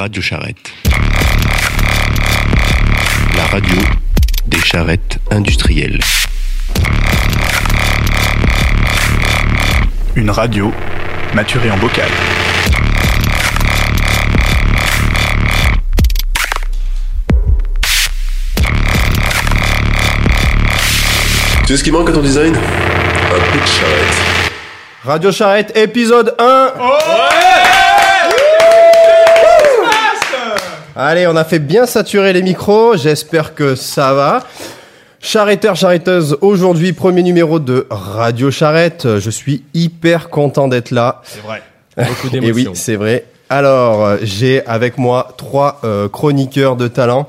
Radio Charrette. La radio des charrettes industrielles. Une radio maturée en bocal. Tu sais ce qui manque à ton design? Un peu de charrette. Radio Charrette, épisode 1 Allez, on a fait bien saturer les micros, j'espère que ça va. Charretteur, charretteuse, aujourd'hui premier numéro de Radio Charrette. Je suis hyper content d'être là. C'est vrai. Beaucoup Et oui, d'émotions. c'est vrai. Alors, j'ai avec moi trois euh, chroniqueurs de talent.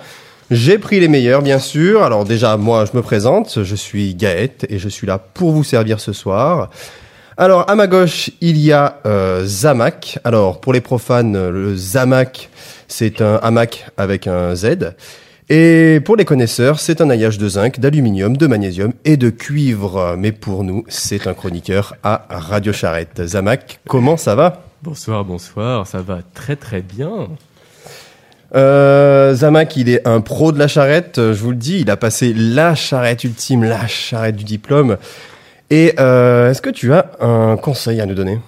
J'ai pris les meilleurs, bien sûr. Alors déjà, moi, je me présente. Je suis Gaët et je suis là pour vous servir ce soir. Alors, à ma gauche, il y a euh, Zamak. Alors, pour les profanes, le Zamak, c'est un hamac avec un Z. Et pour les connaisseurs, c'est un alliage de zinc, d'aluminium, de magnésium et de cuivre. Mais pour nous, c'est un chroniqueur à Radio Charrette. Zamak, comment ça va? Bonsoir, bonsoir, ça va très très bien. Euh, Zamak, il est un pro de la charrette, je vous le dis, il a passé la charrette ultime, la charrette du diplôme. Et euh, est-ce que tu as un conseil à nous donner?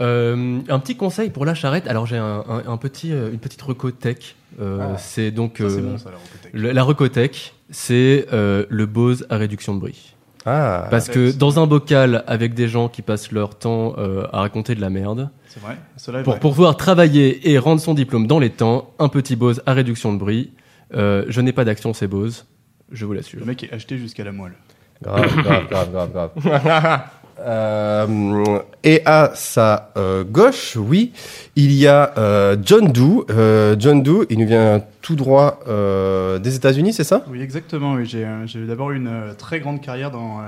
Euh, un petit conseil pour la charrette. Alors j'ai un, un- un petit, euh, une petite recotech. Euh, c'est donc Ça, c'est euh, bon, ça, la recotech. le- la recotech, c'est euh, le Bose à réduction de bruit. Ah, Parce que dans un bocal avec des gens qui passent leur temps euh, à raconter de la merde, C'est vrai. Cela est pour, vrai. pouvoir travailler et rendre son diplôme dans les temps, un petit Bose à réduction de bruit. Euh, je n'ai pas d'action, c'est Bose, je vous l'assure. Le mec est acheté jusqu'à la moelle. Grave, grave, grave, grave, grave. Euh, et à sa euh, gauche, oui, il y a euh, John Doe. John Doe, il nous vient tout droit des États-Unis, c'est ça? Oui, exactement. Oui. J'ai d'abord une très grande carrière dans,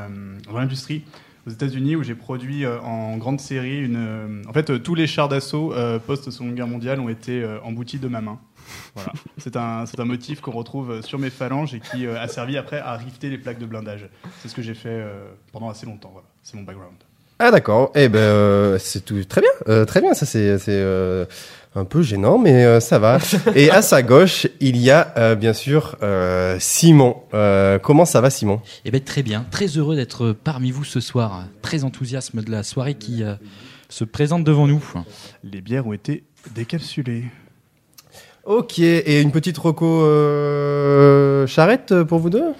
dans l'industrie aux États-Unis où j'ai produit en grande série une. en fait, tous les chars d'assaut post-Seconde Guerre mondiale ont été emboutis de ma main. Voilà. C'est un, motif qu'on retrouve sur mes phalanges et qui euh, a servi après à rifter les plaques de blindage. C'est ce que j'ai fait euh, pendant assez longtemps. Voilà. C'est mon background. Ah d'accord. Eh ben euh, c'est tout très bien, Euh, très bien. Ça c'est c'est euh, un peu gênant, mais euh, ça va. Et à sa gauche, il y a euh, bien sûr euh, Simon. Euh, comment ça va, Simon? Eh bien, très bien. Très heureux d'être parmi vous ce soir. Très enthousiasme de la soirée qui euh, se présente devant nous. Les bières ont été décapsulées. Ok. Et une petite reco euh, charrette pour vous deux?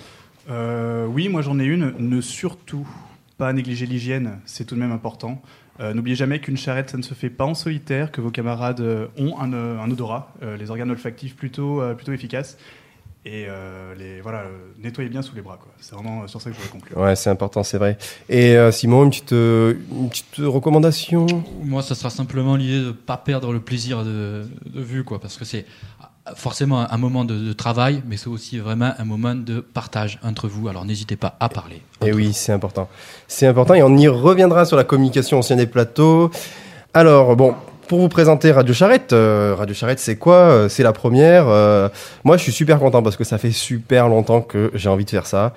Euh, oui, moi j'en ai une. Ne surtout pas négliger l'hygiène, c'est tout de même important. Euh, N'oubliez jamais qu'une charrette, ça ne se fait pas en solitaire, que vos camarades ont un, un odorat, les organes olfactifs plutôt, plutôt efficaces. Et euh, les, voilà, euh, nettoyez bien sous les bras. quoi. C'est vraiment euh, sur ça que je voudrais conclure. Ouais, c'est important, c'est vrai. Et euh, Simon, une petite une petite recommandation? Moi, ça sera simplement l'idée de ne pas perdre le plaisir de, de vue, quoi, parce que c'est forcément un moment de, de travail, mais c'est aussi vraiment un moment de partage entre vous. Alors, n'hésitez pas à parler. Et oui, c'est important. C'est important et on y reviendra sur la communication au sein des plateaux. Alors, bon, pour vous présenter Radio Charrette, euh, Radio Charrette, c'est quoi Euh, C'est la première. euh, moi, je suis super content parce que ça fait super longtemps que j'ai envie de faire ça.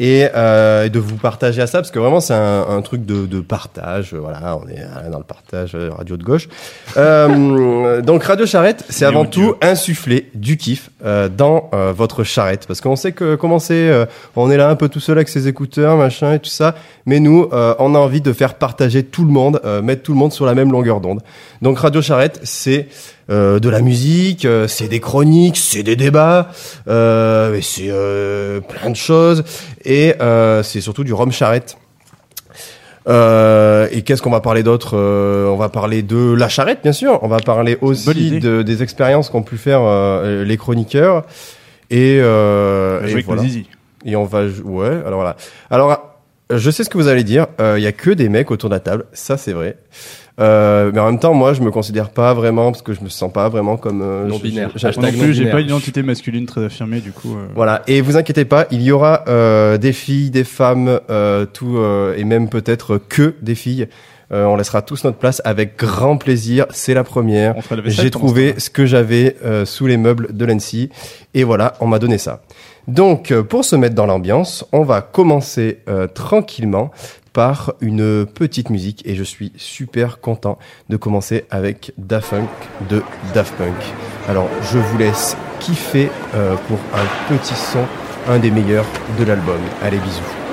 Et euh, de vous partager à ça, parce que vraiment c'est un, un truc de, de partage, euh, voilà, on est dans le partage euh, radio de gauche. Euh, donc Radio Charrette, c'est avant Dieu. tout insuffler du kiff euh, dans euh, votre charrette, parce qu'on sait que comment c'est, euh, on est là un peu tout seul avec ses écouteurs, machin et tout ça, mais nous, euh, on a envie de faire partager tout le monde, euh, mettre tout le monde sur la même longueur d'onde. Donc Radio Charrette, c'est euh, de la musique, euh, c'est des chroniques, c'est des débats, euh, c'est euh, plein de choses, et euh, c'est surtout du rhum charrette. Euh, et qu'est-ce qu'on va parler d'autre Euh, On va parler de la charrette, bien sûr. On va parler aussi de, des expériences qu'ont pu faire euh, les chroniqueurs. Et, euh, Jouer et avec voilà. zizi. Et on va, ouais. Alors voilà. Alors, je sais ce que vous allez dire. Il y a que des mecs autour de la table. Ça, c'est vrai. Euh, mais en même temps, moi, je me considère pas vraiment parce que je me sens pas vraiment comme euh, Non je- binaire. je- Moi non hashtag plus, j'ai pas une identité masculine très affirmée, du coup. euh, Voilà, et vous inquiétez pas, il y aura euh, des filles, des femmes, euh, tout, euh, et même peut-être que des filles. Euh, on laissera tous notre place avec grand plaisir. C'est la première. On fera la vaisselle J'ai trouvé ce ce que j'avais euh, sous les meubles de l'ANSI. Et voilà, on m'a donné ça. Donc, euh, pour se mettre dans l'ambiance, on va commencer euh, tranquillement par une petite musique et je suis super content de commencer avec Daft de Daft Punk. Alors je vous laisse kiffer euh, pour un petit son, un des meilleurs de l'album. Allez bisous.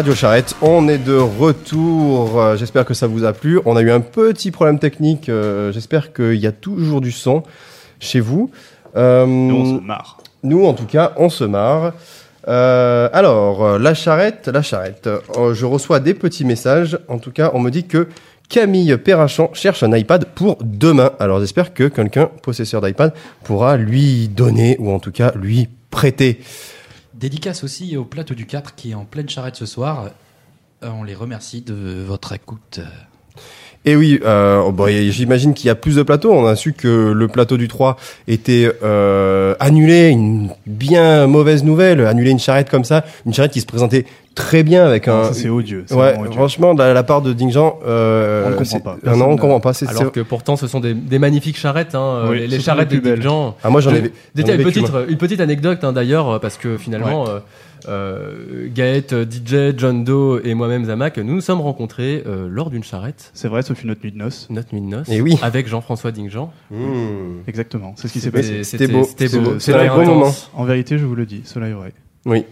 Radio Charrette, on est de retour. Euh, J'espère que ça vous a plu. On a eu un petit problème technique. euh, J'espère qu'il y a toujours du son chez vous. Euh, Nous, on se marre. nous, en tout cas, on se marre. Alors, la charrette, la charrette. Je reçois des petits messages. En tout cas, on me dit que Camille Perrachant cherche un iPad pour demain. Alors, j'espère que quelqu'un possesseur d'iPad pourra lui donner ou en tout cas lui prêter. Dédicace aussi au plateau du 4 qui est en pleine charrette ce soir. Euh, on les remercie de votre écoute. Et oui, euh, oh, bon, et j'imagine qu'il y a plus de plateaux. On a su que le plateau du 3 était euh, annulé, une bien mauvaise nouvelle, annulé une charrette comme ça, une charrette qui se présentait très bien avec un... Ça, c'est odieux. c'est Ouais, odieux. franchement, de la, part de Dingjan, euh, On ne comprend pas. Personne non, on ne- comprend pas. Alors que pourtant, ce sont des, des magnifiques charrettes, hein, Oui, les, charrettes de gens. Ah, moi, j'en ai, une une petite anecdote hein, d'ailleurs, parce que finalement, euh, euh, Gaët, DJ, John Doe et moi-même Zamak, nous nous sommes rencontrés euh, lors d'une charrette, C'est vrai, ce fut notre nuit de noces. notre nuit de noces, Et oui. avec Jean-François Dingjan. Mmh. Exactement. C'est ce qui s'est passé. C'était beau, C'était c'était beau. C'était un bon moment. En vérité, je vous le dis, cela est vrai. Oui.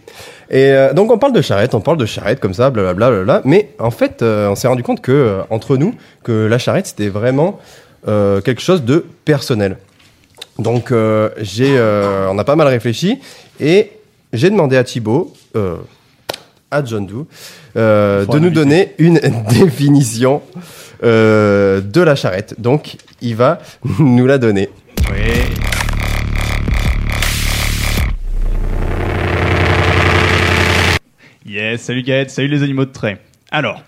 Et euh, donc on parle de charrette, on parle de charrette comme ça, blablabla. Mais en fait, euh, on s'est rendu compte que euh, entre nous, que la charrette c'était vraiment euh, quelque chose de personnel. Donc euh, j'ai, euh, on a pas mal réfléchi et j'ai demandé à Thibaut, euh, à John Doe, euh, de nous donner une définition euh, de la charrette. Donc il va nous la donner. Oui. Yes, salut Gaët, salut les animaux de trait. Alors,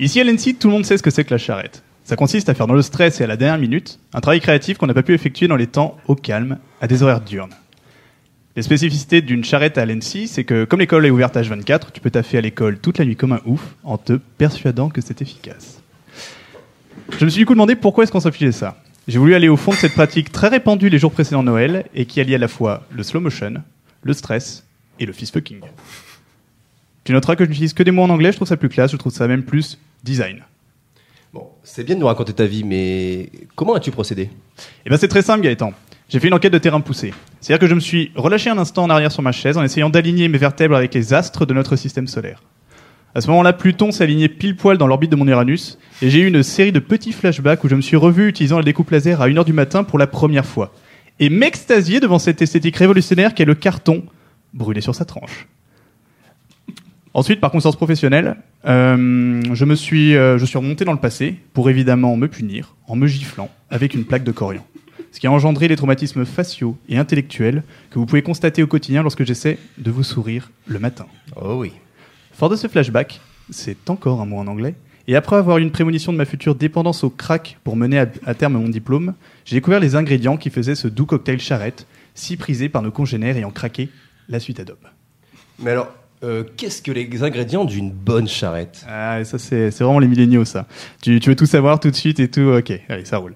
ici à l'ENSI, tout le monde sait ce que c'est que la charrette. Ça consiste à faire dans le stress et à la dernière minute un travail créatif qu'on n'a pas pu effectuer dans les temps au calme, à des horaires diurnes. Les spécificités d'une charrette à l'ENSI, c'est que comme l'école est ouverte H24, tu peux taffer à l'école toute la nuit comme un ouf en te persuadant que c'est efficace. Je me suis du coup demandé pourquoi est-ce qu'on s'infligeait ça. J'ai voulu aller au fond de cette pratique très répandue les jours précédant Noël et qui allie à la fois le slow motion, le stress et le fist fucking. Tu noteras que je n'utilise que des mots en anglais, je trouve ça plus classe, je trouve ça même plus design. Bon, c'est bien de nous raconter ta vie, mais comment as-tu procédé? Et ben c'est très simple Gaëtan. J'ai fait une enquête de terrain poussée. C'est-à-dire que je me suis relâché un instant en arrière sur ma chaise en essayant d'aligner mes vertèbres avec les astres de notre système solaire. À ce moment-là, Pluton s'est aligné pile poil dans l'orbite de mon Uranus et j'ai eu une série de petits flashbacks où je me suis revu utilisant la découpe laser à 1h du matin pour la première fois. Et m'extasier devant cette esthétique révolutionnaire qu'est le carton brûlé sur sa tranche. Ensuite, par conscience professionnelle, euh, je me suis, euh, je suis remonté dans le passé pour évidemment me punir en me giflant avec une plaque de corian. Ce qui a engendré les traumatismes faciaux et intellectuels que vous pouvez constater au quotidien lorsque j'essaie de vous sourire le matin. Oh oui. Fort de ce flashback, c'est encore un mot en anglais, et après avoir eu une prémonition de ma future dépendance au crack pour mener à, terme mon diplôme, j'ai découvert les ingrédients qui faisaient ce doux cocktail charrette, si prisé par nos congénères ayant craqué la suite Adobe. Mais alors, euh, qu'est-ce que les ingrédients d'une bonne charrette? Ah, ça, c'est c'est vraiment les milléniaux, ça. Tu, tu veux tout savoir tout de suite et tout, ok, allez, ça roule.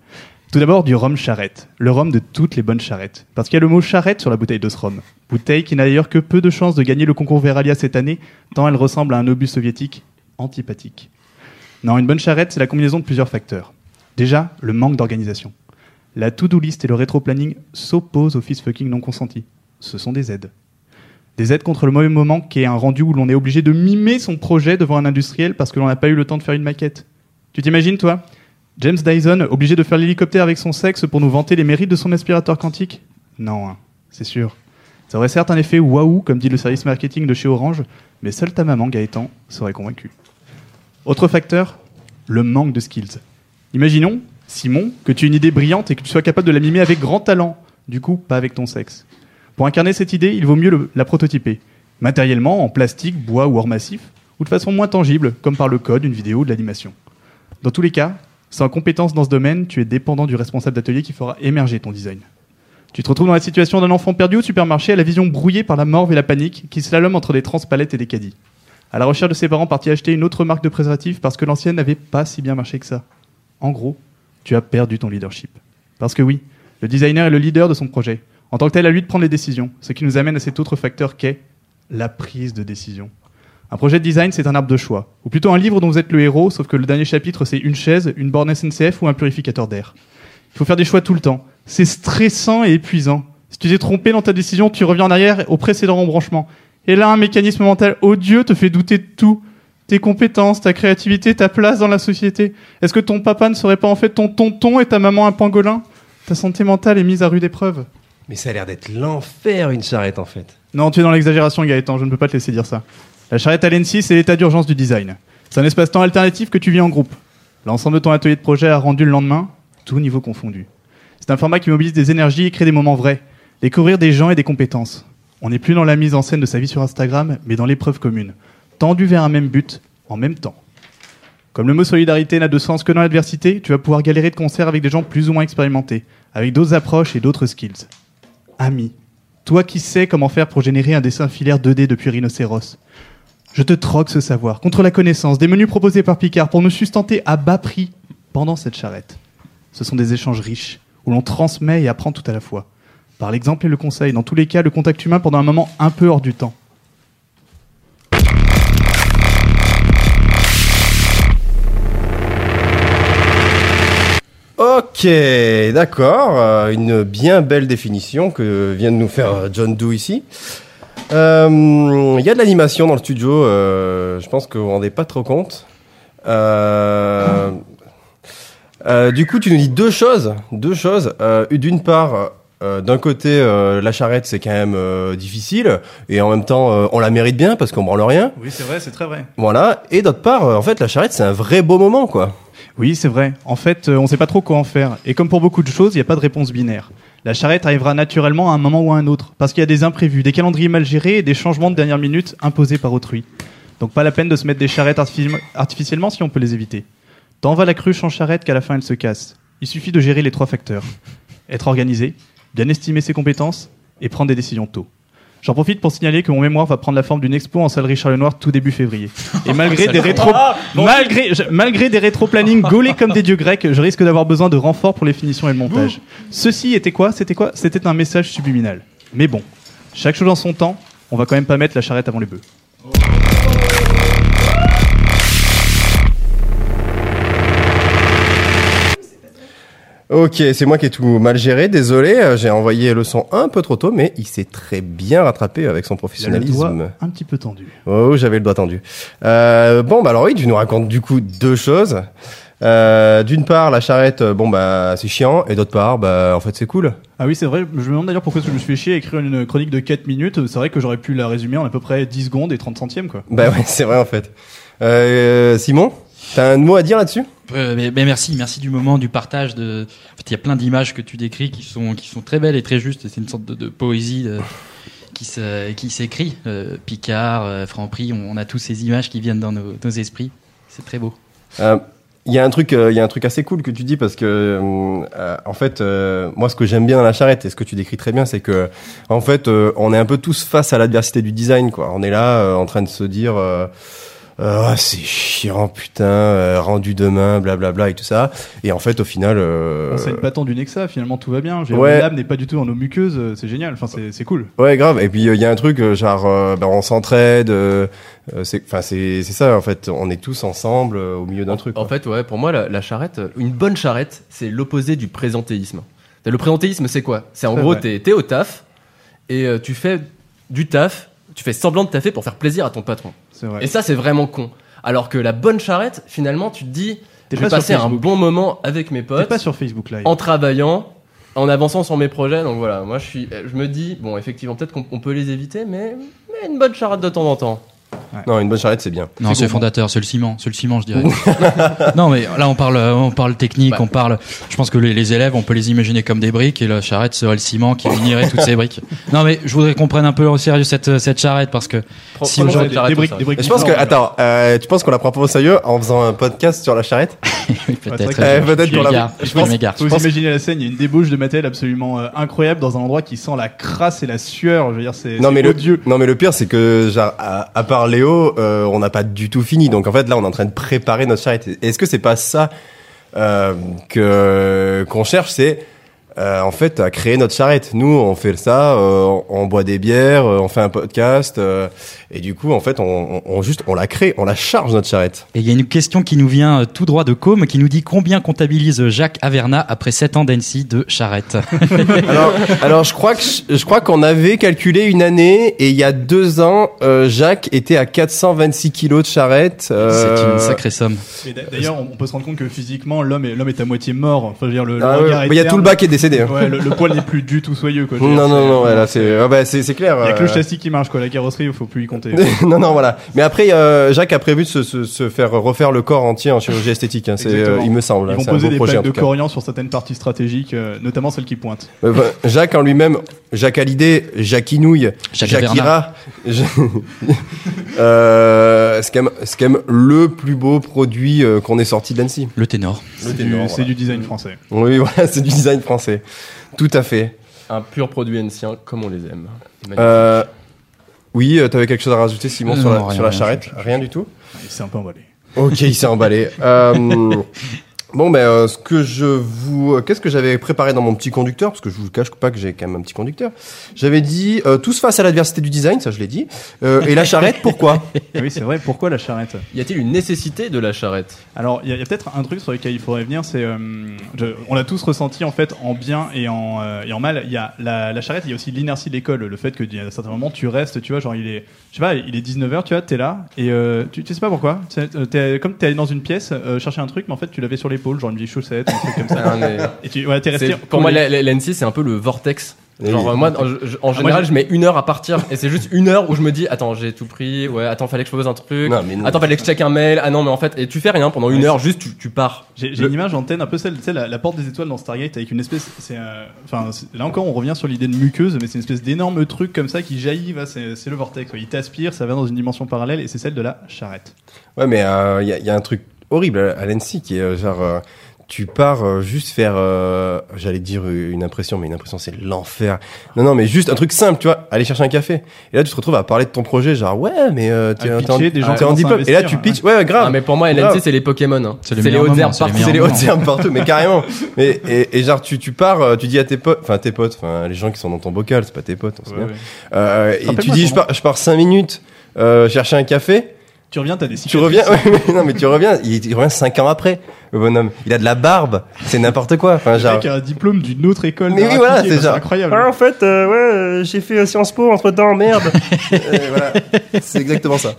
Tout d'abord, du rhum charrette. Le rhum de toutes les bonnes charrettes. Parce qu'il y a le mot charrette sur la bouteille de ce rhum. Bouteille qui n'a d'ailleurs que peu de chances de gagner le concours Veralia cette année, tant elle ressemble à un obus soviétique antipathique. Non, une bonne charrette, c'est la combinaison de plusieurs facteurs. Déjà, le manque d'organisation. La to-do list et le rétro-planning s'opposent au fist fucking non consenti. Ce sont des aides. Des aides contre le mauvais moment qui est un rendu où l'on est obligé de mimer son projet devant un industriel parce que l'on n'a pas eu le temps de faire une maquette. Tu t'imagines, toi? James Dyson, obligé de faire l'hélicoptère avec son sexe pour nous vanter les mérites de son aspirateur quantique Non, hein, c'est sûr. Ça aurait certes un effet waouh, comme dit le service marketing de chez Orange, mais seule ta maman, Gaëtan, serait convaincue. Autre facteur, le manque de skills. Imaginons, Simon, que tu aies une idée brillante et que tu sois capable de la mimer avec grand talent. Du coup, pas avec ton sexe. Pour incarner cette idée, il vaut mieux la prototyper. Matériellement, en plastique, bois ou or massif, ou de façon moins tangible, comme par le code, une vidéo ou de l'animation. Dans tous les cas, sans compétence dans ce domaine, tu es dépendant du responsable d'atelier qui fera émerger ton design. Tu te retrouves dans la situation d'un enfant perdu au supermarché à la vision brouillée par la morve et la panique qui slalome entre des transpalettes et des caddies. À la recherche de ses parents partis acheter une autre marque de préservatif parce que l'ancienne n'avait pas si bien marché que ça. En gros, tu as perdu ton leadership. Parce que oui, le designer est le leader de son projet. En tant que tel, à lui de prendre les décisions. Ce qui nous amène à cet autre facteur qu'est la prise de décision. Un projet de design, c'est un arbre de choix. Ou plutôt un livre dont vous êtes le héros, sauf que le dernier chapitre, c'est une chaise, une borne SNCF ou un purificateur d'air. Il faut faire des choix tout le temps. C'est stressant et épuisant. Si tu t'es trompé dans ta décision, tu reviens en arrière au précédent embranchement. Et là, un mécanisme mental odieux te fait douter de tout. Tes compétences, ta créativité, ta place dans la société. Est-ce que ton papa ne serait pas en fait ton tonton et ta maman un pangolin? Ta santé mentale est mise à rude épreuve. Mais ça a l'air d'être l'enfer, une charrette, en fait. Non, tu es dans l'exagération, Gaëtan, je ne peux pas te laisser dire ça. La charrette à l'ENSI, c'est l'état d'urgence du design. C'est un espace-temps alternatif que tu vis en groupe. L'ensemble de ton atelier de projet a rendu le lendemain, tout niveau confondu. C'est un format qui mobilise des énergies et crée des moments vrais, découvrir des gens et des compétences. On n'est plus dans la mise en scène de sa vie sur Instagram, mais dans l'épreuve commune, tendu vers un même but, en même temps. Comme le mot solidarité n'a de sens que dans l'adversité, tu vas pouvoir galérer de concert avec des gens plus ou moins expérimentés, avec d'autres approches et d'autres skills. Ami, toi qui sais comment faire pour générer un dessin filaire 2D depuis Rhinocéros, je te troque ce savoir contre la connaissance des menus proposés par Picard pour nous sustenter à bas prix pendant cette charrette. Ce sont des échanges riches où l'on transmet et apprend tout à la fois. Par l'exemple et le conseil, dans tous les cas, le contact humain pendant un moment un peu hors du temps. Ok, d'accord. euh, une bien belle définition que vient de nous faire euh, John Doe ici. Euh, Il y a de l'animation dans le studio. euh, je pense que vous vous rendez pas trop compte. Euh, euh, du coup, tu nous dis deux choses. Deux choses. Euh, D'une part, euh, d'un côté, euh, la charrette, c'est quand même euh, difficile, et en même temps, euh, on la mérite bien parce qu'on branle rien. Oui, c'est vrai, c'est très vrai. Voilà. Et d'autre part, euh, en fait, la charrette, c'est un vrai beau moment, quoi. Oui, c'est vrai. En fait, euh, on ne sait pas trop quoi en faire. Et comme pour beaucoup de choses, il n'y a pas de réponse binaire. La charrette arrivera naturellement à un moment ou à un autre, parce qu'il y a des imprévus, des calendriers mal gérés et des changements de dernière minute imposés par autrui. Donc pas la peine de se mettre des charrettes artifici- artificiellement si on peut les éviter. Tant va la cruche en charrette qu'à la fin elle se casse. Il suffit de gérer les trois facteurs. Être organisé, bien estimer ses compétences et prendre des décisions tôt. J'en profite pour signaler que mon mémoire va prendre la forme d'une expo en salle Richard Lenoir tout début février. Et malgré des rétro, malgré, je- malgré des rétro-plannings gaulés comme des dieux grecs, je risque d'avoir besoin de renforts pour les finitions et le montage. Ceci était quoi? C'était quoi? C'était un message subliminal. Mais bon, chaque chose en son temps, on va quand même pas mettre la charrette avant les bœufs. Ok, c'est moi qui ai tout mal géré, désolé, euh, j'ai envoyé le son un peu trop tôt, mais il s'est très bien rattrapé avec son Il a le professionnalisme. doigt un petit peu tendu. Oh, j'avais le doigt tendu. Euh, bon, bah alors oui, tu nous racontes du coup deux choses. Euh, D'une part, la charrette, euh, bon bah c'est chiant, et d'autre part, bah en fait c'est cool. Ah oui, c'est vrai. Je me demande d'ailleurs pourquoi est-ce que je me suis fait chier à écrire une chronique de 4 minutes. C'est vrai que j'aurais pu la résumer en à peu près 10 secondes et 30 centièmes, quoi. Bah ouais, c'est vrai en fait. Euh, Simon, t'as un mot à dire là-dessus? Euh, merci, merci du moment, du partage. En fait, il y a plein d'images que tu décris qui sont, qui sont très belles et très justes. C'est une sorte de, poésie euh, qui qui s'écrit. Euh, Picard, euh, Franprix, on, a tous ces images qui viennent dans nos, esprits. C'est très beau. Il y a un truc, y a un truc assez cool que tu dis parce que, en fait, moi, ce que j'aime bien dans la charrette et ce que tu décris très bien, c'est que, en fait, on est un peu tous face à l'adversité du design. On est là, en train de se dire, Ah, c'est chiant, putain, euh, rendu demain, blablabla et tout ça. Et en fait, au final, euh, Ça pas tant du Nexa, finalement tout va bien. J'ai Ouais. L'âme n'est pas du tout dans nos muqueuses, euh, c'est génial. Enfin, c'est c'est cool. Ouais, grave. Et puis il y a un truc euh, genre, euh, ben, on s'entraide. euh, euh, c'est, enfin, c'est, c'est ça en fait. On est tous ensemble euh, au milieu d'un truc. En quoi. fait, ouais, pour moi, la, la charrette, euh, une bonne charrette, c'est l'opposé du présentéisme. Le présentéisme, c'est quoi? C'est en C'est gros, t'es t'es au taf et euh, tu fais du taf, tu fais semblant de taffer pour faire plaisir à ton patron. Vrai. Et ça, c'est vraiment con. Alors que la bonne charrette, finalement, tu te dis, je vais passer un bon moment avec mes T'es potes, pas sur Facebook Live. en travaillant, en avançant sur mes projets. Donc voilà, moi, je suis, je me dis, bon, effectivement, peut-être qu'on on peut les éviter, mais, mais une bonne charrette de temps en temps. Non, une bonne charrette, c'est bien. Non, c'est fondateur, c'est le ciment, c'est le ciment, je dirais. non, mais là, on parle, on parle technique, Bah. on parle. Je pense que les, les élèves, on peut les imaginer comme des briques, et la charrette serait le ciment qui unirait toutes ces briques. Non, mais je voudrais qu'on prenne un peu au sérieux cette, cette charrette parce que Pro- Si aujourd'hui, des, charrette des briques, des briques Je pense que, attends, euh, tu penses qu'on la prend pas au sérieux en faisant un podcast sur la charrette? Oui, peut-être. peut-être qu'on l'a- Je je pense- vous imaginer la scène, il y a une débauche de matériel absolument euh, incroyable dans un endroit qui sent la crasse et la sueur. Je veux dire, c'est Non mais, le, odieux. non mais le pire c'est que genre à, à part Léo, euh, on n'a pas du tout fini. Donc en fait là on est en train de préparer notre charrette. Est-ce que c'est pas ça euh, que qu'on cherche? C'est euh, en fait, à créer notre charrette. Nous, on fait ça, on boit des bières, on fait un podcast, et du coup, en fait, on, on, on juste, on la crée, on la charge notre charrette. Et il y a une question qui nous vient euh, tout droit de Com qui nous dit combien comptabilise Jacques Averna après 7 ans d'Annecy de charrette alors, alors, je crois que je, je crois qu'on avait calculé une année, et il y a deux ans, euh, Jacques était à 426 kilos de charrette. C'est euh, une sacrée somme. D'ailleurs, on peut se rendre compte que physiquement, l'homme est, l'homme est à moitié mort. Enfin, je veux dire, le, le Ah ouais, regard est il y a tout le bas qui est décédé. hein. Ouais, le, le poil n'est plus du tout soyeux, quoi. Non, dire, non, non, ouais, là, c'est, ah bah, clair. Il y a que le euh, châssis qui marche, quoi. La carrosserie, il faut plus y compter. non, non, voilà. Mais après, euh, Jacques a prévu de se, se, se faire refaire le corps entier en chirurgie esthétique. Hein. C'est, euh, il me semble. Ils hein. vont poser des projet plaques de coriandre sur certaines parties stratégiques, euh, notamment celles qui pointent. Euh, bah, Jacques en lui-même, Jacques Hallyday, Jacquinouille, Jacques Jacquira, Ja- euh, c'est quand même, c'est quand même le plus beau produit euh, qu'on ait sorti d'Annecy. Le ténor. C'est du, ténor, c'est voilà. du design français. Oui, voilà, c'est du design français. Tout à fait. Un pur produit ancien comme on les aime. Magnifique. Euh, oui, euh, t'avais quelque chose à rajouter, Simon, sur, non, la, rien, sur la rien, charrette Rien du tout Il s'est un peu emballé. Ok, il s'est emballé. Euh, bon, ben, euh, ce que je vous, euh, qu'est-ce que j'avais préparé dans mon petit conducteur, parce que je vous cache pas que j'ai quand même un petit conducteur. J'avais dit euh, tous face à l'adversité du design, ça je l'ai dit. Euh, et la charrette, pourquoi? Oui, c'est vrai. Pourquoi la charrette? Y a-t-il une nécessité de la charrette? Alors, il y a, il y a peut-être un truc sur lequel il faudrait venir, c'est, euh, on l'a tous ressenti en fait en bien et en, euh, et en mal. Il y a la, la charrette, il y a aussi l'inertie de l'école, le fait que à un certain moment tu restes, tu vois, genre il est, je sais pas, il est 19h, tu vois, t'es là et euh, tu, tu sais pas pourquoi? Tu sais, euh, T'es, comme t'es allé dans une pièce euh, chercher un truc, mais en fait tu l'avais sur genre une vieille chaussette, un truc comme ça. Ah, mais- Et tu, ouais, t'es resté. C'est- Pour moi, collé. la- la- l'N6, c'est un peu le vortex. Genre, euh, moi, en, je- en général, moi, je mets une heure à partir et c'est juste une heure où je me dis, attends, j'ai tout pris, ouais, attends, fallait que je pose un truc, Non, mais non. attends, fallait que je check un mail, ah non, mais en fait, et tu fais rien pendant une Ouais, heure, juste tu, tu pars. J'ai j'ai Le- une image en tête un peu celle, tu sais, la, la porte des étoiles dans Stargate avec une espèce, c'est, euh, enfin, c'est- là encore on revient sur l'idée de muqueuse, mais c'est une espèce d'énorme truc comme ça qui jaillit, va, c'est c'est le vortex, quoi. il t'aspire, ça va dans une dimension parallèle et c'est celle de la charrette. Ouais, mais il y, a, y a un truc horrible à, à l'ENSI qui est euh, genre, euh, tu pars euh, juste faire, euh, j'allais dire une impression, mais une impression c'est l'enfer. Non, non, mais juste un truc simple, tu vois, aller chercher un café. Et là, tu te retrouves à parler de ton projet, genre ouais, mais euh, t'es en, pitcher des gens en diplôme. Et là, tu pitches, ouais, ouais, grave. Ah, mais pour moi, LNC, Grave. c'est les Pokémon. hein. C'est le C'est les meilleur hautes herbes les partout. C'est les hautes herbes partout, mais carrément. Mais, et, et genre, tu, tu pars, euh, tu dis à tes potes, enfin tes potes, enfin les gens qui sont dans ton bocal, c'est pas tes potes, on Ouais, bien. ouais. Euh, et tu dis, je pars, je pars cinq minutes euh, chercher un café. Tu reviens, t'as des Tu cicatrices. reviens, ouais, mais non, mais tu reviens, il, il revient cinq ans après, le bonhomme. Il a de la barbe, c'est n'importe quoi. Enfin, Le genre. mec a un diplôme d'une autre école. Mais oui, voilà, c'est genre. incroyable. Ah, en fait, euh, ouais, euh, j'ai fait Sciences Po entre temps, merde. Euh, voilà, c'est exactement ça.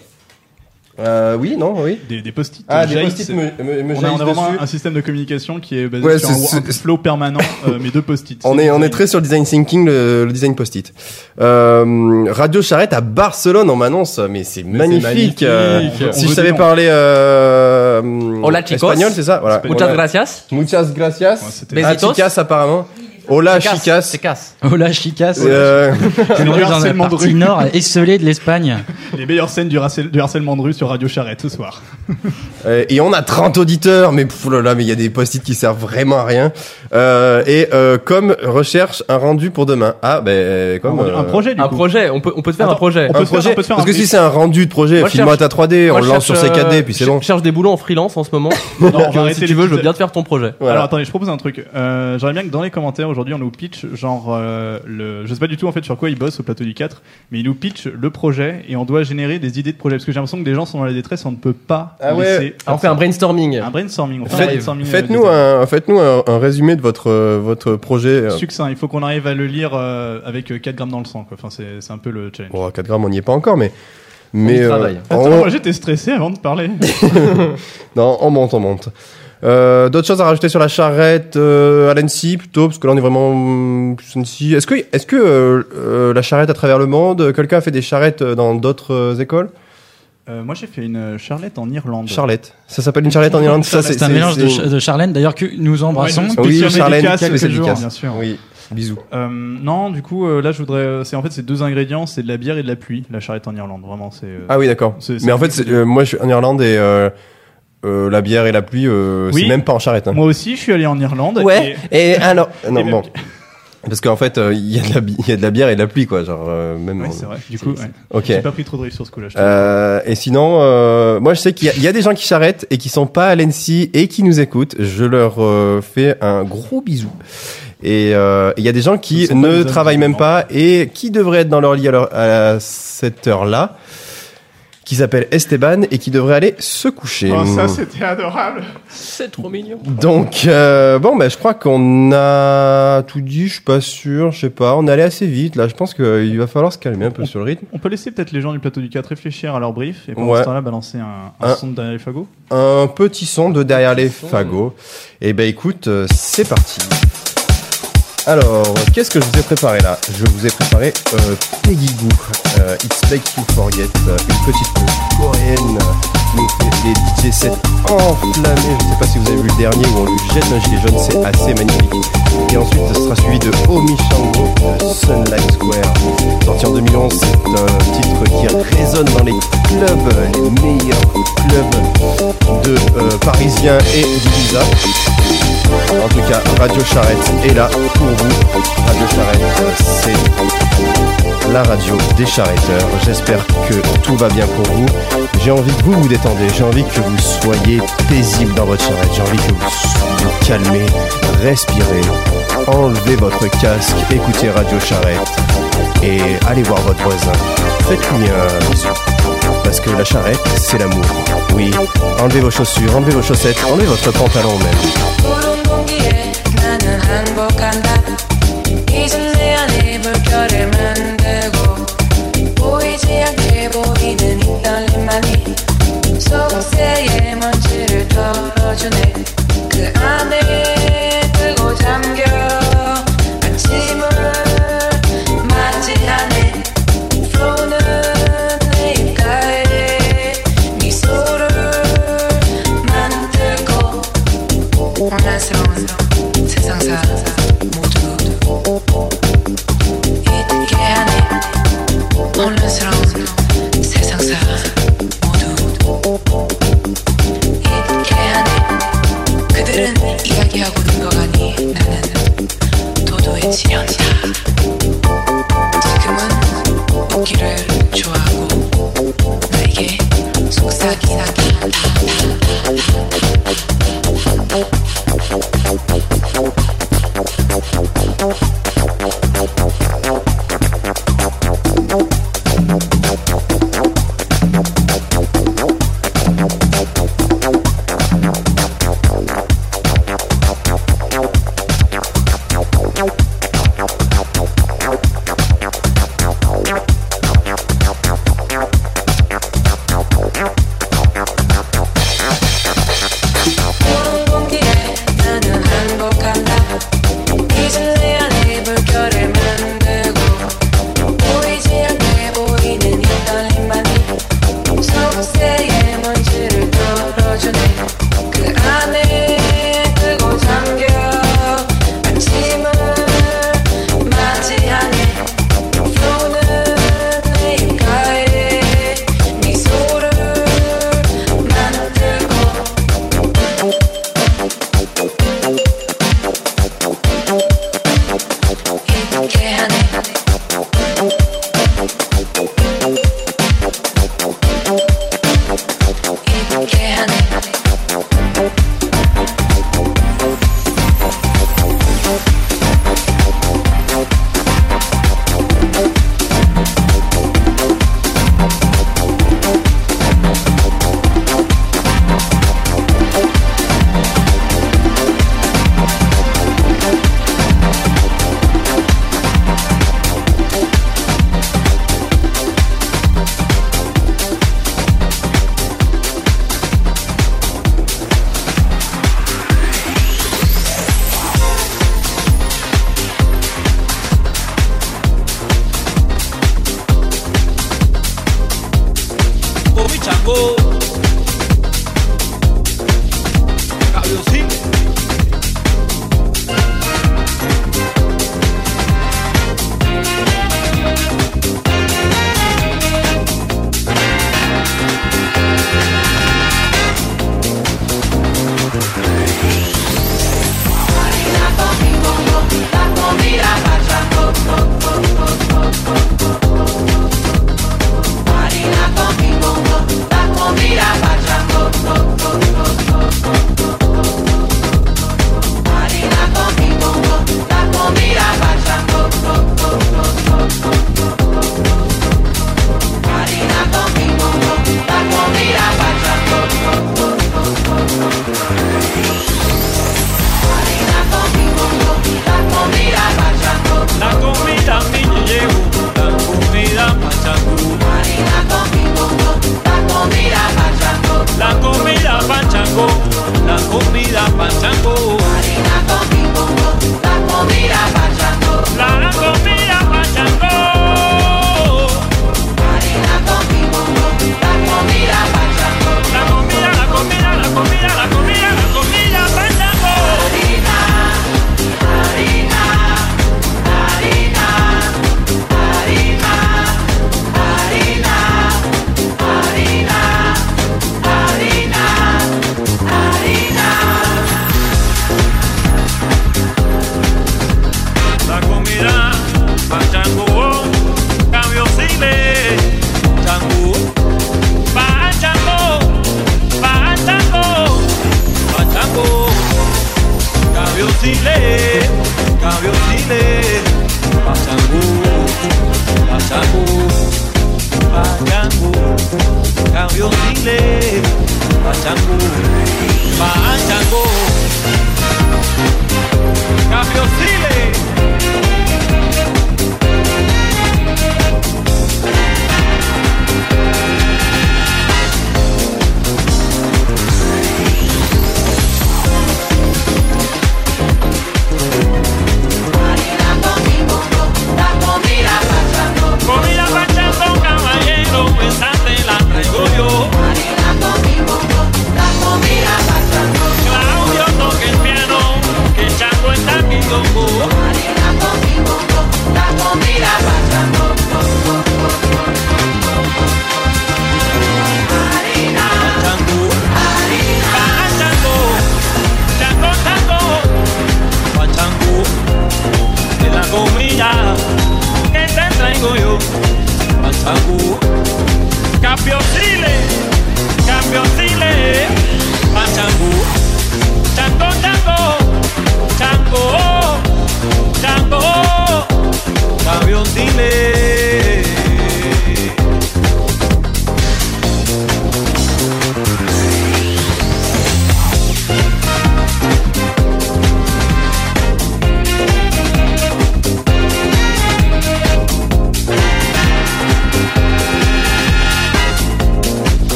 Euh, oui, non, oui. Des, des post-it. Ah, des jaillissent. post-it me, me, me On a, on jaillissent a vraiment dessus. un système de communication qui est basé Ouais, sur un, c'est- un c'est- flow permanent, euh, mais deux post-it. On est, on est très sur le design thinking, le, le design post-it. Euh, Radio Charrette à Barcelone, on m'annonce, mais c'est magnifique. magnifique. euh, si je savais des parler euh, Hola, chicos. espagnol, c'est ça voilà. Muchas gracias. Muchas gracias. Ouais, c'était- Besitos. apparemment. Casse, chicas. se casse. Oh la chicasse Euh, C'est du dans la harcèlement de partie rue. nord esselée de l'Espagne. Les meilleures scènes du, du harcèlement de rue sur Radio Charrette ce soir. Euh, et on a 30 auditeurs, mais pff, là là, mais il y a des post-it qui servent vraiment à rien. Euh, et euh, comme recherche un rendu pour demain. Ah, ben comme un, euh, un projet du Un coup. projet, on peut, on peut te faire Attends, un projet. on peut un se faire- projet. on peut faire Parce un que si c'est un rendu de projet, je cherche- ta 3D, on le je lance sur cherche, C4D, euh, puis c'est je bon. cherche des boulots en freelance en ce moment. Non, euh, si tu veux, je veux bien te faire ton projet. Alors attendez, je propose un truc. Euh, J'aimerais bien que dans les commentaires aujourd'hui on nous pitch genre euh, le, je sais pas du tout en fait sur quoi ils bossent au plateau du 4, mais ils nous pitch le projet et on doit générer des idées de projet parce que j'ai l'impression que des gens sont dans la détresse, on ne peut pas Ah ouais. on fait un brainstorming. un brainstorming. On fait un Faites- brainstorming, euh, Faites-nous un, faites-nous un, un résumé de votre euh, votre projet. euh. succinct. Il faut qu'on arrive à le lire euh, avec euh, 4 grammes dans le sang. Quoi. Enfin, c'est c'est un peu le challenge. Bon, à 4 grammes, on n'y est pas encore, mais mais y euh, travaille. Attends, on- moi j'étais stressé avant de parler. non, on monte, on monte. Euh, D'autres choses à rajouter sur la charrette euh, à l'ANSI plutôt parce que là on est vraiment plus ANSI. Est-ce que est-ce que euh, euh, la charrette à travers le monde, quelqu'un a fait des charrettes dans d'autres euh, écoles? Euh, moi j'ai fait une charlette en Irlande. Charlette. Ça s'appelle une charrette en Irlande. Ça C'est un mélange de, Ch- de Charlène, d'ailleurs, que nous embrassons. Ouais, Oui, spécial Charlène, dédicace. bien sûr. Oui. Bisous. Euh, non, du coup, euh, là, je voudrais. C'est en fait, c'est deux ingrédients, c'est de la bière et de la pluie. La charrette en Irlande, vraiment, c'est. euh, Ah oui, d'accord. C'est- c'est Mais en fait, c'est- euh, moi, je suis en Irlande et euh, la bière et la pluie, euh, Oui. c'est même pas en charrette. Hein. Moi aussi, je suis allé en Irlande. Ouais. Et alors, non, Et même- bon. Parce qu'en fait, euh, il y, a de la bi- il y a de la bière et de la pluie, quoi. Genre, euh, même. et- Ouais, en- c'est vrai. Du coup, ouais. Ok. j'ai pas pris trop de risques sur ce coup-là. je te Euh, et sinon, euh, moi je sais qu'il y, a- il y a des gens qui s'arrêtent et qui sont pas à l'ENSI et qui nous écoutent. Je leur euh, fais un gros bisou. Et euh, il y a des gens qui Ce sont pas des ne hommes, travaillent même pas et qui devraient être dans leur lit à, leur- à cette heure-là, qui s'appelle Esteban et qui devrait aller se coucher. Oh, ça, c'était adorable. C'est trop mignon. Donc euh, bon, bah, je crois qu'on a tout dit. Je suis pas sûr, je sais pas. On est allé assez vite là. Je pense qu'il va falloir se calmer un peu sur le rythme. On peut laisser peut-être les gens du plateau du 4 réfléchir à leur brief et pendant Ouais. ce temps-là balancer un, un Un- son de derrière les fagots. Un petit son de derrière les son. fagots. Et ben écoute, euh, c'est parti. Alors, qu'est-ce que je vous ai préparé là? Je vous ai préparé euh, Peggy Goo, euh, It's Make You Forget, euh, une petite coréenne qui nous fait des DJ sets enflammés. Je ne sais pas si vous avez vu le dernier où on lui jette un gilet jaune, c'est assez magnifique. Et ensuite, ce sera suivi de Omi Shango, de Sunlight Square. Sorti en 2011, c'est un titre qui résonne dans les clubs, les meilleurs clubs de Parisiens et d'Ibiza. En tout cas, Radio Charrette est là pour vous. Radio Charrette, c'est la radio des charretteurs. J'espère que tout va bien pour vous. J'ai envie que vous vous détendez. J'ai envie que vous soyez paisible dans votre charrette. J'ai envie que vous vous calmez, respirez, enlevez votre casque, écoutez Radio Charrette et allez voir votre voisin. Faites-lui un. Parce que la charrette, c'est l'amour. Oui, enlevez vos chaussures, enlevez vos chaussettes, enlevez votre pantalon même.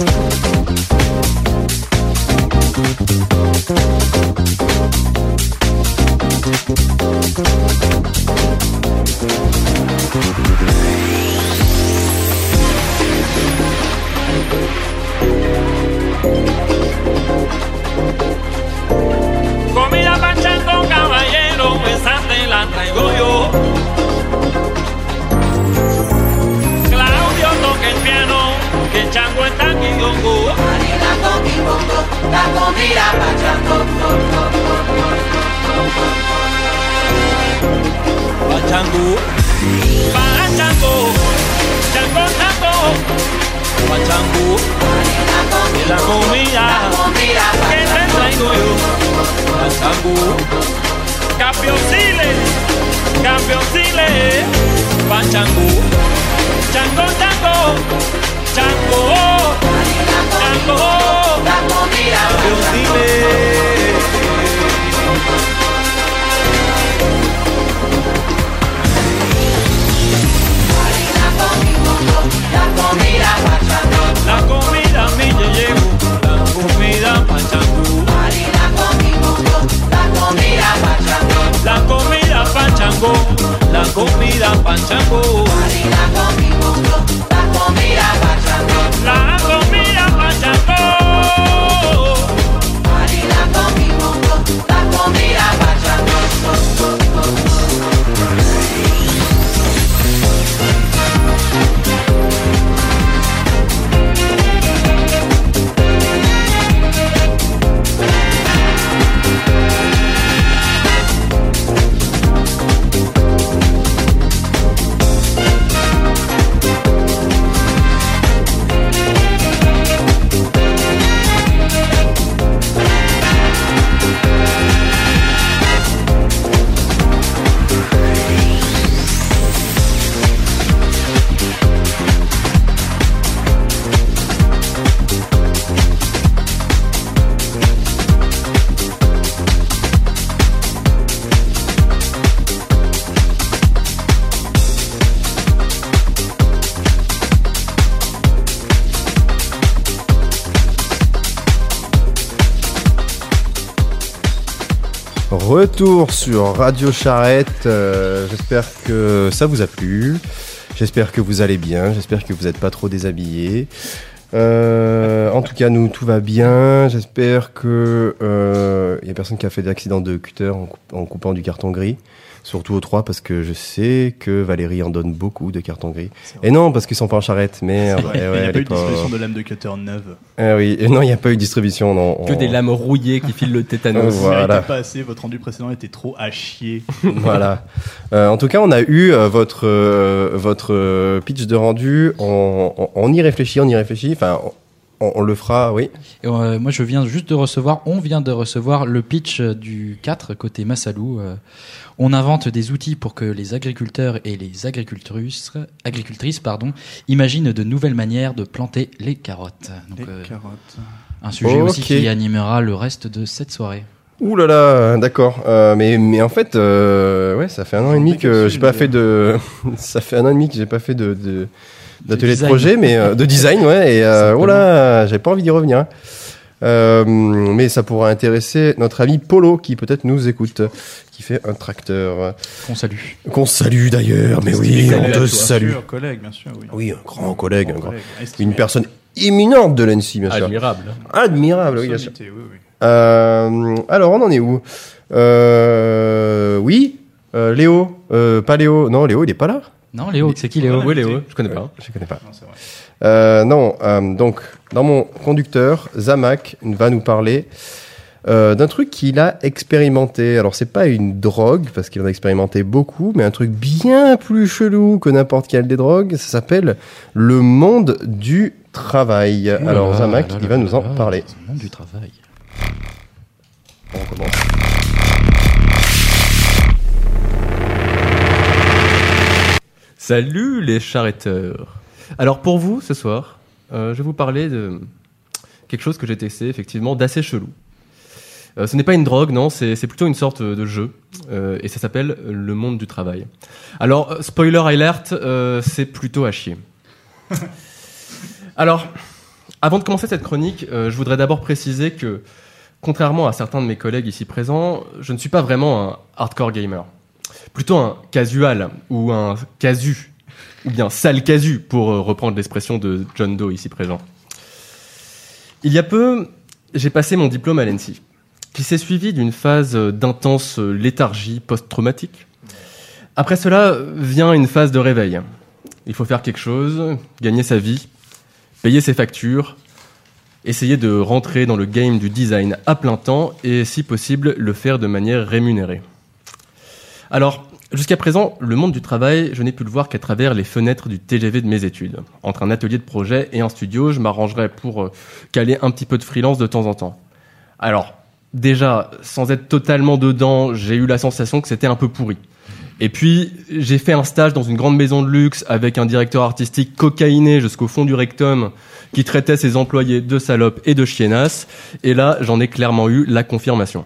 Thank you. up and. Retour sur Radio Charrette. euh, j'espère que ça vous a plu. J'espère que vous allez bien. J'espère que vous n'êtes pas trop déshabillés. Euh, en tout cas, nous, tout va bien. J'espère que il y a personne qui a fait d'accident de cutter en coupant du carton gris. Surtout aux trois parce que je sais que Valérie en donne beaucoup de cartons gris. Et non, parce qu'ils sont pas en charrette. Merde. Ouais, Eh il ouais, n'y a pas eu de distribution de lames de cutter neuves. Ah oui, et non, il n'y a pas eu de distribution. Non, Que On- des lames rouillées qui filent le tétanos. Euh, Voilà. pas assez, votre rendu précédent était trop à chier. voilà. Euh, en tout cas, on a eu euh, votre euh, votre euh, pitch de rendu. On, on, on y réfléchit, on y réfléchit. Enfin, on, on le fera, oui. Et, euh, moi, je viens juste de recevoir, on vient de recevoir le pitch euh, du 4 côté Massalou. Euh, on invente des outils pour que les agriculteurs et les agricultrices, agricultrices pardon, imaginent de nouvelles manières de planter les carottes. Donc, Les euh, carottes. un sujet aussi qui animera le reste de cette soirée. Ouh là là, d'accord. Euh, mais mais en fait, euh, ouais, ça fait un an et demi que j'ai pas fait de. ça fait un an et demi que j'ai pas fait de. de d'atelier de design. projet, mais euh, de design, ouais. Et euh, oh là, j'ai pas envie d'y revenir. Euh, mais ça pourra intéresser notre ami Polo qui peut-être nous écoute, qui fait un tracteur. Qu'on salue. Qu'on salue d'ailleurs, mais oui, on te salue. sûr, collègue, bien sûr, oui. Oui, un grand collègue, un grand- Collègue, une personne éminente de l'ANSI, bien sûr. Admirable. Admirable, oui, bien sûr. Personnalité, oui, oui. Euh, alors, on en est où? Euh, Oui, euh, Léo, euh, pas Léo, non, Léo, il est pas là? Non, Léo, c'est qui Léo Oui, Léo, je connais pas. Je connais pas. Non, c'est vrai. Euh, non, euh, donc, dans mon conducteur, Zamak va nous parler euh, d'un truc qu'il a expérimenté. Alors c'est pas une drogue parce qu'il en a expérimenté beaucoup, mais un truc bien plus chelou que n'importe quelle des drogues. Ça s'appelle le monde du travail. Alors Zamak, il va nous en parler. Le monde du travail. On commence. Salut les charretteurs. Alors pour vous ce soir, euh, je vais vous parler de quelque chose que j'ai testé effectivement d'assez chelou. Euh, ce n'est pas une drogue, non, c'est plutôt une sorte de jeu euh, et ça s'appelle le monde du travail. Alors spoiler alert, c'est plutôt à chier. Alors, avant de commencer cette chronique, je voudrais d'abord préciser que, contrairement à certains de mes collègues ici présents, je ne suis pas vraiment un hardcore gamer. Plutôt un casual ou un casu, ou bien sale casu, pour euh, reprendre l'expression de John Doe ici présent. Il y a peu, j'ai passé mon diplôme à l'ENSI, qui s'est suivi d'une phase d'intense léthargie post-traumatique. Après cela vient une phase de réveil. Il faut faire quelque chose, gagner sa vie, payer ses factures, essayer de rentrer dans le game du design à plein temps et, si possible, le faire de manière rémunérée. Alors, jusqu'à présent, le monde du travail, je n'ai pu le voir qu'à travers les fenêtres du TGV de mes études. Entre un atelier de projet et un studio, je m'arrangerais pour euh, caler un petit peu de freelance de temps en temps. Alors, déjà, sans être totalement dedans, j'ai eu la sensation que c'était un peu pourri. Et puis, j'ai fait un stage dans une grande maison de luxe avec un directeur artistique cocaïné jusqu'au fond du rectum qui traitait ses employés de salopes et de chiennasses. Et là, j'en ai clairement eu la confirmation.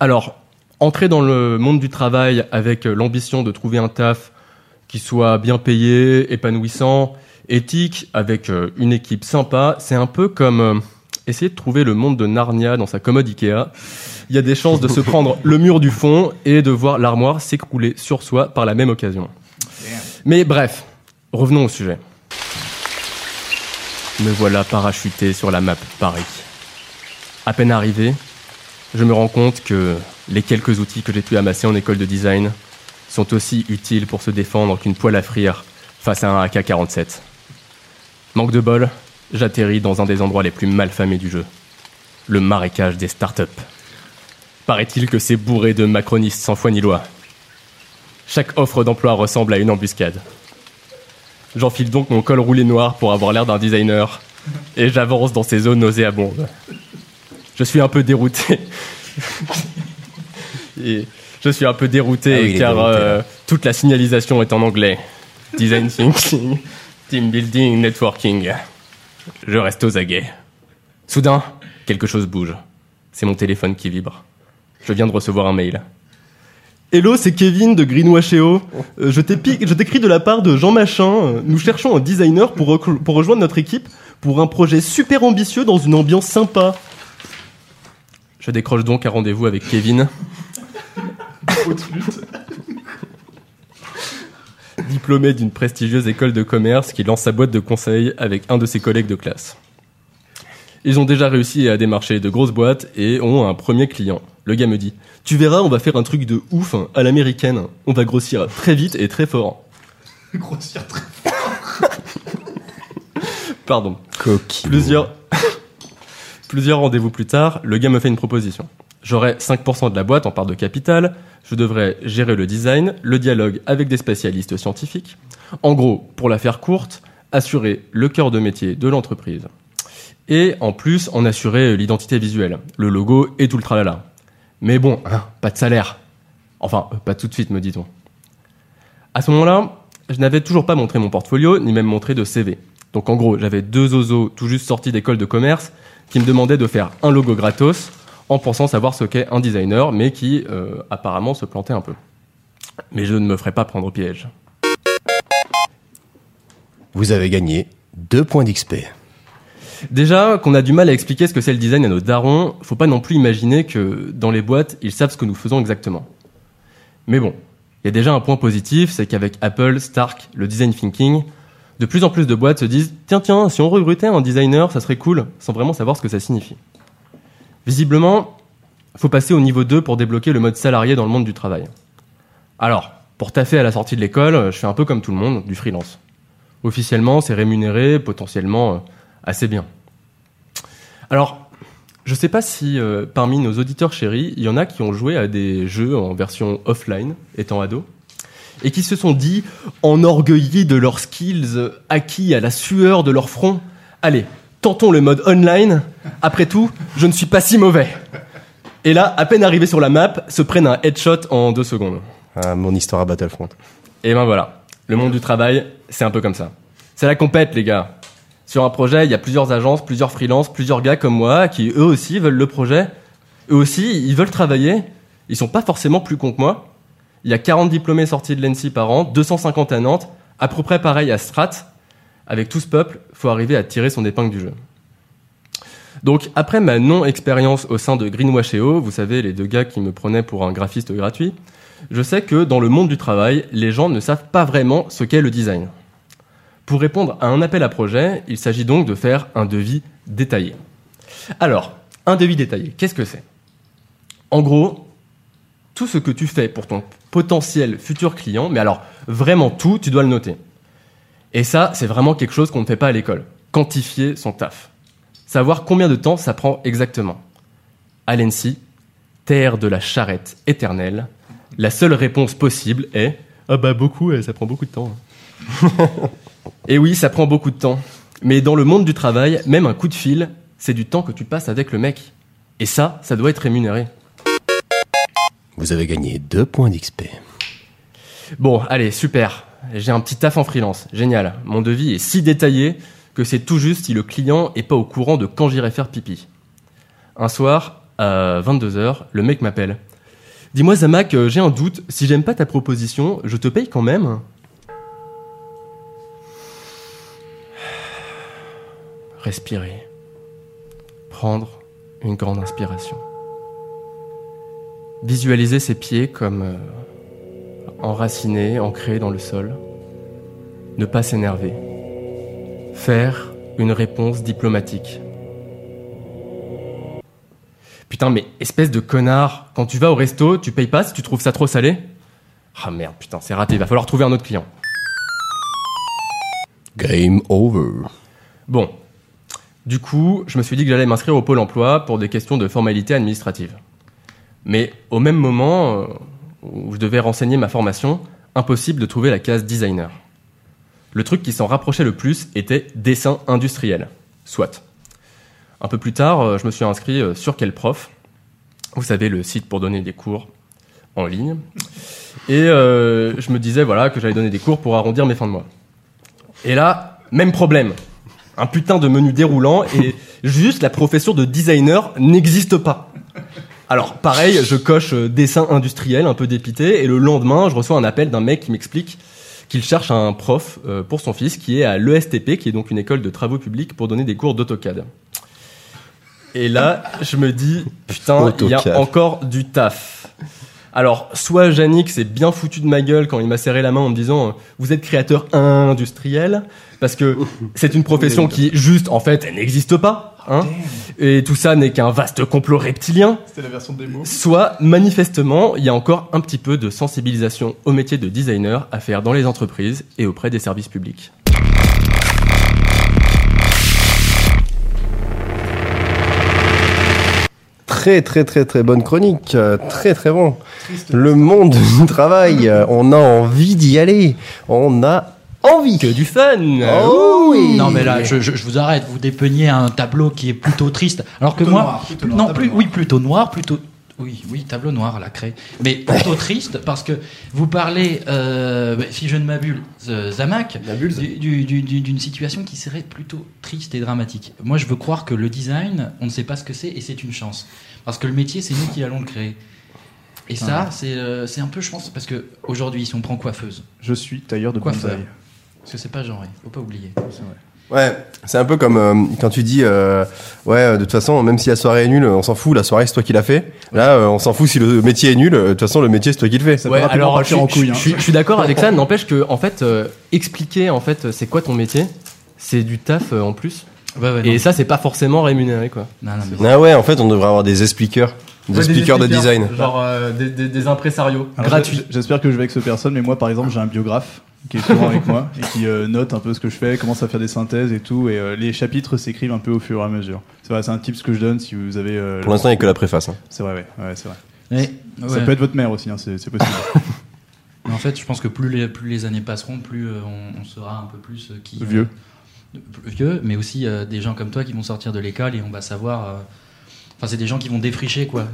Alors, entrer dans le monde du travail avec l'ambition de trouver un taf qui soit bien payé, épanouissant, éthique, avec euh, une équipe sympa, c'est un peu comme euh, essayer de trouver le monde de Narnia dans sa commode Ikea. Il y a des chances de se prendre le mur du fond et de voir l'armoire s'écrouler sur soi par la même occasion. Mais bref, revenons au sujet. Me voilà parachuté sur la map Paris. À peine arrivé, je me rends compte que les quelques outils que j'ai pu amasser en école de design sont aussi utiles pour se défendre qu'une poêle à frire face à un AK-47. Manque de bol, j'atterris dans un des endroits les plus malfamés du jeu. Le marécage des startups. Paraît-il que c'est bourré de macronistes sans foi ni loi. Chaque offre d'emploi ressemble à une embuscade. J'enfile donc mon col roulé noir pour avoir l'air d'un designer et j'avance dans ces zones nauséabondes. Je suis un peu dérouté. Et je suis un peu dérouté Ah oui, car dérouté, euh, toute la signalisation est en anglais. Design thinking, team building, networking. Je reste aux aguets. Soudain, quelque chose bouge. C'est mon téléphone qui vibre. Je viens de recevoir un mail. Hello, c'est Kevin de Greenwasheo. Euh, je t'écris de la part de Jean Machin. Euh, Nous cherchons un designer pour rejoindre notre équipe pour un projet super ambitieux dans une ambiance sympa. Je décroche donc un rendez-vous avec Kevin. Diplômé d'une prestigieuse école de commerce qui lance sa boîte de conseil avec un de ses collègues de classe. Ils ont déjà réussi à démarcher de grosses boîtes et ont un premier client. Le gars me dit Tu verras, on va faire un truc de ouf hein, à l'américaine. On va grossir très vite et très fort. Grossir très Pardon. Coquille. Plusieurs, plusieurs rendez-vous plus tard, le gars me fait une proposition. J'aurai 5% de la boîte en part de capital, je devrais gérer le design, le dialogue avec des spécialistes scientifiques. En gros, pour la faire courte, assurer le cœur de métier de l'entreprise. Et en plus, en assurer l'identité visuelle, le logo et tout le tralala. Mais bon, hein, pas de salaire. Enfin, euh, pas tout de suite, me dit-on. À ce moment-là, je n'avais toujours pas montré mon portfolio, ni même montré de CV. Donc en gros, j'avais deux osos tout juste sortis d'école de commerce qui me demandaient de faire un logo gratos en pensant savoir ce qu'est un designer, mais qui euh, apparemment se plantait un peu. Mais je ne me ferai pas prendre au piège. Vous avez gagné 2 points d'XP. Déjà, qu'on a du mal à expliquer ce que c'est le design à nos darons, faut pas non plus imaginer que dans les boîtes, ils savent ce que nous faisons exactement. Mais bon, il y a déjà un point positif, c'est qu'avec Apple, Stark, le design thinking, de plus en plus de boîtes se disent tiens tiens, si on recrutait un designer, ça serait cool, sans vraiment savoir ce que ça signifie. Visiblement, faut passer au niveau 2 pour débloquer le mode salarié dans le monde du travail. Alors, pour taffer à la sortie de l'école, je fais un peu comme tout le monde, du freelance. Officiellement, c'est rémunéré, potentiellement euh, assez bien. Alors, Je sais pas si euh, parmi nos auditeurs chéris, il y en a qui ont joué à des jeux en version offline, étant ado, et qui se sont dit, enorgueillis de leurs skills acquis à la sueur de leur front, allez, tentons le mode online. Après tout, je ne suis pas si mauvais. Et là, à peine arrivés sur la map, se prennent un headshot en deux secondes. Ah, mon histoire à Battlefront. Et ben voilà, le monde du travail, c'est un peu comme ça. C'est la compète, les gars. Sur un projet, il y a plusieurs agences, plusieurs freelances, plusieurs gars comme moi qui eux aussi veulent le projet. Eux aussi, ils veulent travailler. Ils sont pas forcément plus cons que moi. Il y a 40 diplômés sortis de l'ENSI par an, 250 à Nantes, à peu près pareil à Strat. Avec tout ce peuple, faut arriver à tirer son épingle du jeu. Donc, après ma non-expérience au sein de Greenwasheo, vous savez, les deux gars qui me prenaient pour un graphiste gratuit, je sais que dans le monde du travail, les gens ne savent pas vraiment ce qu'est le design. Pour répondre à un appel à projet, il s'agit donc de faire un devis détaillé. Alors, un devis détaillé, qu'est-ce que c'est? En gros, tout ce que tu fais pour ton potentiel futur client, mais alors vraiment tout, tu dois le noter. Et ça, c'est vraiment quelque chose qu'on ne fait pas à l'école. Quantifier son taf. Savoir combien de temps ça prend exactement. À l'ENSI, terre de la charrette éternelle, la seule réponse possible est Ah bah beaucoup, euh, ça prend beaucoup de temps. Et oui, ça prend beaucoup de temps. Mais dans le monde du travail, même un coup de fil, c'est du temps que tu passes avec le mec. Et ça, ça doit être rémunéré. Vous avez gagné deux points d'XP. Bon, allez, super. J'ai un petit taf en freelance. Génial. Mon devis est si détaillé que c'est tout juste si le client est pas au courant de quand j'irai faire pipi. Un soir, à 22h, le mec m'appelle. Dis-moi, Zamak, euh, j'ai un doute. Si j'aime pas ta proposition, je te paye quand même Respirer. Prendre une grande inspiration. Visualiser ses pieds comme enracinés, ancrés dans le sol. Ne pas s'énerver. Faire une réponse diplomatique. Putain, mais espèce de connard, quand tu vas au resto, tu payes pas si tu trouves ça trop salé? Ah merde, putain, c'est raté, il va falloir trouver un autre client. Game over. Bon. Du coup, je me suis dit que j'allais m'inscrire au pôle emploi pour des questions de formalité administrative. Mais au même moment euh, où je devais renseigner ma formation, impossible de trouver la case designer. Le truc qui s'en rapprochait le plus était dessin industriel. Soit. Un peu plus tard, euh, je me suis inscrit euh, sur quel prof Vous savez, le site pour donner des cours en ligne. Et euh, je me disais voilà que j'allais donner des cours pour arrondir mes fins de mois. Et là, même problème. Un putain de menu déroulant et juste la profession de designer n'existe pas. Alors pareil, je coche euh, dessin industriel, un peu dépité, et le lendemain, je reçois un appel d'un mec qui m'explique qu'il cherche un prof euh, pour son fils qui est à l'ESTP, qui est donc une école de travaux publics pour donner des cours d'AutoCAD. Et là, je me dis, putain, il y a encore du taf. Alors, soit Yannick s'est bien foutu de ma gueule quand il m'a serré la main en me disant, euh, vous êtes créateur industriel, parce que c'est une profession qui, juste, en fait, elle n'existe pas. Hein et tout ça n'est qu'un vaste complot reptilien. C'était la version démo. Soit, manifestement, il y a encore un petit peu de sensibilisation au métier de designer à faire dans les entreprises et auprès des services publics. Très très très très bonne chronique, euh, très très bon. Le monde du travail, euh, on a envie d'y aller, on a envie. Que du fun Oh oui. Non mais là, je, je- je vous arrête. Vous dépeignez un tableau qui est plutôt triste, alors que Plutôt moi, noir, plutôt noir, non plus, noir. oui, plutôt noir, plutôt. Oui, oui, tableau noir, la craie. Mais plutôt triste parce que vous parlez, euh, si je ne m'abuse, euh, Zamak, du- du- du- du- d'une situation qui serait plutôt triste et dramatique. Moi, je veux croire que le design, on ne sait pas ce que c'est et c'est une chance. Parce que le métier, c'est nous qui allons le créer. Et ça, c'est euh, c'est un peu, je pense, parce que aujourd'hui, si on prend coiffeuse, Je suis tailleur de Coiffeur. bonsaï. Parce que c'est pas genré, faut pas oublier. Ouais, c'est un peu comme euh, quand tu dis, euh, ouais, de toute façon, même si la soirée est nulle, on s'en fout, la soirée c'est toi qui l'as fait. Là, euh, on s'en fout si le métier est nul, de toute façon, le métier c'est toi qui le fais. Ça peut rapidement je, en couille. je- hein. je suis- je suis d'accord avec ça, n'empêche que, en fait, euh, expliquer, en fait, c'est quoi ton métier, c'est du taf euh, en plus. Ouais, ouais, non. Et ça, c'est pas forcément rémunéré, quoi. Non, non, mais Ah ouais, en fait, on devrait avoir des expliqueurs, des expliqueurs de design. Genre euh, des, des, des impresarios gratuits. J'espère que je vais avec ce personne, mais moi, par exemple, j'ai un biographe qui est souvent avec moi et qui euh, note un peu ce que je fais, commence à faire des synthèses et tout. Et euh, les chapitres s'écrivent un peu au fur et à mesure. C'est vrai, c'est un tip que je donne si vous avez. euh, Pour l'instant, il n'y a que la préface. hein. C'est vrai, ouais, ouais, c'est vrai. Ouais, Ça ouais. peut être votre mère aussi, hein, c'est c'est possible. Mais En fait, je pense que plus les, plus les années passeront, plus euh, on, on saura un peu plus euh, qui. Vieux. euh, vieux, mais aussi euh, des gens comme toi qui vont sortir de l'école et on va savoir. euh, Enfin, c'est des gens qui vont défricher, quoi.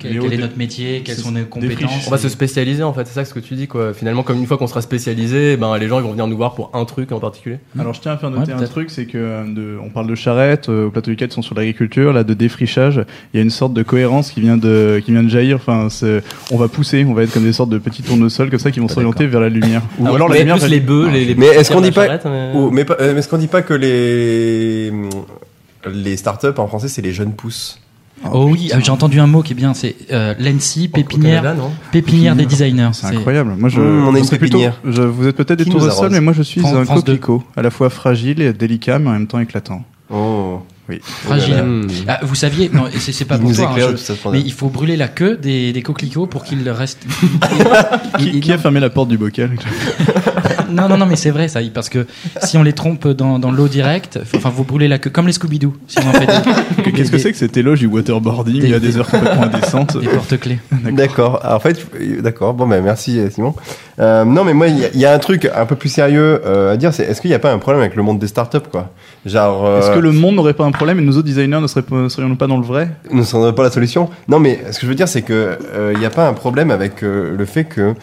Quel, est notre métier, quelles sont nos compétences. On va se spécialiser en fait, c'est ça ce que tu dis quoi. Finalement, comme une fois qu'on sera spécialisé, ben les gens ils vont venir nous voir pour un truc en particulier. Alors je tiens à faire Ouais, noter un truc, c'est que euh, de, on parle de charrette, euh, au plateau du 4 ils sont sur l'agriculture, là de défrichage, il y a une sorte de cohérence qui vient de qui vient de jaillir. Enfin, c'est- on va pousser, on va être comme des sortes de petits tournesols comme ça qui vont Ah, s'orienter vers la lumière. Ou Alors, alors la mais lumière plus les bœufs, les, les Mais est-ce qu'on dit pas- charrette, mais- Ou- mais, pas- euh, mais est-ce qu'on dit pas que les les startups en français c'est les jeunes pousses Oh oui, ah, j'ai entendu un mot qui est bien, c'est euh, l'ENSI, Au pépinière, pépinière des designers. C'est incroyable. Moi, je, Mmh, on je une pépinière. plutôt- je- vous êtes peut-être des arrose mais moi je suis un France coquelicot, à la fois fragile et délicat, mais en même temps éclatant. Oh. Oui. Fragile. Hmm. Ah, vous saviez, non, c'est c'est pas pour toi, hein, je- mais il faut brûler la queue des, des coquelicots pour qu'ils restent. Qui, qui a fermé la porte du bocal Non, non, non, mais c'est vrai ça, parce que si on les trompe dans, dans l'eau directe, enfin, vous brûlez la queue, comme les Scooby-Doo, si on en fait des, Qu'est-ce que c'est que cet éloge du waterboarding des- à des heures complètement indécentes des porte-clés. D'accord. Alors, En fait, d'accord. Bon, ben merci Simon. Euh, non, mais moi, il y, a- il y a un truc un peu plus sérieux euh, à dire. C'est est-ce qu'il n'y a pas un problème avec le monde des startups, quoi? Genre, euh, Est-ce que le monde n'aurait pas un problème et nous autres designers ne serions-nous pas dans le vrai? Ne serait pas la solution? Non, mais ce que je veux dire, c'est que euh, il n'y a pas un problème avec euh, le fait que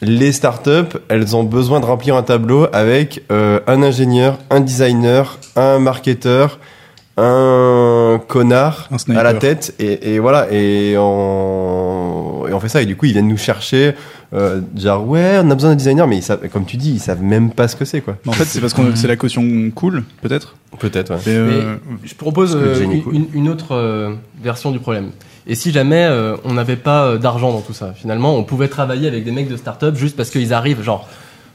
les startups, elles ont besoin de remplir un tableau avec euh, un ingénieur, un designer, un marketeur, un connard Un sniper. à la tête, et, et voilà, et on, et on fait ça, et du coup, ils viennent nous chercher, euh, genre, ouais, on a besoin d'un designer, mais ils savent, comme tu dis, ils savent même pas ce que c'est, quoi. En fait, c'est parce que c'est la caution cool, peut-être. Peut-être, ouais. Mais, euh, Je propose euh, génie une, cool. une- une autre euh, version du problème. Et si jamais euh, on n'avait pas euh, d'argent dans tout ça, finalement, on pouvait travailler avec des mecs de start-up juste parce qu'ils arrivent, genre,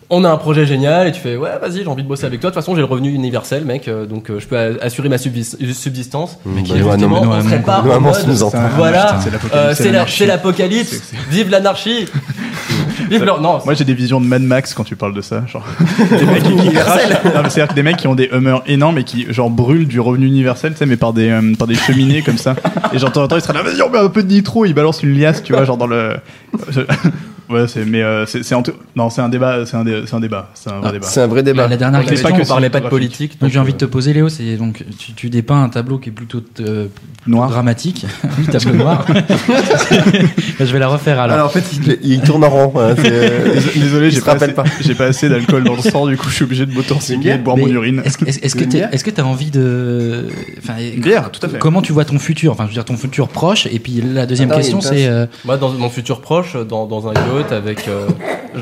on a un projet génial et tu fais, ouais, vas-y, j'ai envie de bosser avec toi. De toute façon, j'ai le revenu universel, mec, euh, donc euh, je peux assurer ma subsistance. Mmh, Et bah, justement, mais- on serait pas en mode, nous entends. Voilà, C'est euh, c'est c'est la- c'est l'apocalypse, vive l'anarchie, vive leur... Non, Moi j'ai des visions de Mad Max quand tu parles de ça, genre des mecs qui, Non, mais c'est-à-dire que des mecs qui ont des Hummers énormes et qui genre brûlent du revenu universel, tu sais, mais par des euh, par des cheminées comme ça. Et temps ils seraient là, vas-y on met un peu de nitro, ils balancent une liasse, tu vois, genre dans le. Ouais, c'est mais euh, c'est c'est en tout- non c'est un débat, c'est un, dé- c'est un débat, c'est un vrai Ah, débat. C'est un vrai débat. La, la dernière question, pas que on parlait pas de politique. donc j'ai envie de euh, te poser, Léo, c'est donc tu, tu dépeins un tableau qui est plutôt euh, Noir. dramatique, oui, tableau noir. je vais la refaire alors. Alors, en fait, il, il tourne en rond. hein, c'est, euh, Désolé, il j'ai se pas, rappelle assez- pas. j'ai pas assez d'alcool dans le sang, du coup je suis obligé de m'auto-recycler et de boire Mais mon urine. Est-ce que- est-ce- est-ce que Une tu bière est-ce que as envie de enfin, bière, tout à fait. Comment tu vois ton futur? Enfin, je veux dire ton futur proche. Et puis la deuxième Attends, question, il y a une c'est euh, Moi, dans mon futur proche, dans, dans un yacht avec euh,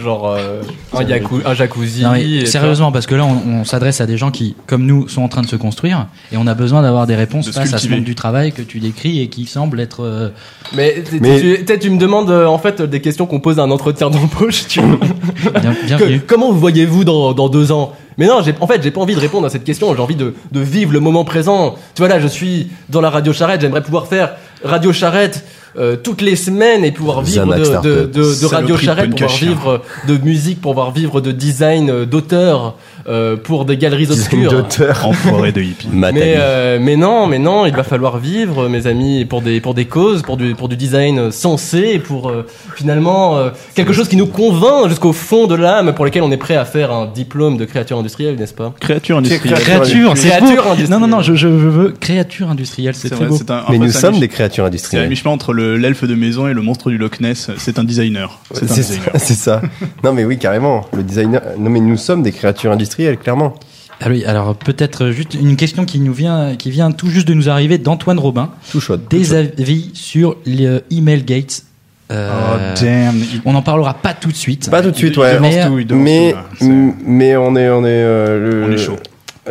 genre euh, un, yaku- un jacuzzi. non, mais et sérieusement parce que là, on, on s'adresse à des gens qui, comme nous, sont en train de se construire et on a besoin d'avoir des réponses De face à ce monde du travail que tu décris et qui semble être. euh. Mais, Mais- tu, peut-être tu me demandes euh, en fait des questions qu'on pose à un entretien d'embauche. Tu... bien, Que- bienvenue. comment vous voyez-vous dans, dans deux ans? Mais non, j'ai, en fait, j'ai pas envie de répondre à cette question. J'ai envie de, de vivre le moment présent. Tu vois là, je suis dans la radio charrette. J'aimerais pouvoir faire radio charrette. Euh, toutes les semaines et pouvoir vivre de, de, Startup. de, de radio charrette, pouvoir vivre de musique, pouvoir vivre de design, euh, d'auteur euh, pour des galeries design obscures. d'auteur. Enfoiré de hippie. Mais, euh, non, mais non, il va falloir vivre, mes amis, pour des pour des causes, pour du pour du design sensé, pour euh, finalement euh, quelque chose qui nous convainc jusqu'au fond de l'âme, pour lequel on est prêt à faire un diplôme de créature industrielle, n'est-ce pas? Créature industrielle. Créature, c'est Créature industrielle. Non, non, non, je, je veux créature industrielle, c'est C'est très vrai, beau. c'est un- Mais nous c'est sommes des créatures C'est un industrielles. mi-chemin entre le- l'elfe de maison et le monstre du Loch Ness. C'est un designer. C'est ça. Non mais oui, carrément. Le designer. Non mais nous sommes des créatures industrielles, clairement. Ah oui, alors peut-être juste une question qui nous vient, qui vient tout juste de nous arriver d'Antoine Robin. Tout chaud. Des avis sur le email gates. Euh, Oh damn. on n'en parlera pas tout de suite. Pas tout de suite, ouais. Mais- tout, Mais tout, là. C'est- m- mais on est on est euh, le- On est chaud.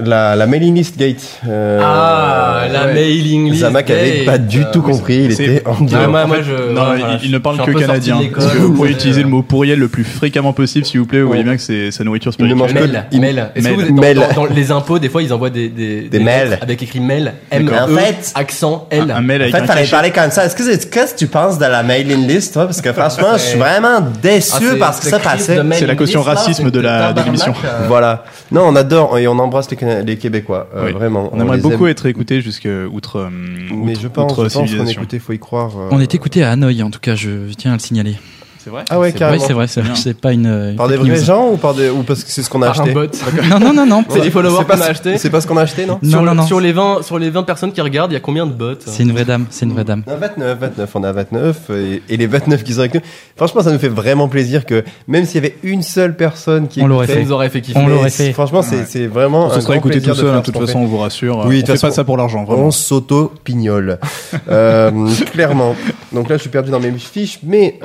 La, la mailing list gate. Euh, Ah, la ouais. mailing list. Zamak avait pas du tout Euh, compris, il était en Ah, moi, je. non, il- ne parle que canadien. l'école, Parce que vous pourriez mais, utiliser le mot pourriel le plus fréquemment possible, s'il vous plaît. Vous voyez bien que c'est sa nourriture Il ne mange spirituelle. Mail, il- mail. Est-ce que vous êtes dans, Mail. dans- dans les impôts, des fois, ils envoient des, des, Des lettres mails. avec écrit mail, M. E, En fait- accent, L. Un, un mail En avec fait, fallait parler comme ça. Est-ce que c'est- qu'est-ce que tu penses de la mailing list, toi? Parce que franchement, je suis vraiment Ah, déçu parce que ça passait. C'est la caution racisme de la- de tabarnak, l'émission. euh, Voilà. Non, on adore et on embrasse les, Cana- les Québécois. euh, Oui. Vraiment. On aimerait beaucoup aime. être écouté jusque outre, euh, Mais outre, je pense, qu'on civilisation. écoutait, faut y croire. euh. On est écouté à Hanoï, en tout cas, je tiens à le signaler. C'est vrai Ah ouais, Oui, carrément. c'est vrai, c'est Bien. c'est pas une. Par des vrais gens ou par des ou parce que c'est ce qu'on a Par un acheté bot. Non, non, non, non. C'est des followers C'est pas- qu'on a achetés. C'est pas ce qu'on a acheté, non Non, sur, non, non. sur les 20, sur les 20 personnes qui regardent, il y a combien de bots C'est une vraie dame, c'est une vraie dame. Non, 29, 29, on est à 29 et, et les 29 qui sont avec nous. Franchement, ça nous fait vraiment plaisir que même s'il y avait une seule personne qui On l'aurait écoutait, nous aurait fait kiffer. On l'aurait fait. Franchement, c'est vraiment On un se sera grand écouté tout seul, hein, de toute façon, on vous rassure. Oui, on fait pas ça pour l'argent, fait. vraiment. On s'auto-pignole. euh, clairement. Donc là, je suis perdu dans mes fiches, mais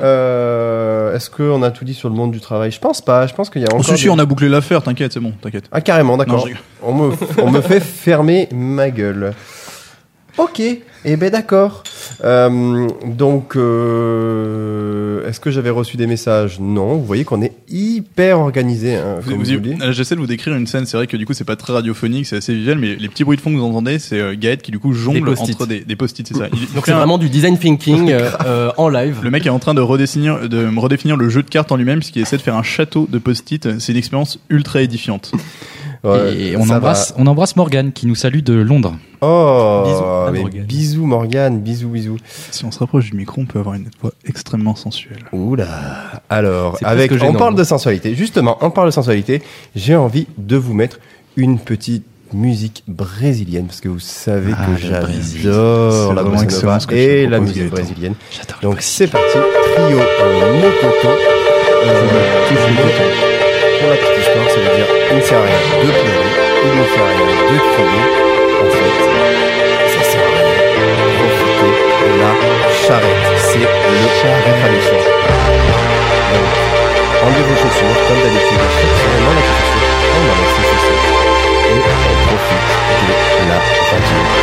euh, est-ce qu'on a tout dit sur le monde du travail? Je pense pas. Je pense qu'il y a Oh, encore. si, si, des- on a bouclé l'affaire, t'inquiète, c'est bon, t'inquiète. Ah, carrément, d'accord. je. On me, on me fait fermer ma gueule. Ok, eh ben d'accord. Euh, donc, euh, est-ce que j'avais reçu des messages? Non. Vous voyez qu'on est hyper organisé, hein, Vous- comme vous- vous dites. euh, J'essaie de vous décrire une scène, c'est vrai que du coup c'est pas très radiophonique, c'est assez visuel, mais les petits bruits de fond que vous entendez, c'est euh, Gaët qui du coup jongle post-it. entre des, des post-it, c'est ça. Il- Donc c'est un- vraiment du design thinking en live. Le mec est en train de redéfinir, de redéfinir le jeu de cartes en lui-même, puisqu'il essaie de faire un château de post-it. C'est une expérience ultra édifiante. Ouais, Et on embrasse, va. on embrasse Morgane qui nous salue de Londres. Oh, Bisous mais Morgane. bisous Morgane, bisous bisous. Si on se rapproche du micro, on peut avoir une voix extrêmement sensuelle. Oula. Alors, avec, on parle hein. de sensualité. Justement, on parle de sensualité. J'ai envie de vous mettre une petite musique brésilienne parce que vous savez Ah, que j'adore la vraiment bossa excellent nova ce que tu et la musique Gaëtan. brésilienne. J'adore. Donc c'est parti, trio euh, Mokoto. Euh. Pour la ça veut dire il ne sert à rien de pleurer, il ne sert à rien de crier. En fait, ça sert à rien. Profitez de la charrette. C'est le traduction. Donc, enlevez vos chaussures, comme d'habitude. Enlève ses chaussures, on enlève ses chaussures. Et on profite de la radio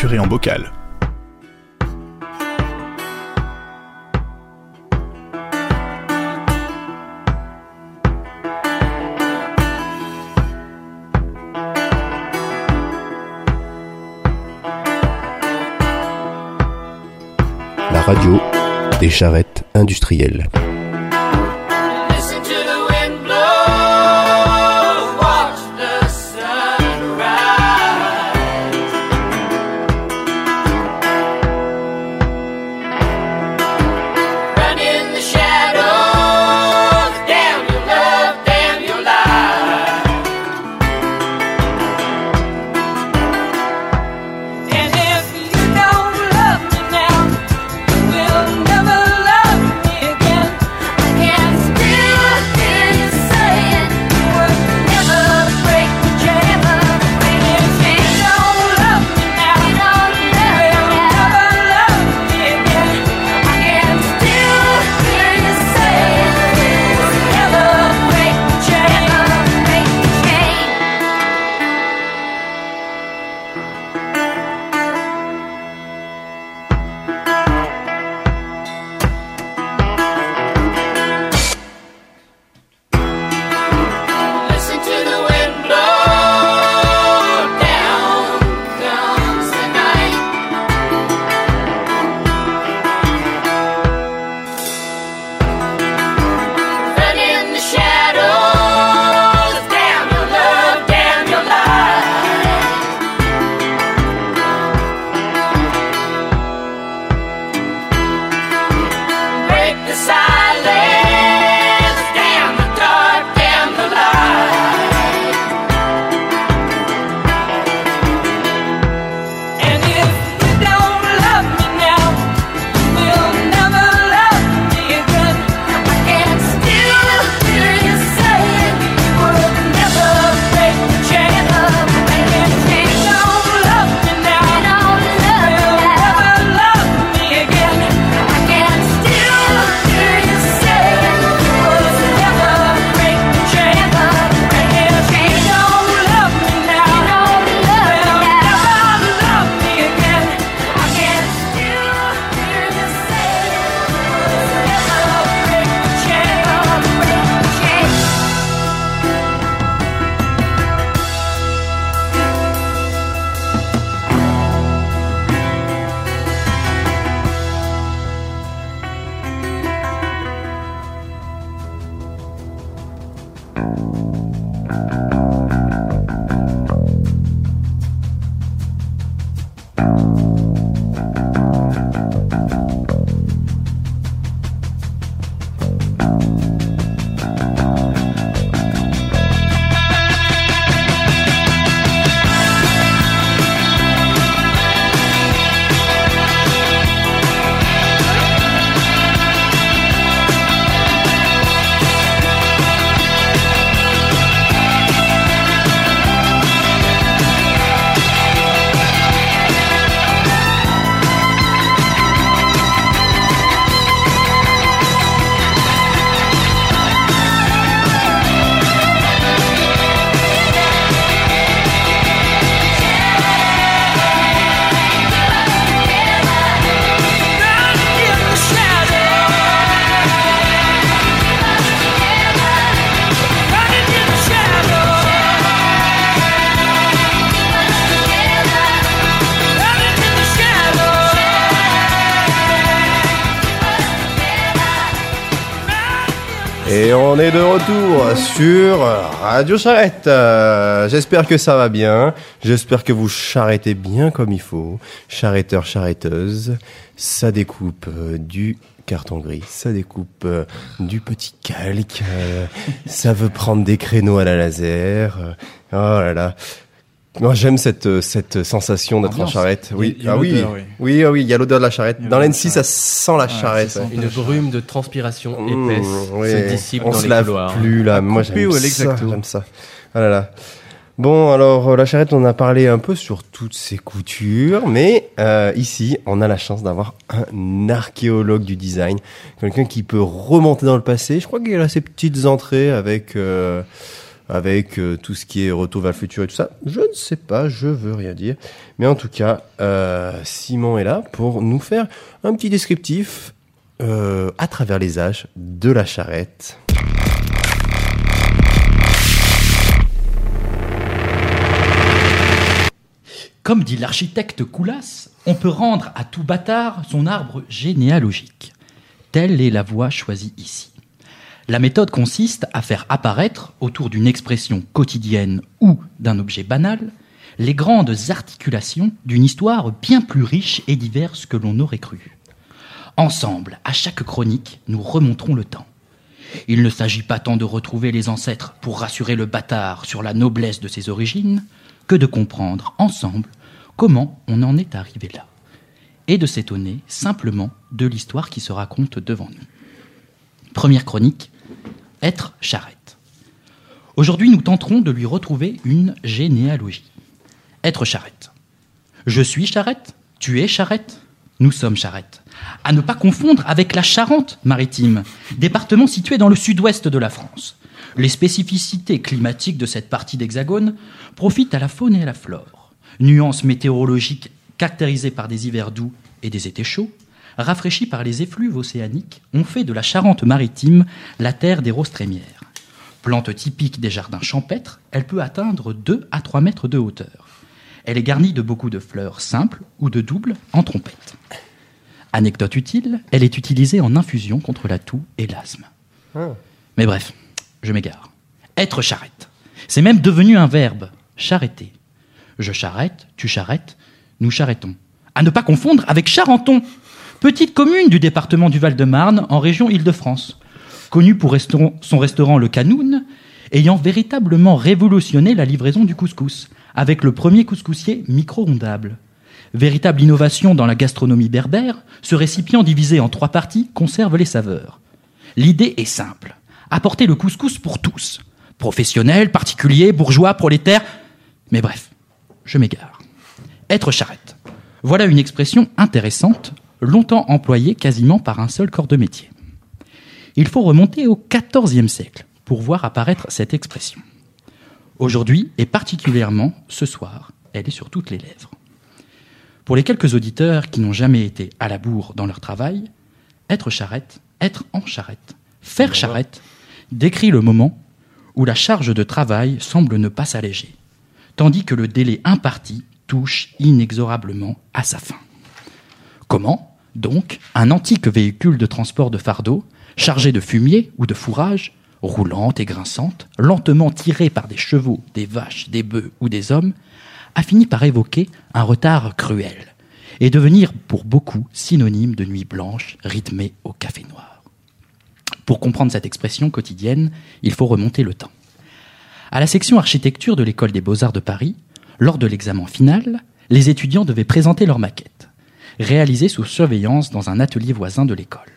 capturé en bocal. radio des charrettes industrielles. est de retour sur Radio Charrette. Euh, j'espère que ça va bien. J'espère que vous charrettez bien comme il faut. Charretteur, charretteuse, ça découpe euh, du carton gris, ça découpe euh, du petit calque, ça veut prendre des créneaux à la laser. oh là là. Moi, j'aime cette, euh, cette sensation d'être en charrette. Oui, Il y a ah oui. l'odeur, oui. oui, ah oui, il y a l'odeur de la charrette. Dans l'odeur de l'N6, la ça sent la Ouais, charrette. sent Une brume de transpiration Mmh, épaisse ouais. se dissipe On dans se les lave couloirs. plus là. À Moi, j'aime ça. J'aime ça. Ah là là. Bon, alors euh, la charrette, on a parlé un peu sur toutes ses coutures, mais euh, ici, on a la chance d'avoir un archéologue du design, quelqu'un qui peut remonter dans le passé. Je crois qu'il a ses petites entrées avec euh, avec euh, tout ce qui est retour vers le futur et tout ça. Je ne sais pas, je veux rien dire, mais en tout cas, euh, Simon est là pour nous faire un petit descriptif euh, à travers les âges de la charrette. Comme dit l'architecte Coulas, on peut rendre à tout bâtard son arbre généalogique. Telle est la voie choisie ici. La méthode consiste à faire apparaître, autour d'une expression quotidienne ou d'un objet banal, les grandes articulations d'une histoire bien plus riche et diverse que l'on aurait cru. Ensemble, à chaque chronique, nous remonterons le temps. Il ne s'agit pas tant de retrouver les ancêtres pour rassurer le bâtard sur la noblesse de ses origines, que de comprendre ensemble comment on en est arrivé là, et de s'étonner simplement de l'histoire qui se raconte devant nous. Première chronique, être charrette. Aujourd'hui, nous tenterons de lui retrouver une généalogie. Être charrette. Je suis charrette, tu es charrette, nous sommes charrette. À ne pas confondre avec la Charente-Maritime, département situé dans le sud-ouest de la France. Les spécificités climatiques de cette partie d'Hexagone profitent à la faune et à la flore. Nuances météorologiques caractérisées par des hivers doux et des étés chauds, rafraîchis par les effluves océaniques, ont fait de la Charente-Maritime la terre des roses trémières. Plante typique des jardins champêtres, elle peut atteindre 2 à 3 mètres de hauteur. Elle est garnie de beaucoup de fleurs simples ou de doubles en trompette. Anecdote utile, elle est utilisée en infusion contre la toux et l'asthme. Mais bref, je m'égare. Être charrette. C'est même devenu un verbe, charretter. Je charrette, tu charrettes, nous charrettons. À ne pas confondre avec Charenton, petite commune du département du Val-de-Marne en région Île-de-France, connue pour son restaurant Le Canoun, ayant véritablement révolutionné la livraison du couscous, avec le premier couscoussier micro-ondable. Véritable innovation dans la gastronomie berbère, ce récipient divisé en trois parties conserve les saveurs. L'idée est simple. Apporter le couscous pour tous. Professionnels, particuliers, bourgeois, prolétaires. Mais bref, je m'égare. Être charrette. Voilà une expression intéressante, longtemps employée quasiment par un seul corps de métier. Il faut remonter au XIVe siècle pour voir apparaître cette expression. Aujourd'hui, et particulièrement ce soir, elle est sur toutes les lèvres. Pour les quelques auditeurs qui n'ont jamais été à la bourre dans leur travail, être charrette, être en charrette, faire charrette, décrit le moment où la charge de travail semble ne pas s'alléger, tandis que le délai imparti touche inexorablement à sa fin. Comment, donc, un antique véhicule de transport de fardeau, chargé de fumier ou de fourrage, roulante et grinçante, lentement tirée par des chevaux, des vaches, des bœufs ou des hommes, a fini par évoquer un retard cruel et devenir pour beaucoup synonyme de nuit blanche rythmée au café noir. Pour comprendre cette expression quotidienne, il faut remonter le temps. À la section architecture de l'école des beaux-arts de Paris, lors de l'examen final, les étudiants devaient présenter leur maquette, réalisée sous surveillance dans un atelier voisin de l'école,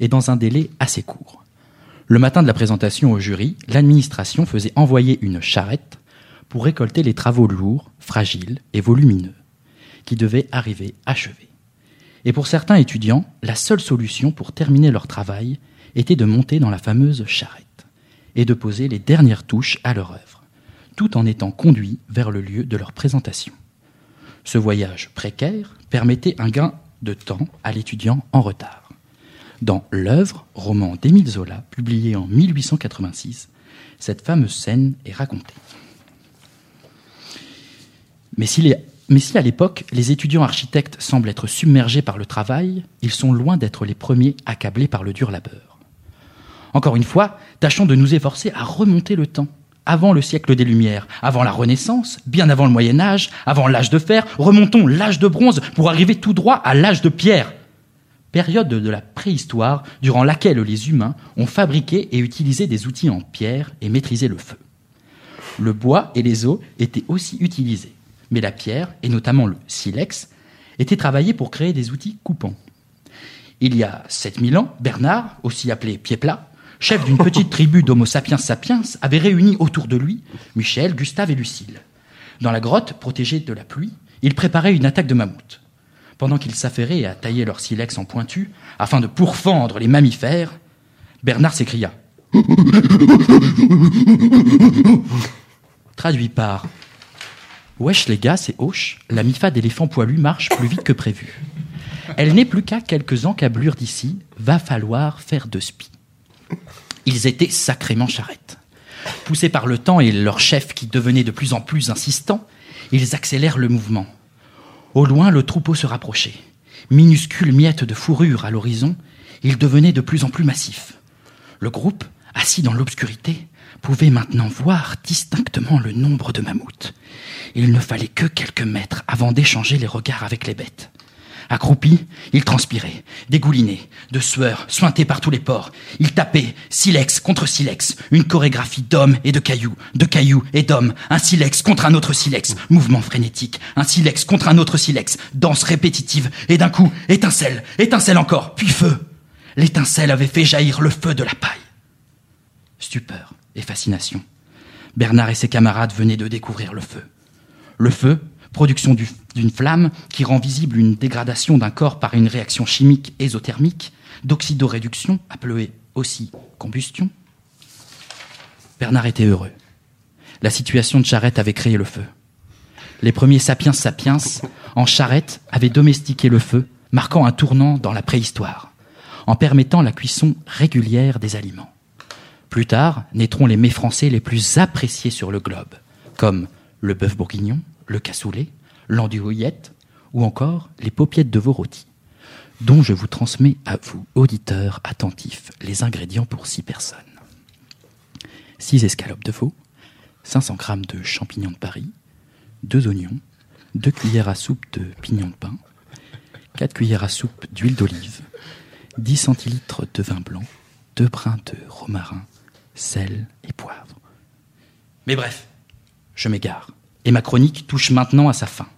et dans un délai assez court. Le matin de la présentation au jury, l'administration faisait envoyer une charrette pour récolter les travaux lourds, fragiles et volumineux, qui devaient arriver achevés. Et pour certains étudiants, la seule solution pour terminer leur travail était de monter dans la fameuse charrette et de poser les dernières touches à leur œuvre, tout en étant conduits vers le lieu de leur présentation. Ce voyage précaire permettait un gain de temps à l'étudiant en retard. Dans L'œuvre, roman d'Émile Zola, publié en 1886, cette fameuse scène est racontée. Mais si, mais si à l'époque, les étudiants architectes semblent être submergés par le travail, ils sont loin d'être les premiers accablés par le dur labeur. Encore une fois, tâchons de nous efforcer à remonter le temps. Avant le siècle des Lumières, avant la Renaissance, bien avant le Moyen Âge, avant l'âge de fer, remontons l'âge de bronze pour arriver tout droit à l'âge de pierre. Période de la préhistoire durant laquelle les humains ont fabriqué et utilisé des outils en pierre et maîtrisé le feu. Le bois et les os étaient aussi utilisés. Mais la pierre, et notamment le silex, étaient travaillés pour créer des outils coupants. Il y a 7000 ans, Bernard, aussi appelé Pied-Plat, chef d'une petite tribu d'Homo sapiens sapiens, avait réuni autour de lui Michel, Gustave et Lucille. Dans la grotte, protégée de la pluie, il préparait une attaque de mammouth. Pendant qu'ils s'affairaient à tailler leur silex en pointu, afin de pourfendre les mammifères, Bernard s'écria. Traduit par Wesh les gars, c'est Hoche, la mifa d'éléphant poilu marche plus vite que prévu. Elle n'est plus qu'à quelques encablures d'ici, va falloir faire de spi. Ils étaient sacrément charrettes. Poussés par le temps et leur chef qui devenait de plus en plus insistant, ils accélèrent le mouvement. Au loin, le troupeau se rapprochait. Minuscules miettes de fourrure à l'horizon, il devenait de plus en plus massif. Le groupe, assis dans l'obscurité, pouvait maintenant voir distinctement le nombre de mammouths. Il ne fallait que quelques mètres avant d'échanger les regards avec les bêtes. Accroupi, il transpirait, dégouliné, de sueur, sointé par tous les pores. Il tapait, silex contre silex, une chorégraphie d'hommes et de cailloux, de cailloux et d'hommes, un silex contre un autre silex, mouvement frénétique, un silex contre un autre silex, danse répétitive, et d'un coup, étincelle, étincelle encore, puis feu. L'étincelle avait fait jaillir le feu de la paille. Stupeur et fascination. Bernard et ses camarades venaient de découvrir le feu. Le feu, production du- d'une flamme qui rend visible une dégradation d'un corps par une réaction chimique ésothermique, d'oxydoréduction, appelée aussi combustion. Bernard était heureux. La situation de charrette avait créé le feu. Les premiers sapiens sapiens en charrette avaient domestiqué le feu, marquant un tournant dans la préhistoire, en permettant la cuisson régulière des aliments. Plus tard naîtront les mets français les plus appréciés sur le globe, comme le bœuf bourguignon, le cassoulet, l'andouillette ou encore les paupiettes de veau rôtis, dont je vous transmets à vous, auditeurs attentifs, les ingrédients pour six personnes. 6 escalopes de veau, 500 g de champignons de Paris, 2 oignons, 2 cuillères à soupe de pignon de pain, 4 cuillères à soupe d'huile d'olive, 10 centilitres de vin blanc, 2 brins de romarin, sel et poivre. Mais bref, je m'égare. Et ma chronique touche maintenant à sa fin.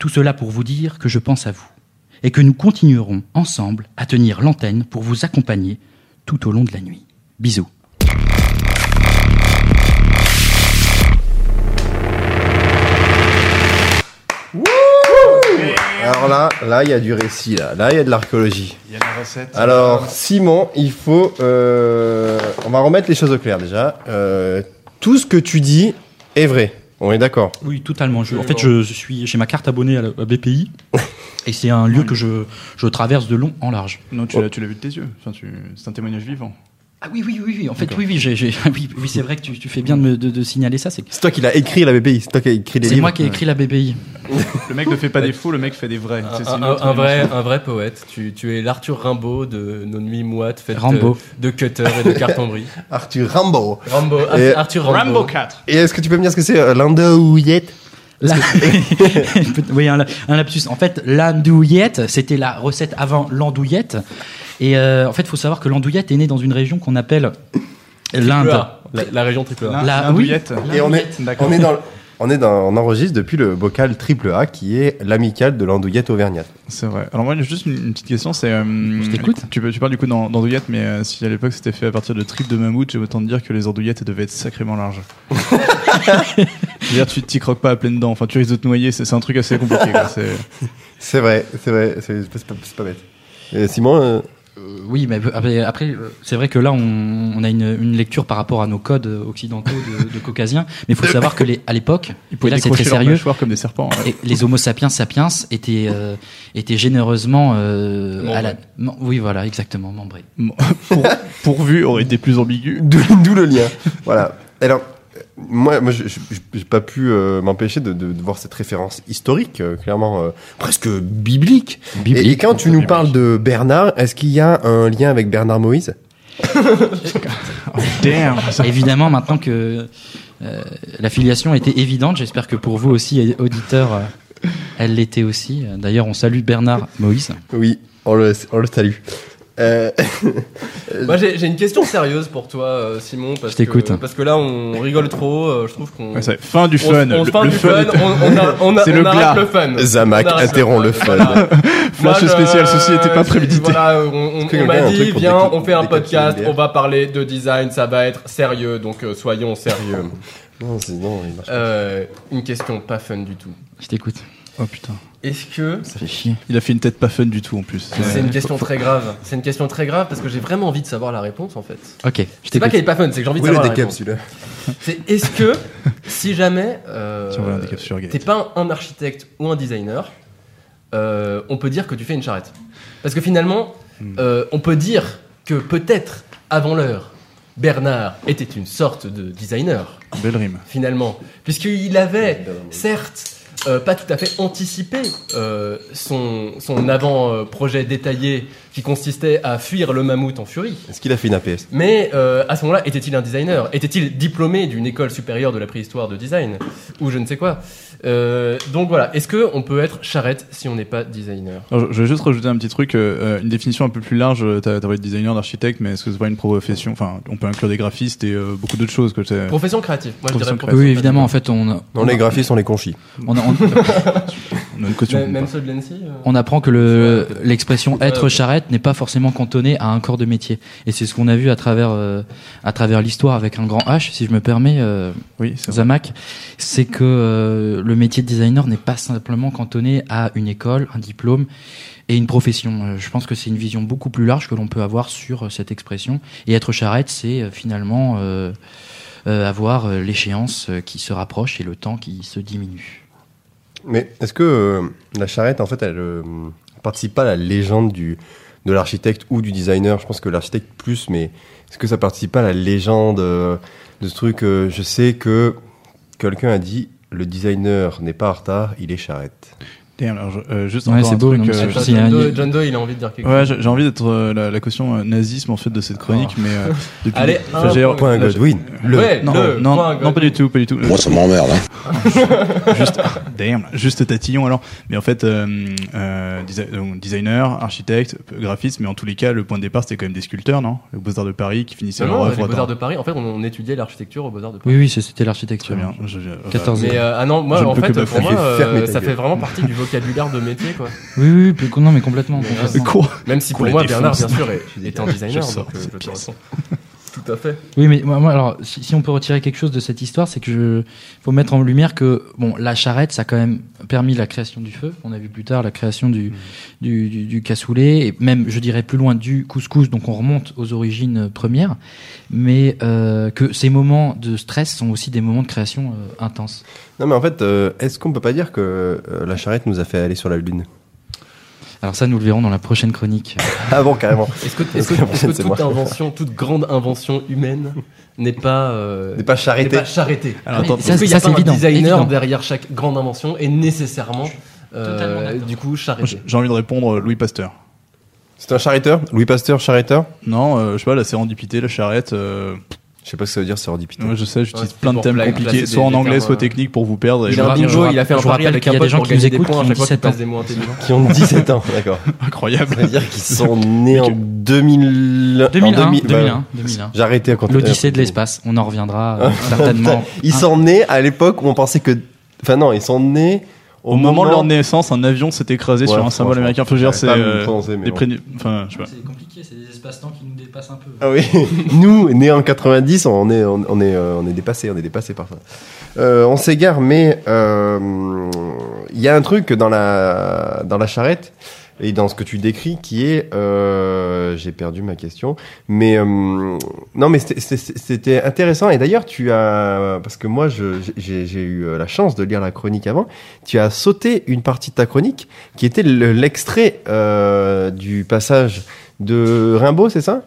Tout cela pour vous dire que je pense à vous et que nous continuerons ensemble à tenir l'antenne pour vous accompagner tout au long de la nuit. Bisous. Alors là, là, il y a du récit, là. Là, il y a de l'archéologie. Il y a la recette. Alors, Simon, il faut. euh, on va remettre les choses au clair déjà. Euh, tout ce que tu dis est vrai. On est d'accord. Oui, totalement. Je- en fait, je, je suis j'ai ma carte abonnée à, la- à BPI et c'est un lieu que je, je traverse de long en large. Non, tu l'as tu l'as vu de tes yeux. Enfin, tu... C'est un témoignage vivant. Ah oui, oui, oui, oui. En fait, oui, oui, j'ai, j'ai- oui, oui, c'est vrai que tu, tu fais bien de, me- de- de signaler ça. C'est, C'est toi qui l'as écrit la BPI. C'est toi qui as écrit les c'est livres. moi qui ai écrit la BPI. Le mec ne fait pas des faux, le mec fait des vrais. C'est- c'est Un, un- un vrai, un vrai poète. Tu, tu es l'Arthur Rimbaud de nos nuits moites faites Rimbaud. de, de cutter et de carton-bris. Arthur Rambo. Rambo, Et- Arthur Rambo. Rambo 4. Et est-ce que tu peux me dire ce que c'est euh, l'andouillette La- oui, un, un lapsus. En fait, l'andouillette, c'était la recette avant l'andouillette. Et euh, en fait, il faut savoir que l'andouillette est née dans une région qu'on appelle l'Inde. A, La, la région triple A. La- l'indouillette. Et on est, on est dans, on est dans, on enregistre depuis le bocal triple A qui est l'amicale de l'andouillette auvergnate. C'est vrai. Alors moi, j'ai juste une, une petite question, c'est... euh, Je t'écoute. Tu, tu parles du coup d'an- d'andouillette, mais euh, si à l'époque c'était fait à partir de tripes de mammouth, j'ai autant de dire que les andouillettes devaient être sacrément larges. Je veux dire, tu t'y croques pas à pleines dents, enfin tu risques de te noyer, c'est un truc assez compliqué. C'est- vrai, c'est vrai, c'est pas, bête. Et Simon, Euh, oui, mais après, après, euh, c'est vrai que là, on, on a une, une lecture par rapport à nos codes occidentaux de, de caucasiens. Mais il faut savoir que les, à l'époque, Ils et pouvaient là c'est très sérieux, mâchoires comme des serpents. ouais. et les Homo sapiens sapiens étaient, euh, étaient généreusement euh, à la, non, oui, voilà, exactement, membrés. Pour- pourvu aurait été plus ambigu. d'où le lien. voilà. Alors, euh, moi, moi, j'ai pas pu euh, m'empêcher de, de- de voir cette référence historique, euh, clairement euh, presque biblique. Et, et quand tu nous parles de Bernard, est-ce qu'il y a un lien avec Bernard Moïse? Damn. ça- Évidemment, maintenant que euh, la filiation était évidente, j'espère que pour vous aussi, auditeurs, euh, elle l'était aussi. D'ailleurs, on salue Bernard Moïse. Oui, on le, on le salue. Euh, Moi, j'ai j'ai une question sérieuse pour toi, euh, Simon. Parce Je t'écoute. que- Parce que là, on rigole trop. euh, je trouve qu'on. Ouais, fin du fun. On, Le- fin le du fun fun. On, on, a- on, a- C'est on le le fun. Zamac On arrête interrompt le fun. Voilà. Flash Moi, je- spécial, ceci n'était pas prémédité. Voilà, on, m'a dit, viens, on fait un podcast, on va parler de design, ça va être sérieux, donc euh, soyons sérieux. Non, c'est- non, il marche pas. Euh, une question pas fun du tout. Je t'écoute. Oh putain. Est-ce que Ça fait chier. Il a fait une tête pas fun du tout en plus. c'est une question très grave C'est une question très grave parce que j'ai vraiment envie de savoir la réponse en fait. Ok, je C'est pas qu'elle est pas fun, c'est que j'ai envie de savoir la décap, réponse. celui-là. C'est est-ce que si jamais euh, t'es pas un architecte ou un designer, euh, on peut dire que tu fais une charrette. Parce que finalement, Hmm. euh, on peut dire que peut-être avant l'heure, Bernard était une sorte de designer Belle rime. finalement, puisqu'il avait certes euh, pas tout à fait anticipé euh, son, son avant-projet détaillé qui consistait à fuir le mammouth en furie. Est-ce qu'il a fait une APS Mais euh, à ce moment-là, était-il un designer? Était-il diplômé d'une école supérieure de la préhistoire de design? Ou je ne sais quoi? Euh, Donc voilà, est-ce qu'on peut être charrette si on n'est pas designer? Alors, je vais juste rajouter un petit truc, euh, une définition un peu plus large. T'as t'as parlé de designer, d'architecte, mais est-ce que c'est pas une profession? Enfin, on peut inclure des graphistes et euh, beaucoup d'autres choses. Que Profession créative. Moi, je dirais Profession profession Oui, créative. évidemment, en fait, on, Non, on, les graphistes, on les conchit. on, on- on a une caution. Même, même ceux de l'ENSI euh on apprend que l'expression être charrette n'est pas forcément cantonnée à un corps de métier. Et c'est ce qu'on a vu à travers, euh, à travers l'histoire avec un grand H, si je me permets, euh, Oui. Zamac, c'est que euh, le métier de designer n'est pas simplement cantonné à une école, un diplôme et une profession. Euh, Je pense que c'est une vision beaucoup plus large que l'on peut avoir sur euh, cette expression. Et être charrette, c'est euh, finalement euh, euh, avoir euh, l'échéance euh, qui se rapproche et le temps qui se diminue. Mais est-ce que euh, la charrette, en fait, elle euh, participe pas à la légende du, de l'architecte ou du designer? Je pense que l'architecte plus, mais est-ce que ça participe pas à la légende euh, de ce truc Je sais que quelqu'un a dit le designer n'est pas en retard, il est charrette. Damn, alors, je- euh, juste Ouais, encore c'est beau, truc, non, euh, John, un- Doe, John Doe, il a envie de dire quelque Ouais, chose. j'ai j'ai envie d'être euh, la, la caution euh, nazisme en fait de cette chronique, mais euh, depuis. Allez, un point. Point Godwin. Le. Ouais, Non, le non, point non, pas du tout, pas du tout. Moi, ça m'emmerde. Hein. juste, damn, juste tatillon alors. Mais en fait, euh, euh, desi- donc, designer, architecte, graphiste, mais en tous les cas, le point de départ c'était quand même des sculpteurs, non? Les Beaux-Arts de Paris qui finissaient Non, leur œuvre. les Beaux-Arts dans- de Paris. En fait, on, on étudiait l'architecture aux Beaux-Arts de Paris. Oui, oui, c'était Très l'architecture. bien. Je- je- 14 Mais ah non, moi en fait, pour moi, ça fait vraiment partie du vocabulaire de métier, quoi. Oui, oui, plus- non, mais complètement. Mais, complètement. Quoi Même si Qu'on pour moi. Bernard, bien sûr, est, est un designer. Je sors donc, euh, cette je te pièce. réponds. Tout à fait. Oui, mais moi, moi, alors, si, si on peut retirer quelque chose de cette histoire, c'est que je faut mettre en lumière que bon, la charrette, ça a quand même permis la création du feu. On a vu plus tard la création du du, du, du cassoulet et même, je dirais plus loin du couscous. Donc on remonte aux origines euh, premières, mais euh, que ces moments de stress sont aussi des moments de création euh, intenses. Non, mais en fait, euh, est-ce qu'on peut pas dire que euh, la charrette nous a fait aller sur la lune? Alors ça, nous le verrons dans la prochaine chronique. Ah bon, carrément. Est-ce que, est-ce que, est-ce toute moi. invention, toute grande invention humaine n'est pas, euh, N'est pas n'est charretée. pas charrettée Alors, attends, ça, Est-ce qu'il n'y a ça, pas c'est un évident, designer évident. derrière chaque grande invention et nécessairement, euh, du coup, charretée j'ai envie de répondre euh, Louis Pasteur. C'est un charretteur? Louis Pasteur, charretteur? Non, euh, je sais pas, la sérendipité, la charrette. Je sais pas ce que ça veut dire, sérendipité. ouais, je sais, j'utilise c'est plein de thèmes compliqués, soit en anglais, soit euh, technique pour vous perdre. et Il a un bingo, il a fait un pari avec un y a des pote gens pour qui nous gagner des écoutent points à qui chaque ont fois qu'il 17 passe ans. des mots intelligents. Qui ont 17 ans, d'accord. Incroyable. Ça veut dire qu'ils sont nés en que- 2000... en 2001, 2000, 2001, 2001. J'ai arrêté à compter. L'Odyssée de l'espace. On en reviendra euh, certainement. Ils sont nés à l'époque où on pensait que... Enfin non, ils sont nés Au moment de leur naissance, un avion s'est écrasé Ouais, sur un symbole américain. Faut dire, c'est euh, bon. Enfin. C'est compliqué, c'est des espaces-temps qui nous dépassent un peu. Ah oui, nous, nés en 90, on est, on, on est, euh, on est dépassé, on est dépassé par ça. Euh, on s'égare, mais euh, il y a un truc dans la, dans la charrette et dans ce que tu décris qui est, euh, j'ai perdu ma question, mais euh, non, mais c'était- intéressant et d'ailleurs tu as, parce que moi j'ai eu euh, la chance de lire la chronique avant, tu as sauté une partie de ta chronique qui était le- l'extrait euh, du passage de Rimbaud, c'est ça?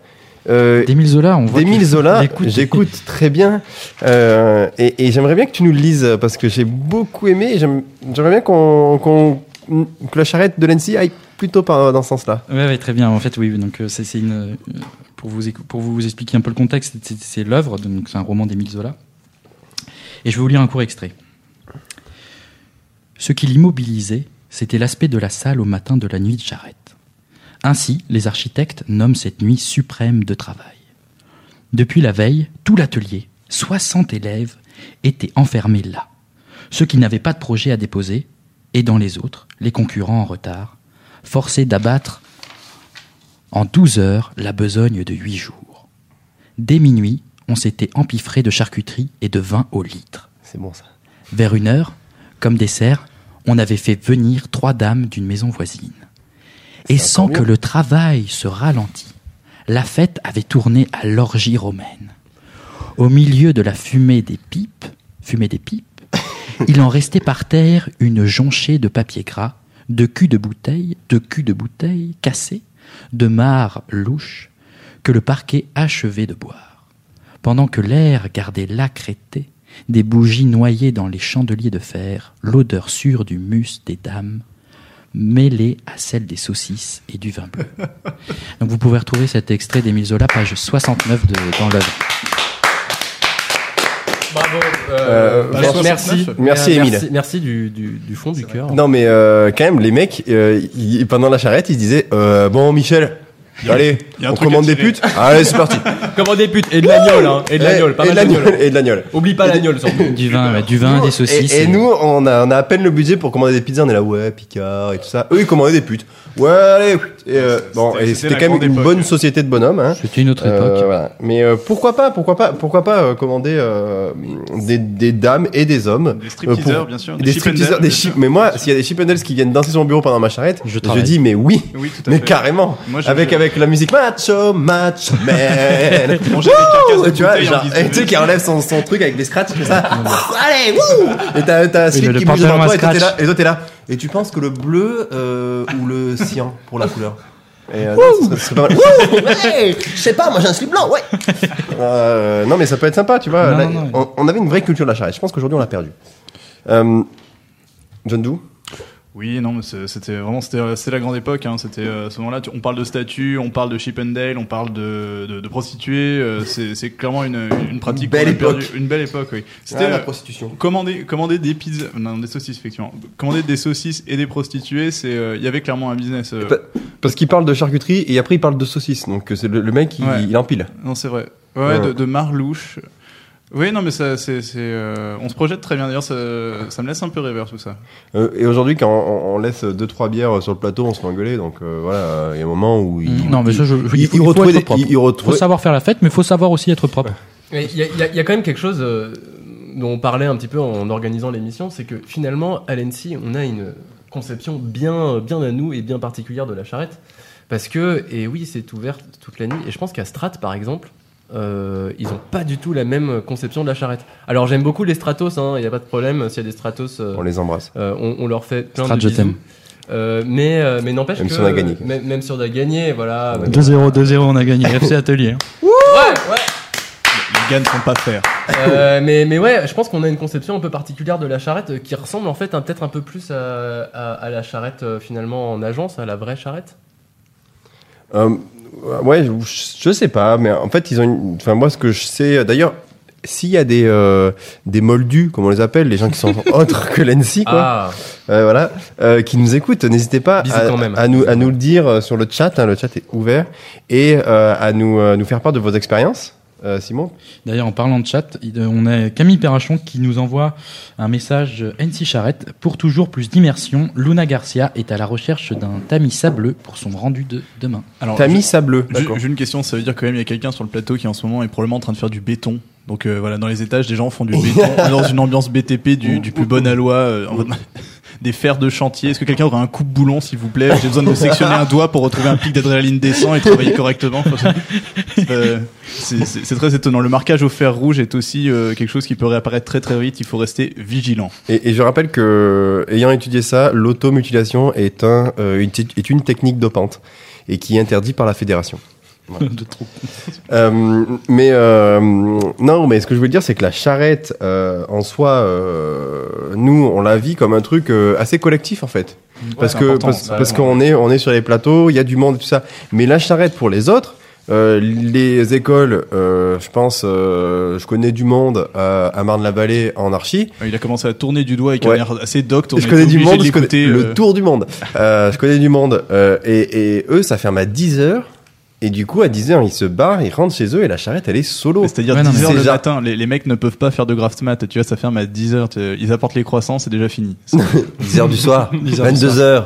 Euh, D'Émile Zola, on voit. D'Émile Zola, j'écoute. très bien. Euh, et et j'aimerais bien que tu nous le lises parce que j'ai beaucoup aimé. J'aimerais bien qu'on, qu'on- que la charrette de l'ENSI aille plutôt par, dans ce sens-là. Ouais, très bien. En fait, oui. oui, Donc, euh, c'est une. euh, Pour vous, pour vous expliquer un peu le contexte, c'est- c'est l'œuvre. Donc, c'est un roman d'Émile Zola. Et je vais vous lire un court extrait. Ce qui l'immobilisait, c'était l'aspect de la salle au matin de la nuit de charrette. Ainsi, les architectes nomment cette nuit suprême de travail. Depuis la veille, tout l'atelier, 60 élèves, étaient enfermés là. Ceux qui n'avaient pas de projet à déposer, et dans les autres, les concurrents en retard, forcés d'abattre en 12 heures la besogne de 8 jours. Dès minuit, on s'était empiffré de charcuterie et de vin au litre. C'est bon ça. Vers une heure, comme dessert, on avait fait venir trois dames d'une maison voisine. Et sans que le travail se ralentît, la fête avait tourné à l'orgie romaine. Au milieu de la fumée des pipes, fumée des pipes, il en restait par terre une jonchée de papier gras, de culs de bouteilles, de culs de bouteilles cassés, de mares louches, que le parquet achevait de boire. Pendant que l'air gardait l'âcre été, des bougies noyées dans les chandeliers de fer, l'odeur sûre du mus des dames, mêlée à celle des saucisses et du vin bleu. Donc vous pouvez retrouver cet extrait d'Émile Zola, page 69 de, dans l'œuvre. Bravo. Euh, merci, 69. merci, Merci, Euh, Émile. Merci, merci du, du, du fond du cœur. Non mais euh, quand même les mecs euh, ils- pendant la charrette ils se disaient euh, bon Michel allez il y a un on commande des putes allez c'est parti Comment des putes Et de l'agnole, hein. Et de l'agnole, pas et, mal et de l'agnole Oublie pas l'agnole, surtout. Du vin, du vin, des saucisses. et, et nous on a, on a à peine le budget pour commander des pizzas on est là ouais Picard et tout ça eux ils commandaient des putes ouais allez et, euh, bon C'était- et c'était quand même une époque. bonne société de bonhommes hein. C'était une autre Euh, époque. voilà. Mais euh, pourquoi pas, pourquoi pas, pourquoi pas euh, commander euh, des, des dames et des hommes, Des stripteasers, euh, pour- bien sûr. des, Des stripteasers, des bien chip- sûr. Mais moi, s'il y a des dales qui viennent danser sur mon bureau pendant ma charrette, Je je, dis mais oui, Oui, tout à mais fait. carrément, Moi, je- avec avec la musique macho, macho man. De tu vois, genre, et tu sais, qui enlève son, son truc avec des scratchs comme ça. Allez, wouh Et t'as, t'as un slip qui bouge devant toi et toi t'es là. Et tu penses que le bleu euh, ou le cyan pour la couleur et euh, non, ce serait, ce serait pas mal. Wouh Ouais Je sais pas, moi j'ai un slip blanc, ouais Euh, Non mais ça peut être sympa, tu vois. Non, Là, non, non. On, on avait une vraie culture de la charrette. Je pense qu'aujourd'hui on l'a perdu. Euh, John Doe Oui, non, mais c'était vraiment c'était la grande époque. Hein. C'était euh, ce moment-là. On parle de statut, on parle de chip and dale, on parle de, de, de prostituées. euh, c'est clairement une, une pratique. Une belle époque. perdue. Une belle époque, oui. C'était Ah, la euh, prostitution. commander commander des pizzas, non des saucisses effectivement. Commander des saucisses et des prostituées, c'est euh, il y avait clairement un business. euh, Pa- Parce qu'il parle de charcuterie et après il parle de saucisses. Donc c'est le, le mec, il, Ouais. il empile. Non, c'est vrai. Ouais, Ouais. De, de marlouche. Oui, non, mais ça, c'est, c'est, euh, on se projette très bien. D'ailleurs, ça, ça me laisse un peu rêveur tout ça. Euh, et aujourd'hui, quand on, on laisse deux trois bières sur le plateau, on se fait engueuler. Donc euh, voilà, il y a un moment où il. Non, mais ça, je, je- il, il faut, il faut retrouvait être des- propre. il- faut savoir faire la fête, mais il faut savoir aussi être propre. Il y, a- y y quand même quelque chose euh, dont on parlait un petit peu en organisant l'émission, c'est que finalement, à l'ENSI, on a une conception bien, bien à nous et bien particulière de la charrette. Parce que, et oui, c'est ouvert toute la nuit. Et je pense qu'à Strat, par exemple, euh, ils n'ont pas du tout la même conception de la charrette. Alors j'aime beaucoup les Stratos, il n'y a pas de problème. S'il y a des Stratos, euh, on les embrasse. euh, on, on leur fait plein Strat, de je bisous. t'aime. Euh, mais euh, mais n'empêche Même que si on a gagné. même, même si on a gagné, voilà. mais bon. 2-0, 2-0, on a gagné. FC Atelier. hein. Ouais, ouais. Les gars ne font pas faire. Euh, mais, mais ouais, je pense qu'on a une conception un peu particulière de la charrette qui ressemble en fait peut-être un peu plus à, à- à la charrette finalement en agence, à la vraie charrette. Euh, ouais, je, sais pas, mais en fait, ils ont. Une... Enfin, moi, ce que je sais, d'ailleurs, s'il y a des euh, des moldus, comme on les appelle, les gens qui sont autres que l'ENSI, quoi, Ah, euh, voilà, euh, qui nous écoutent, n'hésitez pas à, à nous à nous le dire euh, sur le chat. hein, le chat est ouvert et euh, à nous euh, nous faire part de vos expériences. Euh, Simon, D'ailleurs, en parlant de chat, il- on a Camille Perrachon qui nous envoie un message euh, NC Charrette. Pour toujours plus d'immersion, Luna Garcia est à la recherche d'un tamis sableux pour son rendu de demain. Alors, t'as je- mis sableux. J'ai j'ai une question, ça veut dire quand même il y a quelqu'un sur le plateau qui en ce moment est probablement en train de faire du béton. Donc euh, voilà, dans les étages, des gens font du béton dans une ambiance BTP du, du plus bon aloi, euh, en des fers de chantier. Est-ce que quelqu'un aurait un coupe-boulon, s'il vous plaît? J'ai besoin de sectionner un doigt pour retrouver un pic d'adrénaline décent et travailler correctement. C'est- très étonnant. Le marquage au fer rouge est aussi euh, quelque chose qui peut réapparaître très très vite. Il faut rester vigilant. Et, et je rappelle que, ayant étudié ça, l'automutilation est, un, euh, une, est une technique dopante et qui est interdite par la fédération. de trop. Euh, mais euh, non, mais ce que je veux dire, c'est que la charrette, euh, en soi, nous, on la vit comme un truc assez collectif, en fait. parce que parce, qu'on est on est sur les plateaux, il y a du monde et tout ça. Mais la charrette pour les autres, Euh, les écoles, euh, je pense, euh, je connais du monde à Marne-la-Vallée en archi. Il a commencé à tourner du doigt avec Ouais. un air assez docte. je connais du monde, je connais le tour du monde. Je connais du monde. et, et eux, ça ferme à 10h. Et du coup, à 10h, ils se barrent, ils rentrent chez eux et la charrette, elle est solo. C'est-à-dire Ouais, non, mais 10h c'est le déjà- matin, les, les mecs ne peuvent pas faire de graft mat, tu vois, ça ferme à 10h, ils apportent les croissants, c'est déjà fini. 10h du soir, 10 heures du 22h.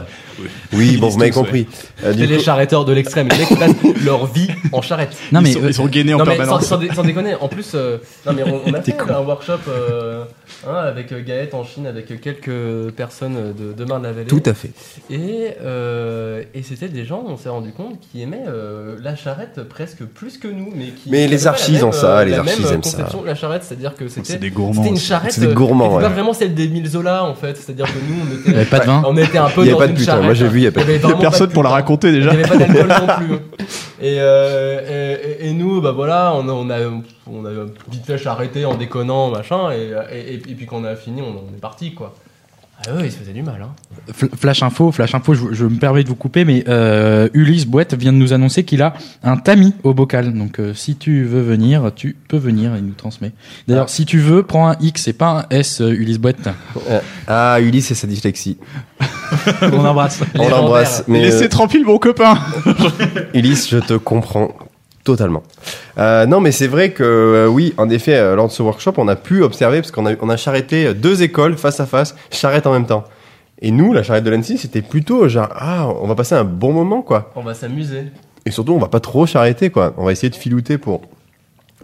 Oui, bon, vous m'avez compris. Euh, du C'est les coup- charretteurs de l'extrême. Les mecs passent leur vie en charrette. Non, mais ils, sont, euh, ils sont gainés en non mais sans, permanence. sans dé- sans déconner, en plus, euh, non mais on, on a fait un workshop euh, hein, avec euh, Gaët en Chine, avec quelques personnes de, de Marne-la-Vallée. Tout à fait. Et, euh, et c'était des gens, on s'est rendu compte, qui aimaient euh, la charrette presque plus que nous. Mais, qui Mais qui les avaient pas la archis même, ont ça, euh, les la archis même aiment ça. conception de la charrette, c'est-à-dire que C'est c'était des gourmands. c'était une charrette C'est des euh, gourmands, qui était pas vraiment celle des mille Zola en fait, c'est-à-dire que nous on était, avait pas de vin. on était un peu Il y avait dans pas de une putain. charrette. Moi, j'ai vu, il y a pas de avait Il y a vraiment personne pas de pour la putain. raconter Il déjà. n'y avait pas d'alcool non plus. Et, euh, et- et nous, bah voilà, on a, on a, on a vite fait arrêté en déconnant, machin, et, et, et puis quand on a fini, on, on est parti, quoi. Ah ouais, il se faisait du mal, hein. Fl- Flash info, flash info, je, je me permets de vous couper, mais euh, Ulysse Boîte vient de nous annoncer qu'il a un tamis au bocal. Donc euh, si tu veux venir, tu peux venir, il nous transmet. D'ailleurs, si tu veux, prends un X et pas un S, euh, Ulysse Boîte. Euh, Ah, Ulysse et sa dyslexie. On embrasse. On l'embrasse. Mais Laissez euh, tranquille mon copain Ulysse, je te comprends totalement. Euh, non, mais c'est vrai que euh, oui, en effet, euh, lors de ce workshop, on a pu observer parce qu'on a on a charretté deux écoles face à face, charrette en même temps. Et nous, la charrette de l'ANSI, c'était plutôt genre ah, on va passer un bon moment quoi. On va s'amuser. Et surtout, on va pas trop charretter quoi. On va essayer de filouter pour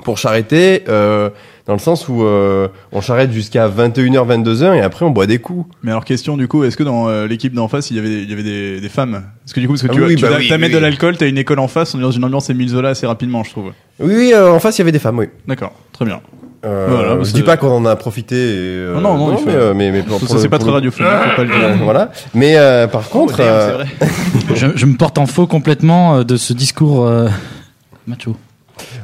pour charretter euh, dans le sens où euh, on charrette jusqu'à 21h 22h et après on boit des coups. Mais alors question du coup, est-ce que dans euh, l'équipe d'en face il y avait, il y avait des, des femmes? Parce que du coup, parce que Ah tu, oui, tu bah oui, t'amènes oui, de oui. l'alcool, t'as une école en face, on est dans une ambiance Émile Zola assez rapidement, je trouve. Oui, oui, euh, en face il y avait des femmes, oui. D'accord, très bien. Euh, Voilà, je c'est- dis pas qu'on en a profité. et, euh, Non, non, non, il faut- mais, euh, mais, mais pour- Ça, pour c'est le- pas pour très le- radiophonique, faut pas le dire. voilà. Mais euh, par contre, Oh, euh, vrai. je, je me porte en faux complètement euh, de ce discours euh, macho.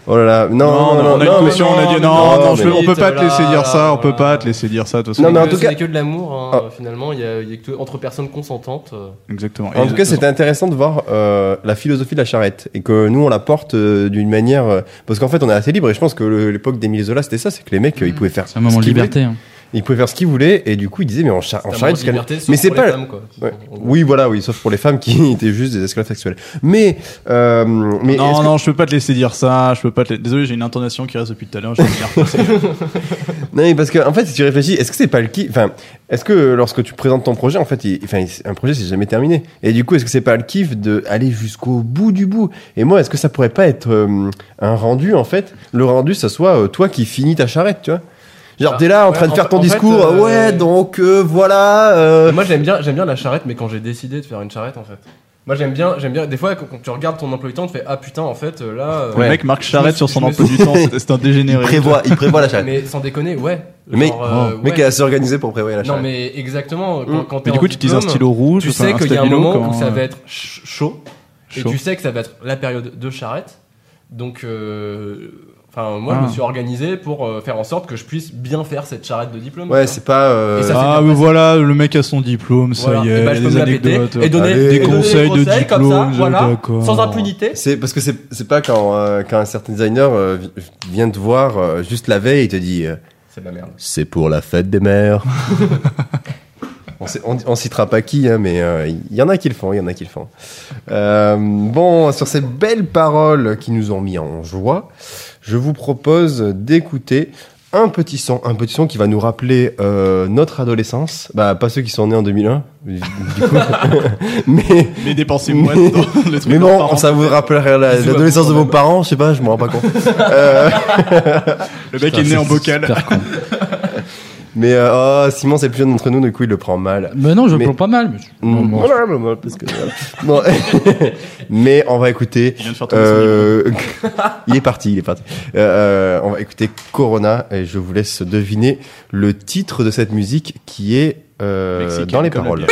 Oh là là, non, non, on a non, une caution, on a dit non, non, je peux- on peut pas te laisser dire ça, on peut pas te laisser dire ça, de toute façon. Non, mais en tout cas- n'est que de l'amour, hein, Ah. finalement, il y a, il y a que entre personnes consentantes. euh. Exactement. En Et tout cas, de- c'était intéressant de voir euh, la philosophie de la charrette et que nous on la porte euh, d'une manière euh, parce qu'en fait on est assez libre et je pense que le- l'époque d'Émile Zola c'était ça, c'est que les mecs euh, ils pouvaient faire C'est un moment ce de qu'ils liberté. hein. Ils pouvaient faire ce qu'ils voulaient et du coup ils disaient mais char- un charrette liberté, mais c'est les pas femmes, quoi. Ouais. En gros. oui voilà oui sauf pour les femmes qui étaient juste des esclaves sexuels mais euh, mais non, est-ce que- non, je peux pas te laisser dire ça, je peux pas te... Désolé, j'ai une intonation qui reste depuis tout à l'heure. Non, mais parce que en fait, si tu réfléchis, est-ce que c'est pas le kiff Enfin, est-ce que lorsque tu présentes ton projet, en fait, il- enfin, il- un projet c'est jamais terminé. Et du coup, est-ce que c'est pas le kiff de aller jusqu'au bout du bout? Et moi, est-ce que ça pourrait pas être euh, un rendu en fait? Le rendu, ça soit euh, toi qui finis ta charrette, tu vois? Genre, Ah, t'es là en ouais, train de en faire ton en fait, discours. euh, ouais, donc euh, voilà. euh, Moi j'aime bien, j'aime bien la charrette, mais quand j'ai décidé de faire une charrette en fait. Moi j'aime bien, j'aime bien. Des fois quand, tu regardes ton emploi du temps, tu fais ah putain en fait là. euh, Le mec marque charrette sur son emploi du temps, c'est un il dégénéré. prévoit, il prévoit la charrette. Mais sans déconner, ouais. Le mec, Genre, euh, mec ouais. est assez organisé pour prévoir la Non charrette. mais exactement. Quand, Mm. quand Mais du en coup, tu utilises un stylo rouge, Tu sais qu'il y a un moment comment- où ça va être ch- chaud, et tu sais que ça va être la période de charrette. Donc, euh, enfin, moi, je Ah. me suis organisé pour euh, faire en sorte que je puisse bien faire cette charrette de diplôme. Ouais, c'est pas. euh, ça, Ah, mais voilà, le mec a son diplôme, ça Voilà. y Et est, bah, je peux des me la péter anecdotes. et donner Allez. et Des donner conseils de comme ça, diplôme, voilà, d'accord. sans impunité. C'est parce que c'est c'est pas quand euh, quand un certain designer euh, vi- vient te voir euh, juste la veille et te dit euh, C'est de la merde. c'est pour la fête des mères. on, on, on citera pas qui hein, mais euh, il y en a qui le font, il y en a qui le font. Euh, bon, sur ces belles paroles qui nous ont mis en joie, je vous propose d'écouter un petit son, un petit son qui va nous rappeler euh, notre adolescence. Bah pas ceux qui sont nés en 2001, du coup. mais Mais dépensez moins dans le truc mais de bon, parents. ça vous rappellerait la- Bisous à l'adolescence de vos parents, je sais pas, je m'en rends pas compte. Euh, Le mec Putain, est né en bocal. Mais euh, oh, Simon, c'est le plus jeune d'entre nous, du coup, il le prend mal. Mais non, je Mais- prends pas mal. mais je- non, non, voilà, voilà, parce que, voilà. Bon, mais on va écouter. Il vient de faire tomber son Euh, il est parti, il est parti. Euh, euh, on va écouter Corona et je vous laisse deviner le titre de cette musique qui est euh, dans les paroles.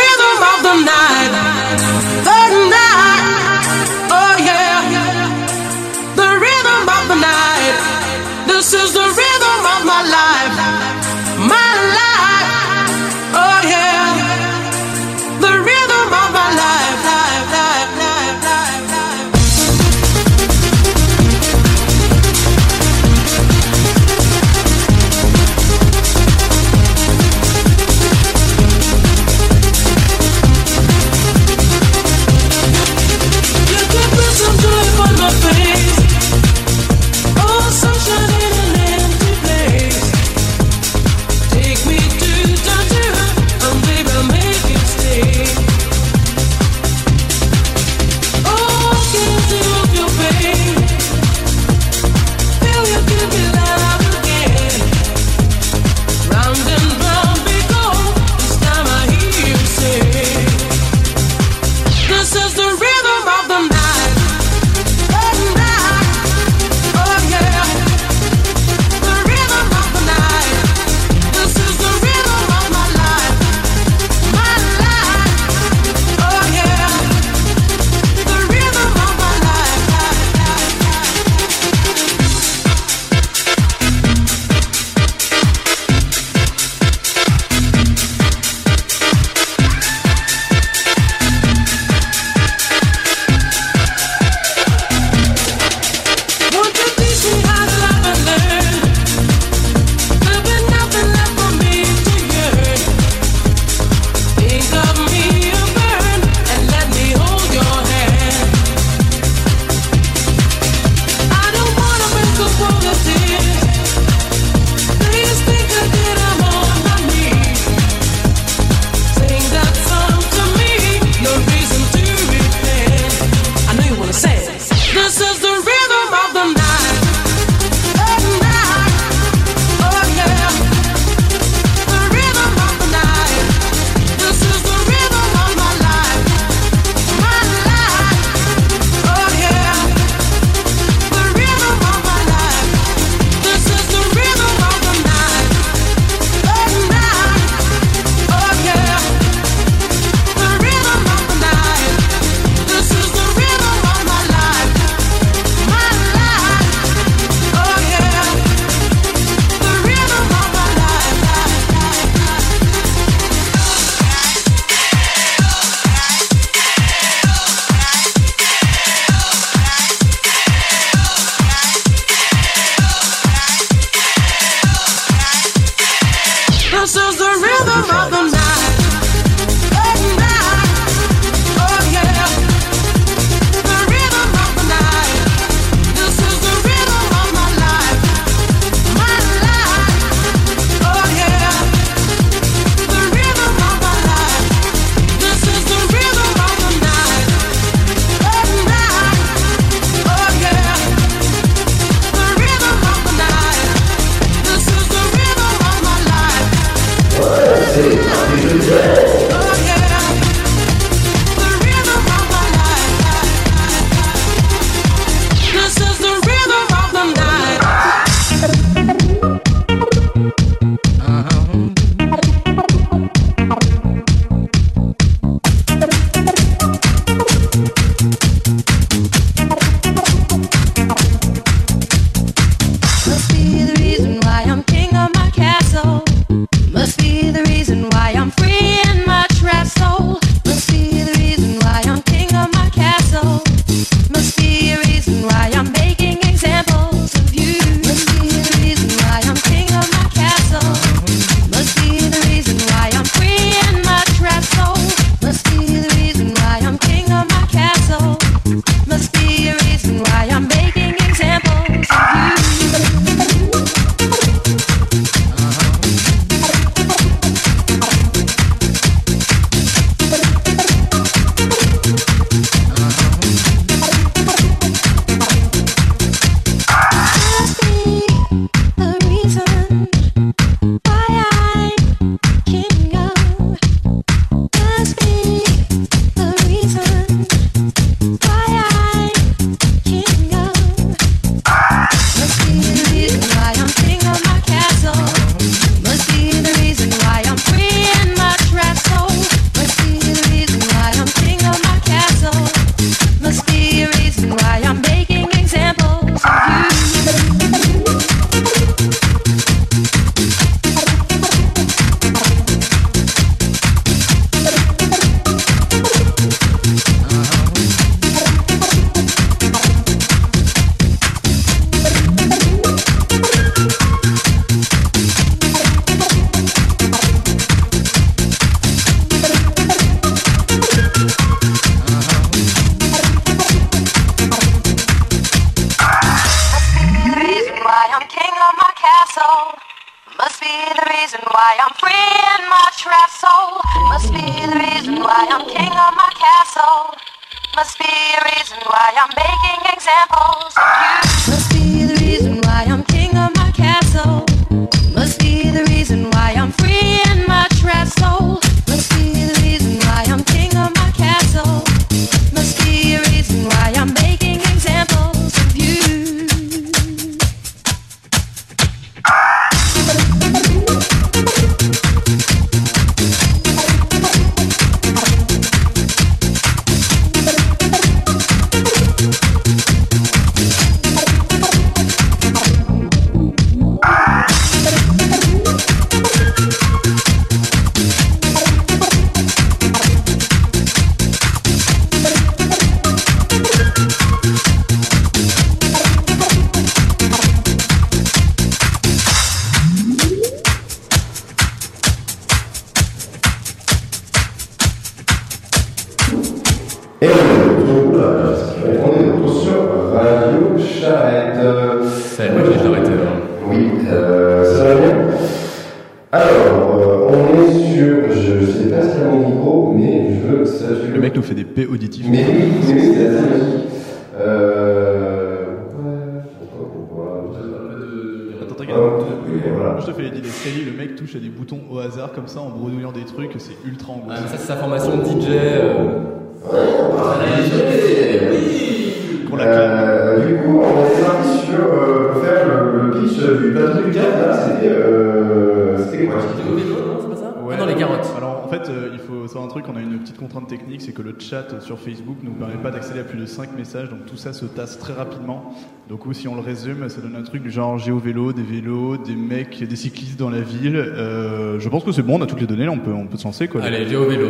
Chat sur Facebook ne nous permet pas d'accéder à plus de 5 messages, donc tout ça se tasse très rapidement. Donc ou si on le résume, ça donne un truc du genre géo-vélo, des vélos, des mecs, des cyclistes dans la ville. Euh, je pense que c'est bon, on a toutes les données, là, on peut, on peut se lancer quoi. Allez, Géo vélo.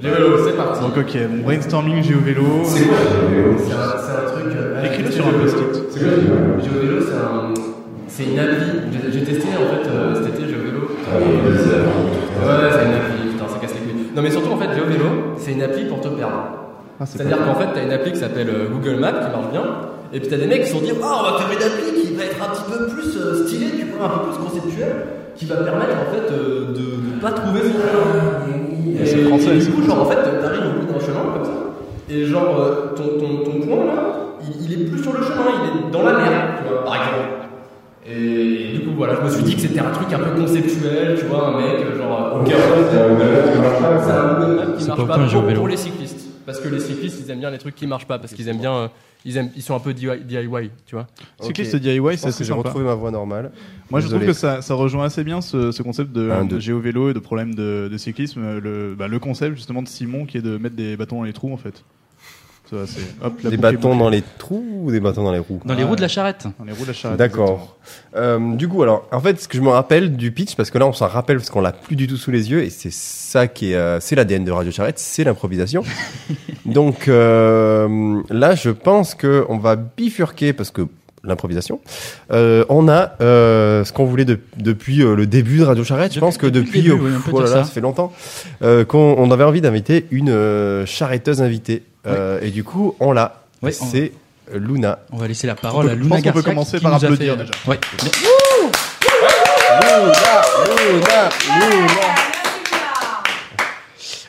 Géo vélo, c'est parti. Donc ok, mon brainstorming géo-vélo. C'est quoi C'est un, c'est un truc. euh, Écris-le sur un post-it. C'est quoi Géo vélo C'est un. C'est une appli. J'ai- J'ai testé en fait euh, cet été Géo vélo. Ouais, c'est une appli. Putain, ça casse les couilles. Non, mais surtout en fait, Géo vélo, c'est une appli pour te perdre. Ah, c'est C'est-à-dire qu'en fait, t'as une appli qui s'appelle euh, Google Maps qui marche bien. Et puis t'as des mecs qui se sont dit, ah, on va faire une appli qui va être un petit peu plus euh, stylée, tu vois, un peu plus conceptuelle, qui va permettre en fait euh, de ne pas trouver son chemin. Et, français, et du coup, genre en fait, t'arrives au bout d'un chemin comme ça. Et genre, euh, ton, ton, ton point là, il, il est plus sur le chemin, il est dans la mer, tu vois, par exemple. Et, voilà, je me suis dit que c'était un truc un peu conceptuel, tu vois, un mec, euh, genre, ok, C'est un qui marche pas, c'est ça. un Google Maps qui C'est marche pas pas aucun pour, les cyclistes. Parce que les cyclistes, ils aiment bien les trucs qui marchent pas, parce qu'ils aiment bien, euh, ils, aiment, ils sont un peu DIY, tu vois. Cycliste. DIY, c'est assez j'ai retrouvé ma voix normale. Moi, je trouve que ça, ça rejoint assez bien ce, ce concept de, Un, de deux. géo-vélo et de problème de, de cyclisme. Le, bah, le concept, justement, de Simon qui est de mettre des bâtons dans les trous, en fait. Ça, c'est, hop, la Des boucle est bâtons bouclée. dans les trous ou des bâtons dans les roues Dans les roues de la charrette. Dans les roues de la charrette. D'accord. Euh, du coup, alors, en fait, ce que je me rappelle du pitch, parce que là, on s'en rappelle parce qu'on l'a plus du tout sous les yeux, et c'est ça qui est, euh, c'est l'ADN de Radio Charrette, c'est l'improvisation. Donc euh, là, je pense que on va bifurquer parce que l'improvisation. Euh, on a euh, ce qu'on voulait de- depuis euh, le début de Radio Charrette. Je pense que depuis début, oui, on peut oh là dire là, ça. ça fait longtemps euh, qu'on on avait envie d'inviter une euh, charretteuse invitée. Euh, Et du coup, on l'a. On- c'est Luna. On va laisser la parole On peut- à je Luna pense qu'on peut commencer par applaudir, fait- déjà. Ouais.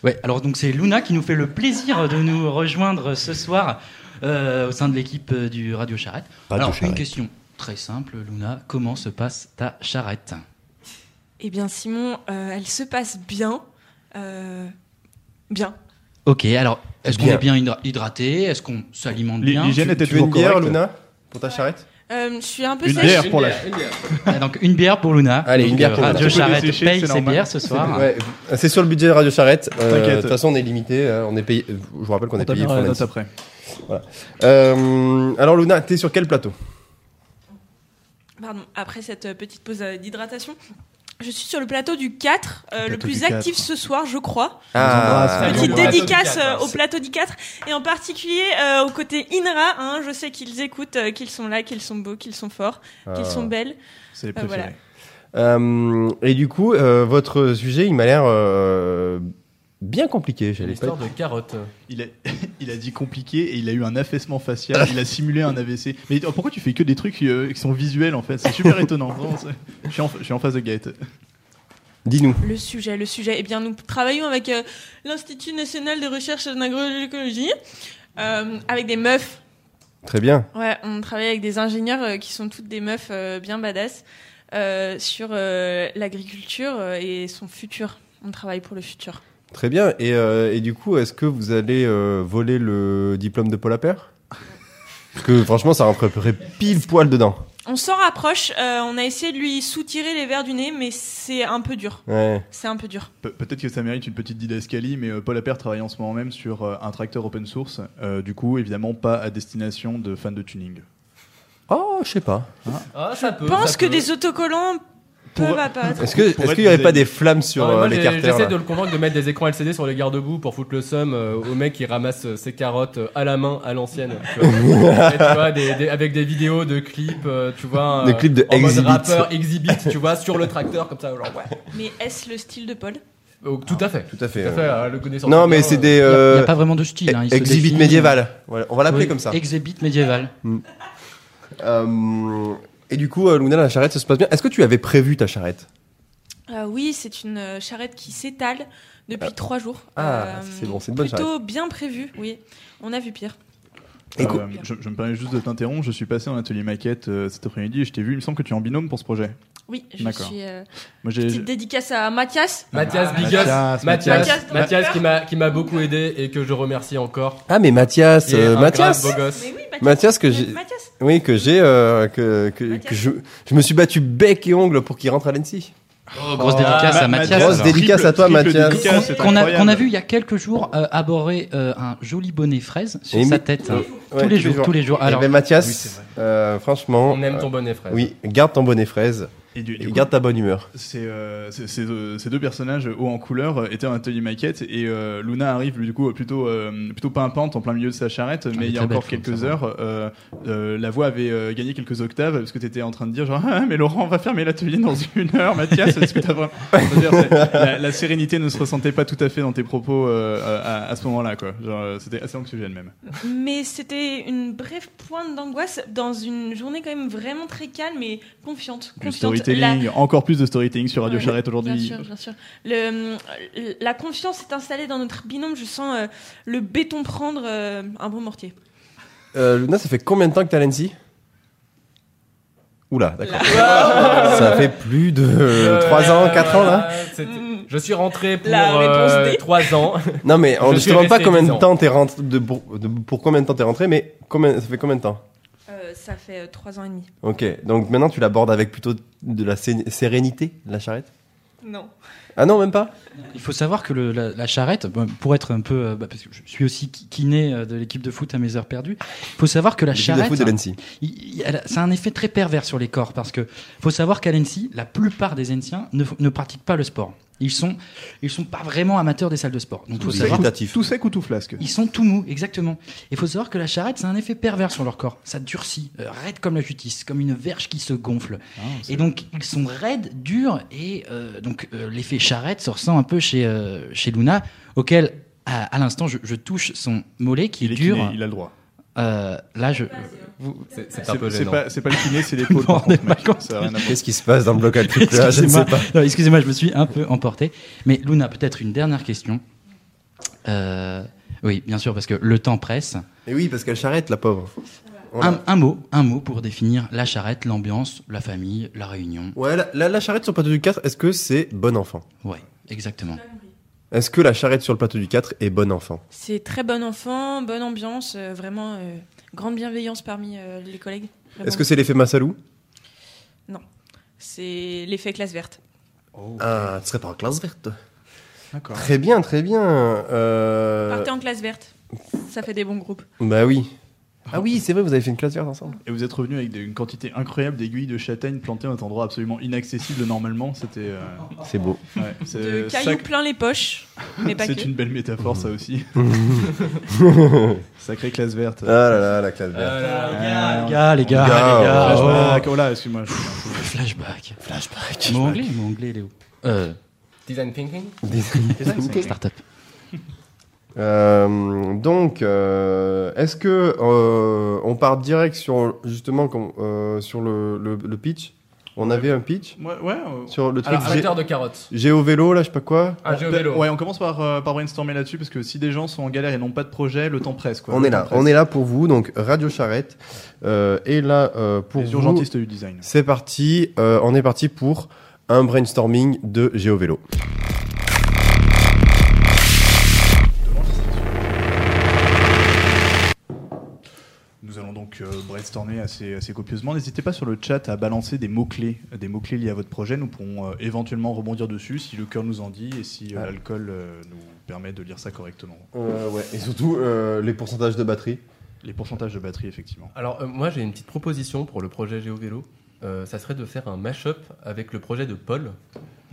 Ouais, alors donc c'est Luna qui nous fait le plaisir de nous rejoindre ce soir euh, au sein de l'équipe euh, du Radio Charrette. Radio alors une Charrette. question très simple, Luna, comment se passe ta charrette? Eh bien, Simon, euh, elle se passe bien. Euh, bien. Ok, alors est-ce qu'on est bien hydra- hydraté? Est-ce qu'on s'alimente bien? L'hygiène était veux une toujours bière. Luna Pour ta charrette? Euh, je suis un peu Une sèche. bière pour la. Ah, Donc une bière pour Luna. Allez, Donc, une bière euh, pour Luna. Radio peux Charrette dessécher, paye ses bières ce soir. Ouais, c'est sur le budget de Radio Charrette. Euh, De toute façon, on est limité. euh, On est payé. Je vous rappelle qu'on On est payé tapera pour la Nancy. note après. Euh, alors Luna, t'es sur quel plateau? Pardon, après cette euh, petite pause euh, d'hydratation. Je suis sur le plateau du 4, euh, le plateau plus du 4. actif ce soir, je crois. Ah. Petite dédicace euh, 4, au plateau du 4 et en particulier euh, au côté INRA. hein, je sais qu'ils écoutent, euh, qu'ils sont là, qu'ils sont beaux, qu'ils sont forts, qu'ils sont belles. C'est les Euh, voilà. préférés. Euh, et du coup, euh, votre sujet, il m'a l'air euh, bien compliqué. J'allais pas. L'histoire de carottes. Il a, il a dit compliqué et il a eu un affaissement facial. il a simulé un AVC. Mais oh, pourquoi tu fais que des trucs euh, qui sont visuels en fait? C'est super étonnant. Vraiment, c'est- je, suis en, je suis en face de Gaët. Dis-nous. Le sujet, le sujet. Eh bien, nous travaillons avec euh, l'Institut national de recherche en agroécologie, euh, avec des meufs. Très bien. Ouais, on travaille avec des ingénieurs euh, qui sont toutes des meufs euh, bien badass euh, sur euh, l'agriculture euh, et son futur. On travaille pour le futur. Très bien. Et, euh, et du coup, est-ce que vous allez euh, voler le diplôme de Paul Appert? Parce que franchement, ça rentrerait pile poil dedans. On s'en rapproche. euh, on a essayé de lui soutirer les verres du nez, mais c'est un peu dur. Ouais. C'est un peu dur. Pe- Peut-être que ça mérite une petite didascalie, mais euh, Paul Appert travaille en ce moment même sur euh, un tracteur open source. Euh, du coup, évidemment, pas à destination de fans de tuning. Oh, je sais pas. Ah, ça peut. Je pense ça que peut. des autocollants Pour-. Est-ce qu'il y avait des pas des flammes sur Ouais, euh, moi, les carters J'essaie de le convaincre de mettre des écrans LCD sur les garde-boue pour foutre le seum euh, au mec qui ramasse euh, ses carottes à la main à l'ancienne. Avec des vidéos de clips, euh, tu vois. Des clips de en mode Exhibit. rappeur exhibit, tu vois, sur le tracteur comme ça. Genre, ouais. Mais est-ce le style de Paul? Oh, tout à fait. Tout à fait. Tout à fait. euh, le connaissant Non, mais c'est euh, des Il n'y a, pas vraiment de style. Hein. Exhibit médiéval. Voilà, on va l'appeler Oui, comme ça. Exhibit médiéval. Euh, et du coup, euh, Luna, la charrette, ça se passe bien. Est-ce que tu avais prévu ta charrette? Euh, Oui, c'est une euh, charrette qui s'étale depuis trois jours. Ah, Euh, c'est bon, c'est une bonne Plutôt bien prévu, oui. On a vu pire. Écoute- Euh, je, je me permets juste de t'interrompre. Je suis passé en atelier maquette euh, cet après-midi et je t'ai vu. Il me semble que tu es en binôme pour ce projet. Oui, je D'accord. suis. euh, Moi, j'ai. petite dédicace à Mathias. Mathias Bigus, Mathias, Mathias, Mathias. Mathias qui m'a qui m'a beaucoup aidé et que je remercie encore. Ah, mais Mathias, euh, Mathias, grave beau gosse. Mais oui, Mathias. Mathias que j'ai. Oui, que j'ai, euh, que, que, je, je me suis battu bec et ongle pour qu'il rentre à l'ENSI. Oh, grosse dédicace Ma- à Mathias. Grosse alors. dédicace à toi, Mathias. dédicace, Qu'on a, qu'on a vu il y a quelques jours euh, aborder euh, un joli bonnet fraise sur Et sa tête. hein. Ouais, tous les jours, tous les jours. Eh Alors, ben, Oui, Mathias, euh, franchement, On aime ton euh, bonnet frère. oui, garde ton bonnet fraise Et du, du et coup, garde ta bonne humeur. Euh, euh, ces deux personnages hauts en couleur étaient en atelier maquette et euh, Luna arrive du coup plutôt euh, plutôt pimpante en plein milieu de sa charrette mais il y a belle, encore quelques heures euh, euh, la voix avait euh, gagné quelques octaves parce que tu étais en train de dire genre ah, mais Laurent on va fermer l'atelier dans une heure Mathias est-ce que t'as vraiment- C'est-à-dire, c'est- la, la sérénité ne se ressentait pas tout à fait dans tes propos euh, à, à ce moment-là quoi c'était assez anxiogène même Mais c'était une brève pointe d'angoisse dans une journée quand même vraiment très calme et confiante. Storytelling encore plus de storytelling sur Radio Ouais, Charrette Bien aujourd'hui sûr, bien sûr. Le, euh, la confiance est installée dans notre binôme. Je sens euh, le béton prendre euh, un bon mortier. Euh, Luna, ça fait combien de temps que t'es à l'ENSI Oula, d'accord. ça fait plus de Euh, 3 ans, 4 ans là c'était- Je suis rentré pour La réponse euh, D. 3 ans. Non mais on Je ne demande pas combien 10 de temps t'es rentré, de, pour, de- pour combien de temps t'es rentré, mais combien, ça fait combien de temps? Euh, ça fait euh, trois ans et demi. Ok, donc maintenant tu l'abordes avec plutôt de la sé- sérénité, la charrette Non. Ah non, même pas il faut savoir que le- la, la charrette, pour être un peu, euh, bah, parce que je suis aussi ki- kiné euh, de l'équipe de foot à mes heures perdues, il faut savoir que la L'équipe de charrette, foot de l'ENSI. a un effet très pervers sur les corps parce que faut savoir qu'à l'ENSI, la plupart des anciens ne, ne pratiquent pas le sport. Ils sont, ils sont pas vraiment amateurs des salles de sport. Donc faut C'est savoir, tout sec ou tout flasque ils sont tout mous, exactement. Il faut savoir que la charrette, c'est un effet pervers sur leur corps. Ça durcit, euh, raide comme la justice, comme une verge qui se gonfle. et donc ils sont raides, durs, et euh, donc euh, l'effet charrette se ressent un peu chez euh, chez Luna, auquel à, à l'instant je, je touche son mollet qui il est est dur. kiné, il a le droit Euh, là, je. C'est pas, le kiné c'est l'épaule. Qu'est-ce qui se passe dans le bloc alphabet là Je ne sais Excusez-moi, pas. non, excusez-moi, je me suis un peu emporté. Mais Luna, peut-être une dernière question. Euh, oui, bien sûr, parce que le temps presse. Et oui, parce qu'elle charrette, la pauvre. Voilà. Un, un mot, un mot pour définir la charrette, l'ambiance, la famille, la réunion. Ouais, la, la- la charrette sur plateau du 4, est-ce que c'est bon enfant? Ouais, exactement. Est-ce que la charrette sur le plateau du 4 est bon enfant? C'est très bon enfant, bonne ambiance, euh, vraiment euh, grande bienveillance parmi euh, les collègues. Est-ce que c'est l'effet Massalou? C'est l'effet classe verte Ah, tu serais pas en classe verte. D'accord. Très bien, très bien. Euh... Partez en classe verte. Ça fait des bons groupes. Bah oui. Ah oui, c'est vrai, vous avez fait une classe verte ensemble. Et vous êtes revenu avec des- une quantité incroyable d'aiguilles de châtaigne plantées à un endroit absolument inaccessible normalement. C'était. euh, C'est beau. ouais, De c'est cailloux sac- plein les poches, mais pas C'est que. une belle métaphore, ça aussi. Sacrée classe verte. Ah là là, la classe verte. Ah. Ah, Les gars, les gars, les gars. Flashback. Oh là, excuse-moi. je suis un oh. peu- Flashback. Flashback. Mot anglais, mot anglais, Léo. Euh, Design thinking startup. Euh, donc, euh, est-ce que euh, on part direct sur justement euh, sur le, le, le pitch? On avait un pitch? Ouais, ouais. euh, sur le truc Alors, de carottes. Géo-vélo, là, je sais pas quoi. Ah, Géo-vélo. Ouais, on commence par, euh, par brainstormer là-dessus parce que si des gens sont en galère et n'ont pas de projet, le temps presse. Quoi. On est là, presse. on est là pour vous, donc Radio Charrette euh, est là euh, pour Les vous. urgentistes du design. C'est parti, euh, on est parti pour un brainstorming de GeoVélo. Nous brainstormer assez, assez copieusement. N'hésitez pas sur le chat à balancer des mots-clés, des mots-clés liés à votre projet. Nous pourrons euh, éventuellement rebondir dessus si le cœur nous en dit et si euh, l'alcool euh, nous permet de lire ça correctement. Euh, ouais, et surtout euh, les pourcentages de batterie. Les pourcentages de batterie, effectivement. Alors, euh, moi, j'ai une petite proposition pour le projet GeoVélo. Euh, ça serait de faire un mash-up avec le projet de Paul,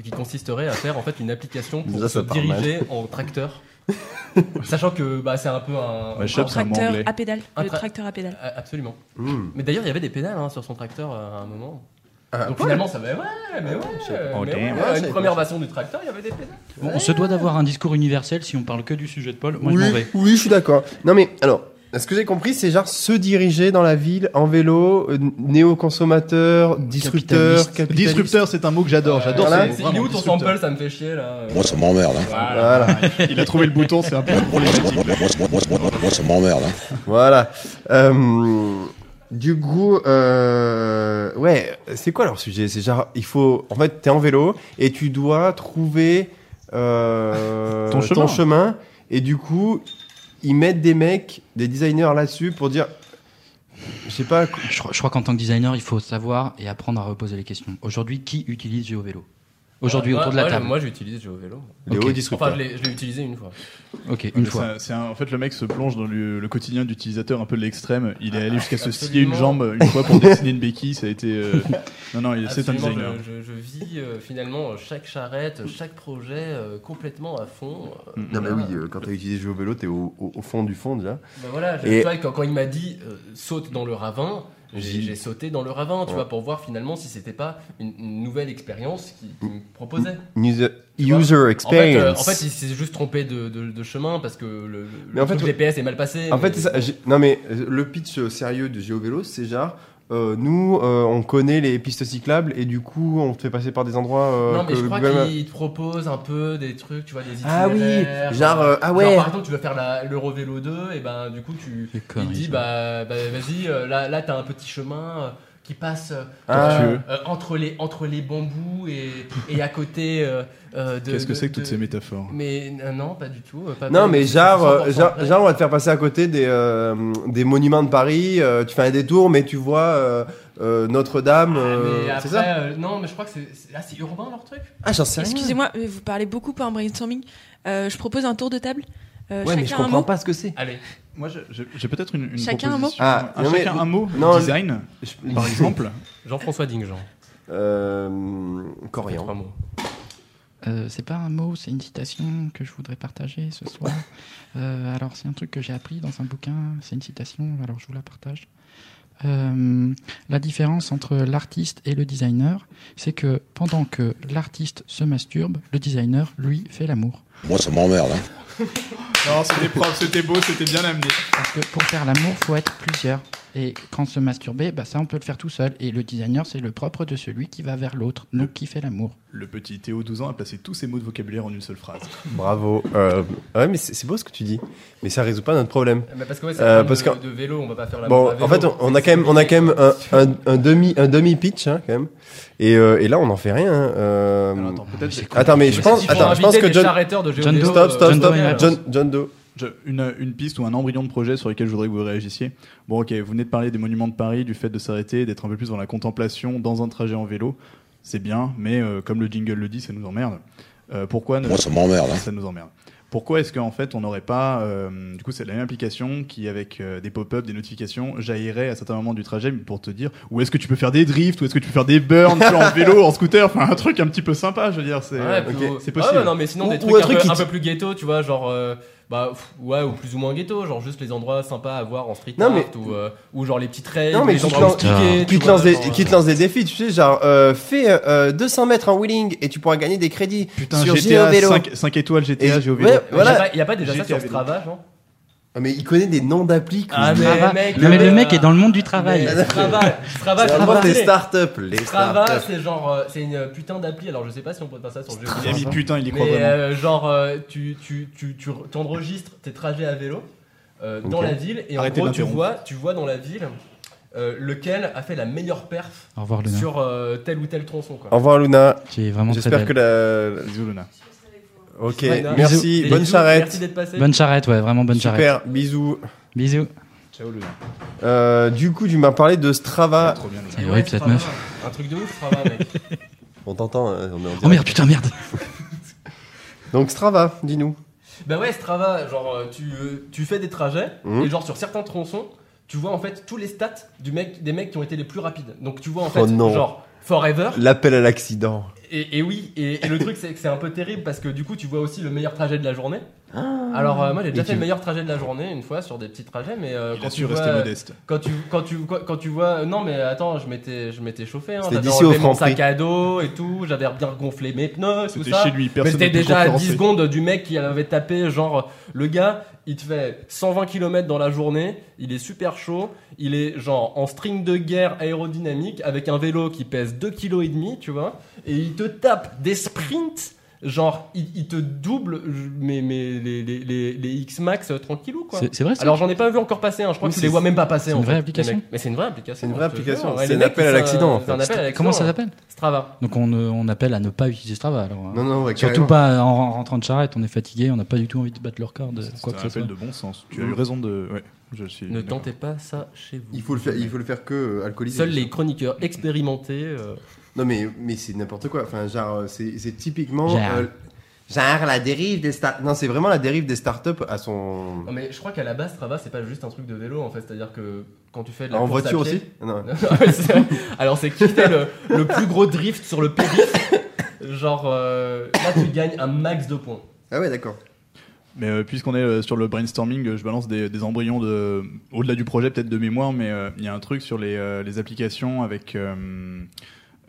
qui consisterait à faire en fait une application pour se ça diriger en tracteur. Sachant que bah, c'est un peu un. Un- Tracteur à pédale. Un Le tracteur à pédale. Ah, Absolument. Hmm. Mais d'ailleurs, il y avait des pédales hein, sur son tracteur euh, à un moment. Ah, Donc ouais. finalement, ça va. Ouais, mais ouais. Oh, mais ouais, une première version du tracteur, il y avait des pédales. Bon, on se doit d'avoir un discours universel si on parle que du sujet de Paul. Moi, oui, je m'en vais. oui, je suis d'accord. Non mais alors, ce que j'ai compris, c'est genre se diriger dans la ville en vélo, euh, néo-consommateur, disrupteur, Capitaliste. capitaliste. Disrupteur, c'est un mot que j'adore. J'adore Voilà. C'est vraiment, il est où ton disrupteur. sample Ça me fait chier là. Moi, ça m'emmerde. Hein. Voilà. Voilà, Il a trouvé le bouton, c'est un peu problématique. Moi, moi, moi, moi, moi, ça m'emmerde. Hein. voilà. Euh, du coup, euh, ouais, c'est quoi leur sujet? C'est genre, il faut, en fait, t'es en vélo et tu dois trouver euh, Ton chemin. chemin. Et du coup, ils mettent des mecs, des designers là-dessus pour dire, je sais pas, Je, crois- qu'en tant que designer, il faut savoir et apprendre à reposer les questions. Aujourd'hui, qui utilise GeoVélo Aujourd'hui, autour de la table. Moi, j'utilise GeoVélo. les Ok. hauts disrupteurs. Enfin, je l'ai utilisé une fois. Ok, une fois. c'est un- en fait, le mec se plonge dans le, le quotidien d'utilisateur un peu de l'extrême. Il est allé jusqu'à se scier une jambe une fois pour dessiner une béquille. Ça a été. euh, Non, non, il- c'est un designer. Je, je- je vis euh, finalement chaque charrette, chaque projet euh, complètement à fond. euh, Mm. Non mais oui, euh, quand t'as utilisé Géo Vélo, t'es au, au- au fond du fond déjà. Bah voilà, Et- tu vois, quand, quand il m'a dit euh, saute dans le ravin, j'ai sauté dans le ravin, tu Ouais. vois, pour voir finalement si c'était pas une, une nouvelle expérience qu'il qui me proposait. User, user En fait, euh, experience. en fait, il s'est juste trompé de, de- de chemin parce que le, le, Mais en truc fait, GPS est mal passé. En mais- fait, ça, non mais euh, le pitch euh, sérieux de GeoVélo, c'est genre euh, nous, euh, on connaît les pistes cyclables et du coup, on te fait passer par des endroits. euh, non, mais que je crois Google Maps- qu'il te propose un peu des trucs, tu vois, des Ah oui, itinéraires. genre, euh, ah Genre, ouais. par exemple, tu veux faire la- l'Eurovélo 2, et ben du coup, tu il te ça. bah, bah, vas-y, là, là t'as un petit chemin euh, qui passe euh, Ah. euh, euh, entre, les, entre les bambous et, et à côté euh, de. Qu'est-ce que c'est que toutes de- ces métaphores? Mais euh, non, pas du tout. euh, pas- Non pas- mais genre, 100% genre, on va te faire passer à côté des, euh, des monuments de Paris. euh, tu fais un détour, mais tu vois euh, euh, Notre-Dame. Ah, euh, mais c'est après, ça euh, non, mais je crois que c'est. c'est- Ah, c'est urbain leur truc? Ah, j'en sais rien. Excusez-moi, vous parlez beaucoup pour un brainstorming. Euh, je propose un tour de table. Euh, Ouais, mais je comprends pas ce que c'est. Allez. Moi, j'ai- peut-être une, une Chacun un mot Ah, Un- non, mais- chacun un mot. non, Design, par exemple. Jean-François Dingjean. Euh, Trois Corian. mots. Euh, c'est pas un mot, c'est une citation que je voudrais partager ce soir. Euh, alors, c'est un truc que j'ai appris dans un bouquin, c'est une citation, alors je vous la partage. Euh, la différence entre l'artiste et le designer, c'est que pendant que l'artiste se masturbe, le designer, lui, fait l'amour. Moi, ça m'emmerde. Hein. Non, c'était propre, c'était beau, c'était bien amené. Parce que pour faire l'amour, faut être plusieurs. Et quand se masturber, bah ça, on peut le faire tout seul. Et le designer, c'est le propre de celui qui va vers l'autre, donc qui fait l'amour. Le petit Théo, 12 ans, a placé tous ses mots de vocabulaire en une seule phrase. Bravo. Euh, ouais, mais c'est c'est beau ce que tu dis. Mais ça résout pas notre problème. Mais parce que ouais, c'est Euh, un parce de, de vélo, on va pas faire la Bon, en fait, on, on a quand même, on a quand même un, un, un demi, un demi pitch, hein, quand même. Et, euh, et là, on n'en fait rien. hein, euh, Alors, attends, peut-être. Attends, mais je pense, attends, je pense que John, de John Doe, stop, stop, John stop, Doe, John, John Doe. Je- une, une piste ou un embryon de projet sur lequel je voudrais que vous réagissiez. Bon, ok, vous venez de parler des monuments de Paris, du fait de s'arrêter, d'être un peu plus dans la contemplation dans un trajet en vélo. C'est bien, mais euh, comme le jingle le dit, ça nous emmerde. Euh, pourquoi ne- Moi, ça m'emmerde. Hein. Ça nous emmerde. Pourquoi est-ce qu'en fait on n'aurait pas, euh, du coup c'est la même application qui avec euh, des pop-up, des notifications, jaillirait à certains moments du trajet pour te dire où est-ce que tu peux faire des drifts, où est-ce que tu peux faire des burns, tu vois, en vélo, en scooter, enfin un truc un petit peu sympa, je veux dire, c'est Ouais, Ah possible. ouais, non, mais sinon Ou- des trucs, un un, truc peu, qui un te- peu plus ghetto, tu vois, genre. euh, bah, pff, ouais, ou plus ou moins ghetto, genre juste les endroits sympas à voir en street Non, art mais- ou, euh, ou genre les petits trails, Non, mais les qui te lance- lance des, genre, qui te euh, lance des défis, tu sais, genre, euh, fais euh, 200 mètres en wheeling et tu pourras gagner des crédits Putain, sur GTA GeoVélo. 5, 5 étoiles GTA, Et- Géo vélo. ouais, voilà. y a pas- y a pas déjà ça sur vélo. Strava, genre? Ah, mais il connaît des noms d'appli. Ah, mais Strava. mec, Non, mais euh, le mec est dans le monde du travail. Mais Strava, Strava, C'est vraiment des startups. Les Strava, startups. c'est genre, euh, c'est une putain d'appli. Alors je sais pas si on peut faire ça sur le jeu. Il a mis putain, il y croit Mais vraiment. euh, genre, euh, tu, tu, tu, tu enregistres tes trajets à vélo euh, dans Ok. la ville et Arrêtez en gros tu d'interrompre. vois, tu vois dans la ville euh, lequel a fait la meilleure perf Au revoir, Luna. sur euh, tel ou tel tronçon. Quoi. Au revoir Luna. Tu es vraiment très J'espère que la. Bisous, Luna. Ok, Ouais, merci. Bonne bisous, charrette. Merci d'être passé. Bonne charrette, ouais, vraiment bonne charrette. Super, bisous. Bisous. Ciao, Luna. Euh, du coup, tu m'as parlé de Strava. Trop bien. C'est horrible cette meuf. Un truc de ouf, Strava, mec. On t'entend, hein, on est en direct. Oh merde, putain, merde. Donc Strava, dis-nous. Bah ouais, Strava, genre euh, tu, euh, tu fais des trajets Mhm. et genre sur certains tronçons, tu vois en fait tous les stats du mec, des mecs qui ont été les plus rapides. Donc tu vois en fait Oh non. genre forever. L'appel à l'accident. Et, et oui, et, et le truc c'est que c'est un peu terrible parce que du coup tu vois aussi le meilleur trajet de la journée. Ah. Alors euh, moi j'ai déjà fait tu- le meilleur trajet de la journée une fois sur des petits trajets, mais euh, Il quand a tu su vois, modeste. quand tu quand tu quand, quand tu vois non mais attends je m'étais je m'étais chauffé hein, j'avais enlevé mon sac à dos et tout j'avais bien gonflé mes pneus tout C'était ça chez lui, mais c'était déjà à 10 concurrencer. secondes du mec qui avait tapé, genre, le gars, il te fait 120 km dans la journée, il est super chaud, il est genre en string de guerre aérodynamique avec un vélo qui pèse 2 kg et demi, tu vois, et il te tape des sprints, genre, il, il te double, mais, mais les, les, les, les X-Max euh, tranquillou, quoi. C'est c'est vrai ça Alors j'en ai pas vu encore passer, hein. je crois Mais que tu les c'est- vois même pas passer c'est en une vraie fait, application les mecs. Mais c'est une vraie application. C'est une vraie je te application. Ouais, C'est les un mecs, appel à l'accident, en C'est un fait. appel à l'accident. Comment ça s'appelle Strava. Donc on, euh, on appelle à ne pas utiliser Strava alors. hein. Non, non, ouais, Surtout carrément. pas en rentrant de charrette, on est fatigué, on n'a pas du tout envie de battre le record de C'est quoi un que ce soit. appel de bon sens. Tu as eu raison de. Ouais, je suis. Ne d'accord. tentez pas ça chez vous. Il faut le faire, il faut le faire que euh, alcoolisé. Seuls les chroniqueurs expérimentés. euh, Non mais mais c'est n'importe quoi. Enfin genre c'est c'est typiquement Genre. euh, genre la dérive des start. Non c'est vraiment la dérive des startups à son. Non, mais je crois qu'à la base, Strava, c'est pas juste un truc de vélo en fait. C'est-à-dire que quand tu fais de la En course à voiture pied- aussi? Non. C'est- Alors, c'est qui fait le, le plus gros drift sur le périph'? Genre, euh, là, tu gagnes un max de points. Ah ouais d'accord. Mais euh, puisqu'on est euh, sur le brainstorming, euh, je balance des, des embryons de, au-delà du projet peut-être de mémoire, mais euh, il y a un truc sur les, euh, les applications avec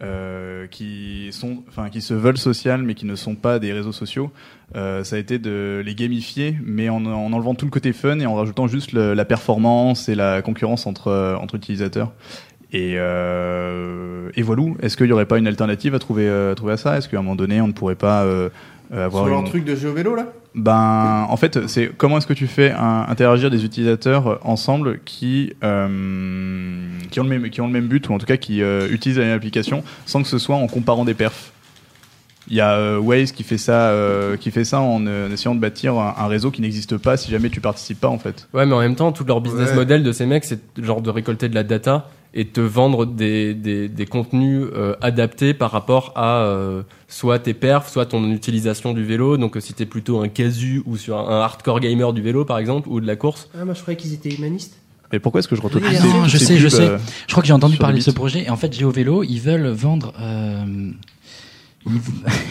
euh, qui sont, enfin qui se veulent sociales mais qui ne sont pas des réseaux sociaux. Euh, ça a été de les gamifier, mais en, en enlevant tout le côté fun et en rajoutant juste le- la performance et la concurrence entre euh, entre utilisateurs. Et, euh, et voilà. Est-ce qu'il n'y aurait pas une alternative à trouver, euh, à trouver à ça? Est-ce qu'à un moment donné, on ne pourrait pas euh, avoir Sur une... leur truc de jeu vélo là? Ben, en fait, c'est comment est-ce que tu fais un- interagir des utilisateurs ensemble qui euh, qui ont le même qui ont le même but ou en tout cas qui euh, utilisent la même application sans que ce soit en comparant des perfs? Il y a euh, Waze qui fait ça euh, qui fait ça en, euh, en essayant de bâtir un, un réseau qui n'existe pas si jamais tu participes pas en fait. Ouais, mais en même temps, tout leur business Ouais. model de ces mecs, c'est genre de récolter de la data et te vendre des, des, des contenus euh, adaptés par rapport à euh, soit tes perfs, soit ton utilisation du vélo. Donc, euh, si t'es plutôt un casu ou sur un hardcore gamer du vélo, par exemple, ou de la course. Ah moi je croyais qu'ils étaient humanistes. Mais pourquoi est-ce que je retrouve Oui, non, je sais, je sais. euh, Je crois que j'ai entendu parler le de ce projet. Et en fait, GeoVélo, ils veulent vendre.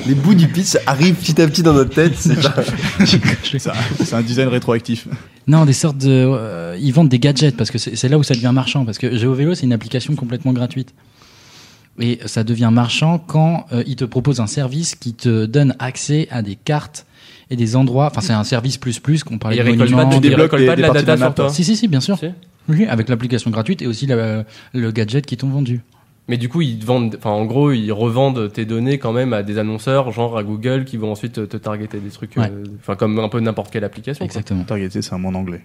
Les bouts du pitch arrivent petit à petit dans notre tête. C'est C'est un- c'est un design rétroactif. Non, des sortes de. euh, ils vendent des gadgets parce que c'est c'est là où ça devient marchand. Parce que GeoVélo, c'est une application complètement gratuite. Et ça devient marchand quand euh, ils te proposent un service qui te donne accès à des cartes et des endroits. Enfin, c'est un service plus plus qu'on parlait Ils de récoltent pas, monuments, de, tu débloques pas de la parties data sur map. toi. Si, si, si, bien sûr. Si. Oui, avec l'application gratuite et aussi la- le gadget qu'ils t'ont vendu. Mais du coup, ils te vendent, enfin, en gros, ils revendent tes données quand même à des annonceurs, genre à Google, qui vont ensuite te targeter des trucs, Ouais. euh, enfin, comme un peu n'importe quelle application. quoi. Exactement. Targeté, c'est un mot en anglais.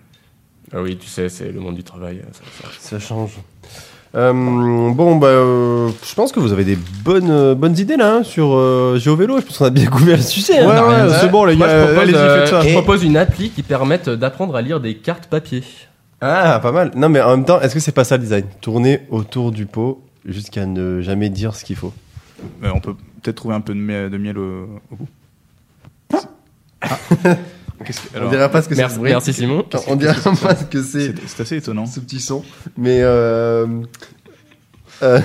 Ah oui, tu sais, c'est le monde du travail. ça- ça- Ça change. Euh, bon, bah, euh, je pense que vous avez des bonnes, euh, bonnes idées là hein, sur euh, GeoVélo. Je pense qu'on a bien couvert le sujet. hein. Ouais, ouais, dit. c'est bon les Moi, gars, je propose, euh, ça. je propose une appli qui permette d'apprendre à lire des cartes papier. Ah, pas mal. Non, mais en même temps, est-ce que c'est pas ça le design? Tourner autour du pot jusqu'à ne jamais dire ce qu'il faut. Euh, on peut peut-être trouver un peu de miel, de miel au, au bout. Ah. Qu'est-ce que- on dira pas ce que c'est. Merci, Simon. Non, On dira pas ce que c'est c'est assez étonnant. ce petit son. Mais euh, euh,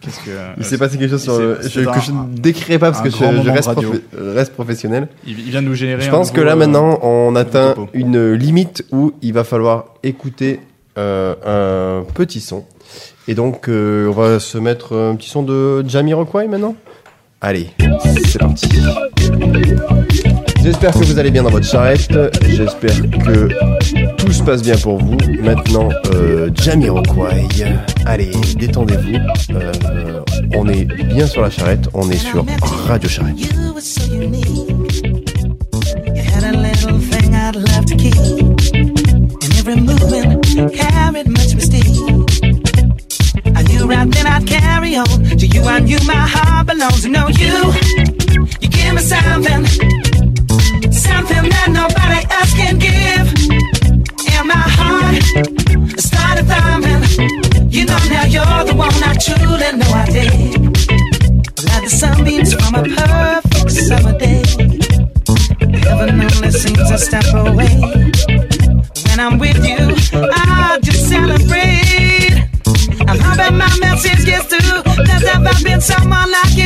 Qu'est-ce que il s'est passé quelque chose sur le- je, un- que je ne décrirai pas parce que je, reste, radio. euh, reste professionnel. il, il vient de nous générer. Je un pense que là euh, maintenant on atteint une limite où il va falloir écouter euh, un petit son. Et donc euh, on va se mettre un petit son de Jamiroquai maintenant? Allez, c'est parti. J'espère que vous allez bien dans votre charrette. J'espère que tout se passe bien pour vous. Maintenant, euh, Jamiroquai. Allez, détendez-vous. Euh, on est bien sur la charrette. On est sur Radio Charrette. I right then I'd carry on. To you, I knew my heart belongs to know you. You give me something, something that nobody else can give. And my heart started thumping. You know now you're the one I truly know I dig. Like the sunbeams from a perfect summer day. Heaven only seems a step away. When I'm with you, I just celebrate. I'm hoping my message gets through. There's never been someone like you.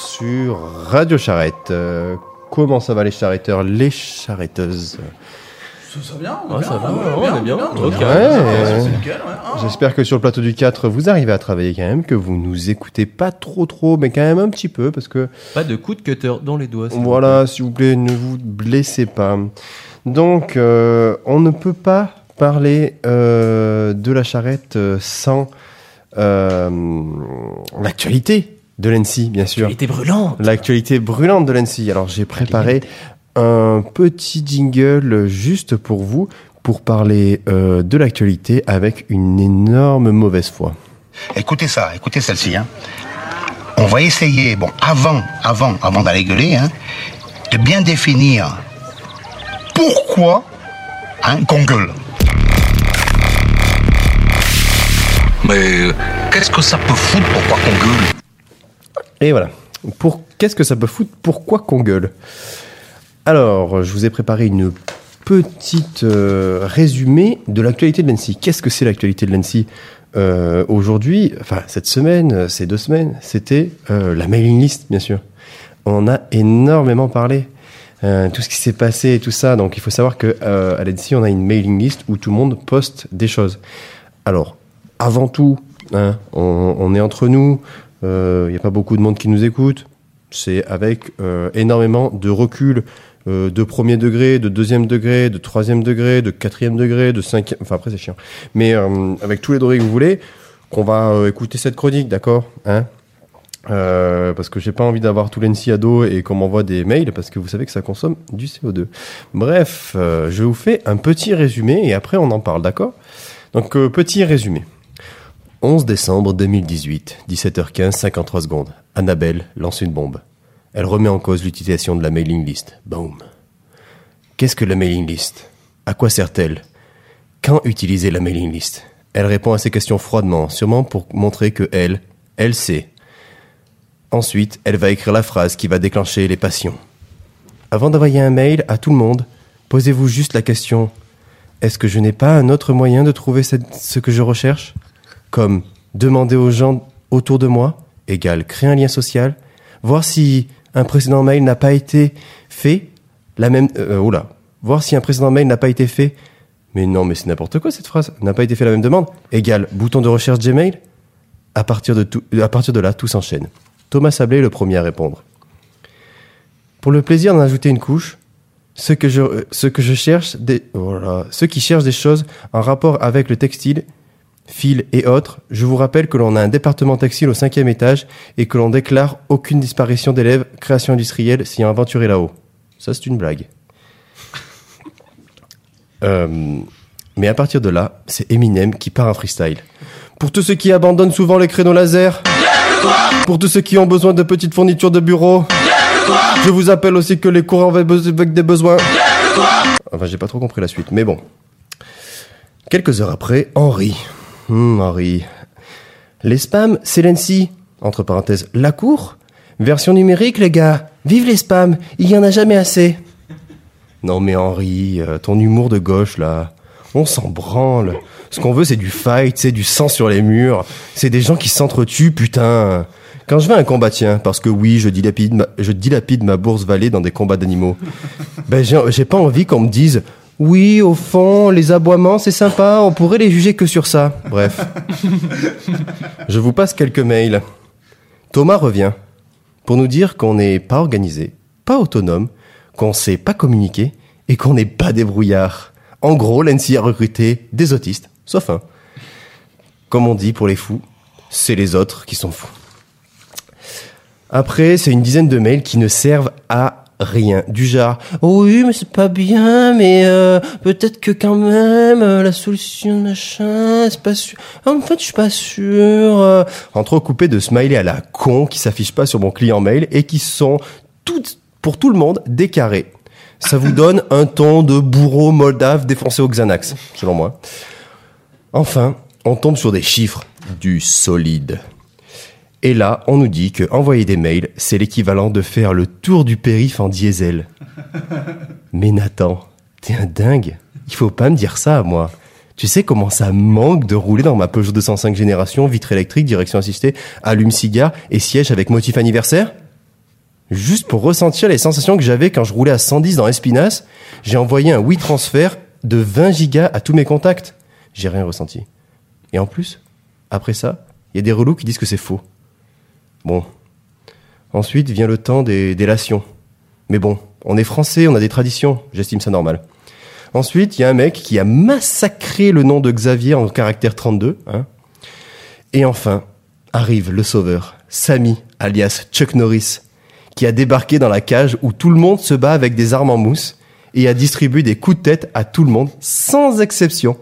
Sur Radio Charrette. Euh, comment ça va les charretteurs, les charretteuses? Ça, va bien, Ouais, ça va, ouais, on est bien. Ouais, c'est nickel, ouais. Ah. J'espère que sur le plateau du 4, vous arrivez à travailler quand même, que vous nous écoutez pas trop trop, mais quand même un petit peu, parce que Pas de coup de cutter dans les doigts. Voilà, s'il vous plaît, ne vous blessez pas. Donc, euh, on ne peut pas parler euh, de la charrette sans euh, l'actualité de l'ENSI, bien sûr. L'actualité brûlante. L'actualité brûlante de l'ENSI. Alors, j'ai préparé un petit jingle juste pour vous, pour parler euh, de l'actualité avec une énorme mauvaise foi. Écoutez ça, écoutez celle-ci. Hein. On va essayer, bon, avant, avant, avant d'aller gueuler, hein, de bien définir pourquoi hein, qu'on gueule. Mais qu'est-ce que ça peut foutre pourquoi qu'on gueule Et voilà. Pour qu'est-ce que ça peut foutre? Pourquoi qu'on gueule? Alors, je vous ai préparé une petite euh, résumé de l'actualité de l'ANSI. Qu'est-ce que c'est l'actualité de l'ANSI Euh, Aujourd'hui, enfin cette semaine, ces deux semaines, c'était euh, la mailing list, bien sûr. On a énormément parlé. Euh, tout ce qui s'est passé tout ça. Donc, il faut savoir que à l'ANSI, on a une mailing list où tout le monde poste des choses. Alors, avant tout, hein, on est entre nous. Il n'y a pas beaucoup de monde qui nous écoute. C'est avec euh, énormément de recul euh, de premier degré, de deuxième degré, de troisième degré, de quatrième degré, de cinquième. Enfin après c'est chiant. Mais euh, avec tous les degrés que vous voulez, qu'on va euh, écouter cette chronique, d'accord hein? Euh, parce que j'ai pas envie d'avoir tout l'NC à dos et qu'on m'envoie des mails parce que vous savez que ça consomme du CO2. Bref, euh, je vous fais un petit résumé et après on en parle, d'accord? Donc euh, petit résumé. 11 décembre 2018, 17h15, 53 secondes. Annabelle lance une bombe. Elle remet en cause l'utilisation de la mailing list. Boom. Qu'est-ce que la mailing list? À quoi sert-elle? Quand utiliser la mailing list? Elle répond à ces questions froidement, sûrement pour montrer que elle, elle sait. Ensuite, elle va écrire la phrase qui va déclencher les passions. Avant d'envoyer un mail à tout le monde, posez-vous juste la question est-ce que je n'ai pas un autre moyen de trouver ce que je recherche? Comme demander aux gens autour de moi, égale créer un lien social, voir si un précédent mail n'a pas été fait, la même. Euh, oula. Voir si un précédent mail n'a pas été fait. Mais non, mais c'est n'importe quoi cette phrase. N'a pas été fait la même demande. Égale bouton de recherche Gmail. À partir de, tout, à partir de là, tout s'enchaîne. Thomas Sablé est le premier à répondre. Pour le plaisir d'en ajouter une couche, ce que je, euh, cherche, voilà, ceux qui cherchent des choses en rapport avec le textile, fil et autres, je vous rappelle que l'on a un département textile au cinquième étage et que l'on déclare aucune disparition d'élèves création industrielle s'y aventuré là-haut. Ça, c'est une blague. Euh, mais à partir de là, c'est Eminem qui part en freestyle. Pour tous ceux qui abandonnent souvent les créneaux laser, pour tous ceux qui ont besoin de petites fournitures de bureau, je vous appelle aussi que les courants avec des besoins. Enfin, j'ai pas trop compris la suite, mais bon. Quelques heures après, Henri. Hmm, Henri. Les spams, c'est l'ANSI. Entre parenthèses, la cour. Version numérique, les gars. Vive les spams, il y en a jamais assez. Non mais Henri, euh, ton humour de gauche là, on s'en branle. Ce qu'on veut c'est du fight, c'est du sang sur les murs. C'est des gens qui s'entretuent, putain. Quand je vais à un combat, tiens, parce que oui, je dilapide ma, je dilapide ma bourse valée dans des combats d'animaux. Ben j'ai pas envie qu'on me dise oui, au fond, les aboiements, c'est sympa, on pourrait les juger que sur ça. Bref. Je vous passe quelques mails. Thomas revient pour nous dire qu'on n'est pas organisé, pas autonome, qu'on sait pas communiquer et qu'on n'est pas débrouillard. En gros, l'NC a recruté des autistes, sauf un. Comme on dit pour les fous, c'est les autres qui sont fous. Après, c'est une dizaine de mails qui ne servent à rien. Du genre, oui, mais c'est pas bien, mais euh, peut-être que quand même, euh, la solution machin, c'est pas sûr. En fait, je suis pas sûr. euh. Entrecoupé de smileys à la con qui s'affichent pas sur mon client mail et qui sont toutes, pour tout le monde, décarrés. Ça vous donne un ton de bourreau moldave défoncé au Xanax, selon moi. Enfin, on tombe sur des chiffres, du solide. Et là, on nous dit que envoyer des mails, c'est l'équivalent de faire le tour du périph' en diesel. Mais Nathan, t'es un dingue. Il faut pas me dire ça à moi. Tu sais comment ça manque de rouler dans ma Peugeot 205 génération, vitre électrique, direction assistée, allume-cigare et siège avec motif anniversaire? Juste pour ressentir les sensations que j'avais quand je roulais à 110 dans Espinasse, j'ai envoyé un WeTransfer de 20 gigas à tous mes contacts. J'ai rien ressenti. Et en plus, après ça, il y a des relous qui disent que c'est faux. Bon. Ensuite vient le temps des délations. Mais bon, on est français, on a des traditions, j'estime ça normal. Ensuite, il y a un mec qui a massacré le nom de Xavier en caractère 32. Hein. Et enfin, arrive le sauveur, Samy, alias Chuck Norris, qui a débarqué dans la cage où tout le monde se bat avec des armes en mousse et a distribué des coups de tête à tout le monde, sans exception.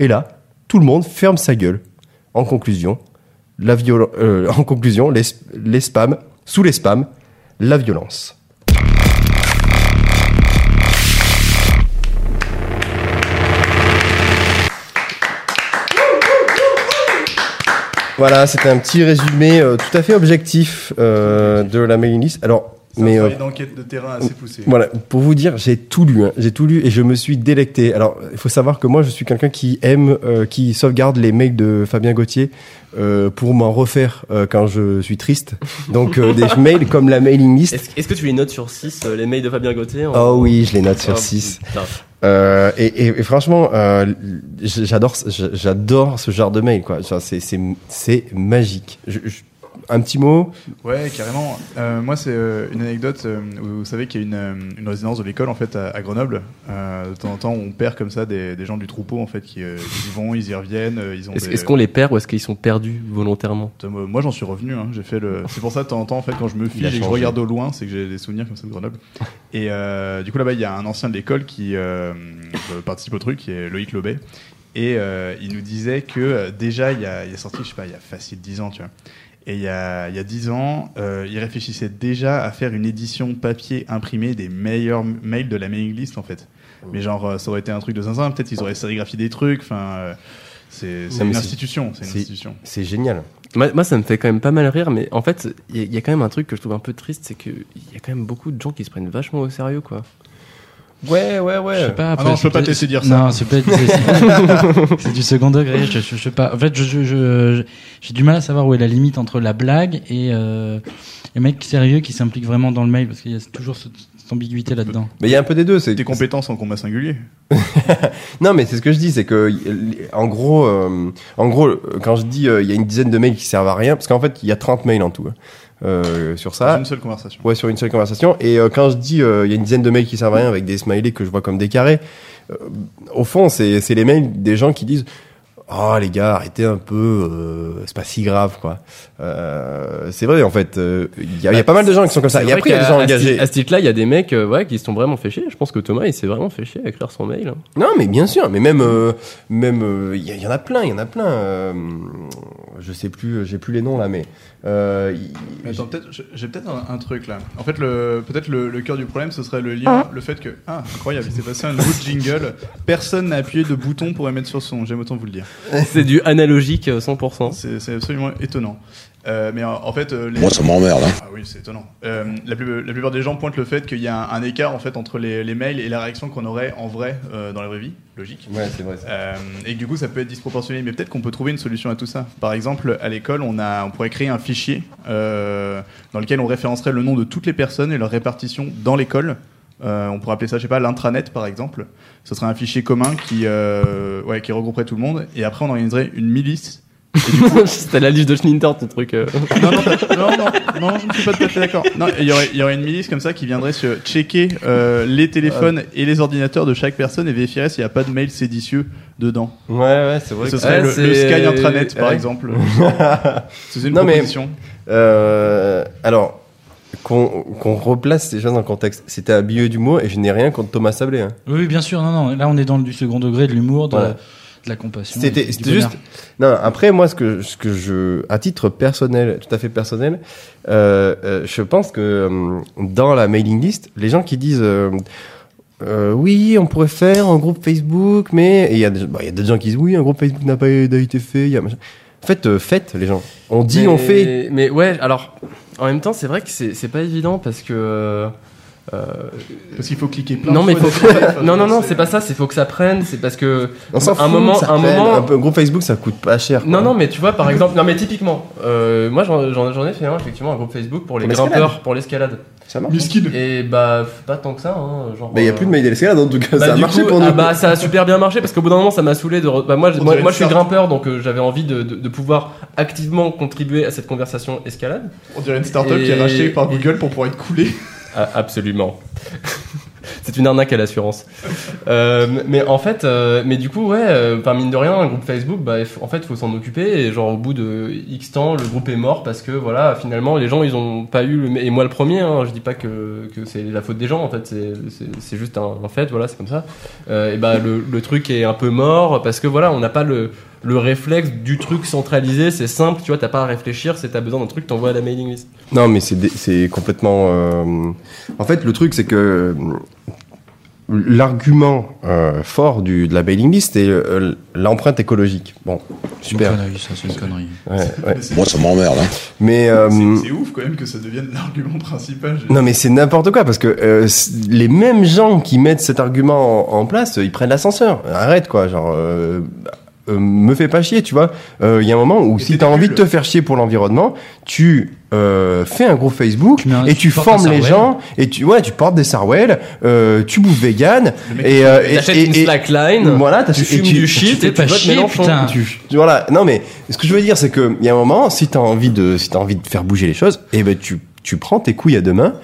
Et là, tout le monde ferme sa gueule. En conclusion, la euh, en conclusion, les, sous les spams, la violence. Voilà, c'était un petit résumé euh, tout à fait objectif euh, de la mailing list. Alors, mais euh, travail d'enquête de terrain assez poussé. voilà, pour vous dire, j'ai tout lu, hein. j'ai tout lu et je me suis délecté. Alors, il faut savoir que moi, je suis quelqu'un qui aime, euh, qui sauvegarde les mails de Fabien Gauthier euh, pour m'en refaire euh, quand je suis triste. Donc, euh, des mails comme la mailing list. Est-ce que tu les notes sur 6, les mails de Fabien Gauthier en- Oh oui, je les note sur Oh, 6. putain. Euh, et, et- et franchement, euh, j'adore, j'adore ce genre de mail, quoi. Genre, C'est, c'est, c'est magique. Je- je- un petit mot. Ouais, carrément. Euh, moi, c'est euh, une anecdote. euh, où vous savez qu'il y a une, euh, une résidence de l'école en fait à, à Grenoble. Euh, de temps en temps, on perd comme ça des, des gens du troupeau en fait qui euh, ils y vont, ils y reviennent. Ils ont. Est-ce des- est-ce qu'on les perd ou est-ce qu'ils sont perdus volontairement? Moi- j'en suis revenu. hein. J'ai fait le. C'est pour ça de temps en temps en fait quand je me file et que je regarde au loin, c'est que j'ai des souvenirs comme ça de Grenoble. Et euh, du coup là-bas, il y a un ancien de l'école qui participe au truc, qui est Loïc Lobet. Et euh, il nous disait que déjà, il y a, il y a sorti, je sais pas, il y a facile 10 ans, tu vois. Et il y a, il y a 10 ans, euh, il réfléchissait déjà à faire une édition papier imprimée des meilleurs mails de la mailing list, en fait. Mais genre, euh, ça aurait été un truc de zinzin, peut-être ils auraient sérigraphié des trucs, enfin... euh, c'est une c'est- institution, c'est une institution. C'est génial. Moi, moi, ça me fait quand même pas mal rire, mais en fait, il y, a- il y a quand même un truc que je trouve un peu triste, c'est qu'il y a quand même beaucoup de gens qui se prennent vachement au sérieux, quoi. Ouais, ouais, ouais. Je sais pas. Ah après, non, je peux pas te laisser dire ça. Non, c'est peut-être c'est- c'est du second degré. Je, je, je sais pas. En fait, je, je, je- j'ai du mal à savoir où est la limite entre la blague et euh, les mecs sérieux qui s'impliquent vraiment dans le mail parce qu'il y a toujours cette, cette ambiguïté là-dedans. Mais il y a un peu des deux. C'est Des compétences en combat singulier. Non, mais c'est ce que je dis, c'est que y- en gros, euh, en gros, euh, quand je dis euh, il y a une dizaine de mails qui servent à rien, parce qu'en fait il y a 30 mails en tout hein, euh, sur ça. Dans une seule conversation. Ouais, sur une seule conversation. Et euh, quand je dis euh, il y a une dizaine de mails qui servent à rien avec des smileys que je vois comme des carrés, euh, au fond c'est c'est les mails des gens qui disent Oh les gars, arrêtez un peu, euh, c'est pas si grave quoi. Euh, c'est vrai en fait, euh, il y, a- y a pas mal de gens qui sont comme ça. Et après il y a des gens à engagés. À ce titre-là, il y a des mecs euh, ouais, qui se sont vraiment fait chier. Je pense que Thomas, il s'est vraiment fait chier à écrire son mail. hein. Non, mais bien sûr, mais même, euh, même, euh, il y, y en a plein, il y en a plein. euh, je sais plus, j'ai plus les noms là, mais. Euh, il- Mais attends, peut-être, j'ai- peut-être un, un truc là. En fait, le, peut-être le, le cœur du problème, ce serait le lien, le fait que. Ah, incroyable, il s'est passé un nouveau jingle. Personne n'a appuyé de bouton pour émettre sur son. J'aime autant vous le dire. C'est du analogique euh, 100%. C'est c'est absolument étonnant. Euh, mais en, en fait, euh, les- Moi, ça m'emmerde, hein. Ah oui, c'est étonnant. Euh, la, plus- la plupart des gens pointent le fait qu'il y a un, un écart en fait entre les, les mails et la réaction qu'on aurait en vrai euh, dans la vraie vie, logique. Ouais, c'est vrai. Euh, et que du coup, ça peut être disproportionné. Mais peut-être qu'on peut trouver une solution à tout ça. Par exemple, à l'école, on, a, on pourrait créer un fichier euh, dans lequel on référencerait le nom de toutes les personnes et leur répartition dans l'école. Euh, on pourrait appeler ça, je sais pas, l'intranet par exemple. Ce serait un fichier commun qui, euh, ouais, qui regrouperait tout le monde. Et après, on organiserait une milice. C'était la liste de Schlinter, ton truc. euh. Non, non, non, non, non, je ne suis pas tout à fait d'accord. Non, il y aurait, il y aurait une milice comme ça qui viendrait se checker euh, les téléphones et les ordinateurs de chaque personne et vérifierait s'il n'y a pas de mail séditieux dedans. Ouais, ouais, c'est vrai. Ce serait Ouais, le, le Sky Intranet, par Ouais. exemple. C'est une Non, mais- proposition. Euh, alors, qu'on qu'on replace ces choses dans le contexte. C'était un billet d'humour et je n'ai rien contre Thomas Sablé. Hein. Oui, bien sûr. Non, non. Là, on est dans du second degré, de l'humour, de, Voilà. La, de la compassion. C'était juste. Non, après, moi, ce que, ce que je. À titre personnel, tout à fait personnel, euh, euh, je pense que euh, dans la mailing list, les gens qui disent. euh, oui, on pourrait faire un groupe Facebook, mais il y a des, bah, il y a des gens qui disent oui, un groupe Facebook n'a pas été fait. Y a. En fait, faites les gens. On dit, Mais- on fait. Mais ouais, alors, en même temps, c'est vrai que c'est c'est pas évident parce que. Euh, Parce qu'il faut cliquer plein non de mais fois faut, dessus. non non non c'est pas ça c'est faut que ça prenne c'est parce que On s'en un fout, moment ça un moment un peu- groupe Facebook ça coûte pas cher. non non mais tu vois par exemple non mais typiquement euh, moi j'en ai fait un effectivement un groupe Facebook pour les Pour l'escalade. grimpeurs pour l'escalade Ça marche. et bah pas tant que ça hein, genre Mais il y a euh, plus de mail d'escalade en tout cas, bah, ça a marché coup, pour nous. ah bah ça a super bien marché parce qu'au bout d'un moment ça m'a saoulé de re- bah, moi je- moi, moi, suis grimpeur donc euh, j'avais envie de, de, de pouvoir activement contribuer à cette conversation escalade On dirait une startup qui est Et- rachetée par Google pour pouvoir être coulée. Ah, absolument. C'est une arnaque à l'assurance. Euh, mais en fait, euh, mais du coup, ouais, euh, enfin, mine de rien, un groupe Facebook, bah, en fait, faut s'en occuper. Et genre, au bout de X temps, le groupe est mort parce que, voilà, finalement, les gens, ils ont pas eu. Le... Et moi, le premier, hein, je dis pas que, que c'est la faute des gens, en fait, c'est- juste un, fait, voilà, c'est comme ça. Euh, et bah, le, le truc est un peu mort parce que, voilà, on n'a pas le, le réflexe du truc centralisé, c'est simple, tu vois, t'as pas à réfléchir, c'est t'as besoin d'un truc, t'envoies à la mailing list. Non, mais c'est c'est complètement. euh, En fait, le truc, c'est que l'argument euh, fort du, de la mailing list, c'est euh, l'empreinte écologique. Bon, super. Une connerie, ça, c'est une connerie. Ouais, ouais. Moi, ça m'emmerde. Hein. Mais euh, C'est c'est ouf quand même que ça devienne l'argument principal. non, mais c'est n'importe quoi parce que euh, les mêmes gens qui mettent cet argument en, en place, ils prennent l'ascenseur. Arrête quoi, genre. Euh, euh, me fais pas chier, tu vois. Euh, Il y a un moment où si t'as envie de te faire chier pour l'environnement, tu euh, fais un groupe Facebook Tu et tu tu formes les Sarwell. gens et tu ouais tu portes des sarwell, euh, tu bouffes vegan et euh, et- T'achètes et- une et- slackline, voilà, tu et fumes tu- du shit et tu pas chier, putain. tu, tu- voilà non mais ce que je veux dire c'est que il y a un moment si t'as envie de si t'as envie de faire bouger les choses et ben tu tu prends tes couilles à deux mains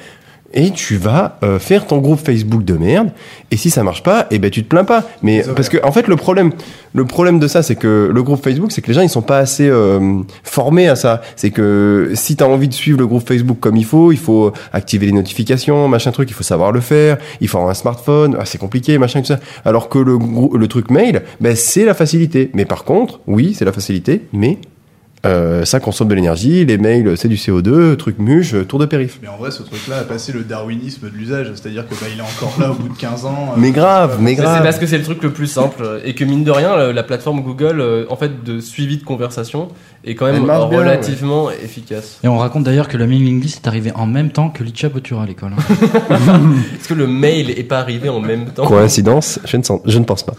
et tu vas euh, faire ton groupe Facebook de merde. Et si ça marche pas et ben tu te plains pas. Mais parce que en fait le problème le problème de ça c'est que le groupe Facebook c'est que les gens ils sont pas assez euh, formés à ça. C'est que si t'as envie de suivre le groupe Facebook comme il faut il faut activer les notifications machin truc il faut savoir le faire. Il faut avoir un smartphone. Ah, c'est compliqué machin tout ça. Alors que le le truc mail ben c'est la facilité. Mais par contre oui c'est la facilité mais euh, ça consomme de l'énergie, les mails c'est du CO2, truc muche, tour de périph. Mais en vrai, ce truc-là a passé le darwinisme de l'usage, c'est-à-dire que bah, il est encore là au bout de 15 ans. euh, Mais grave, mais Mais C'est grave. parce que c'est le truc le plus simple et que mine de rien, la, la plateforme Google, euh, en fait, de suivi de conversation, est quand même bien, relativement efficace. Et on raconte d'ailleurs que la mailing list est arrivée en même temps que l'Itcha Botura à l'école. hein. Est-ce que le mail est pas arrivé en même temps? Coïncidence je ne, sens- je ne pense pas.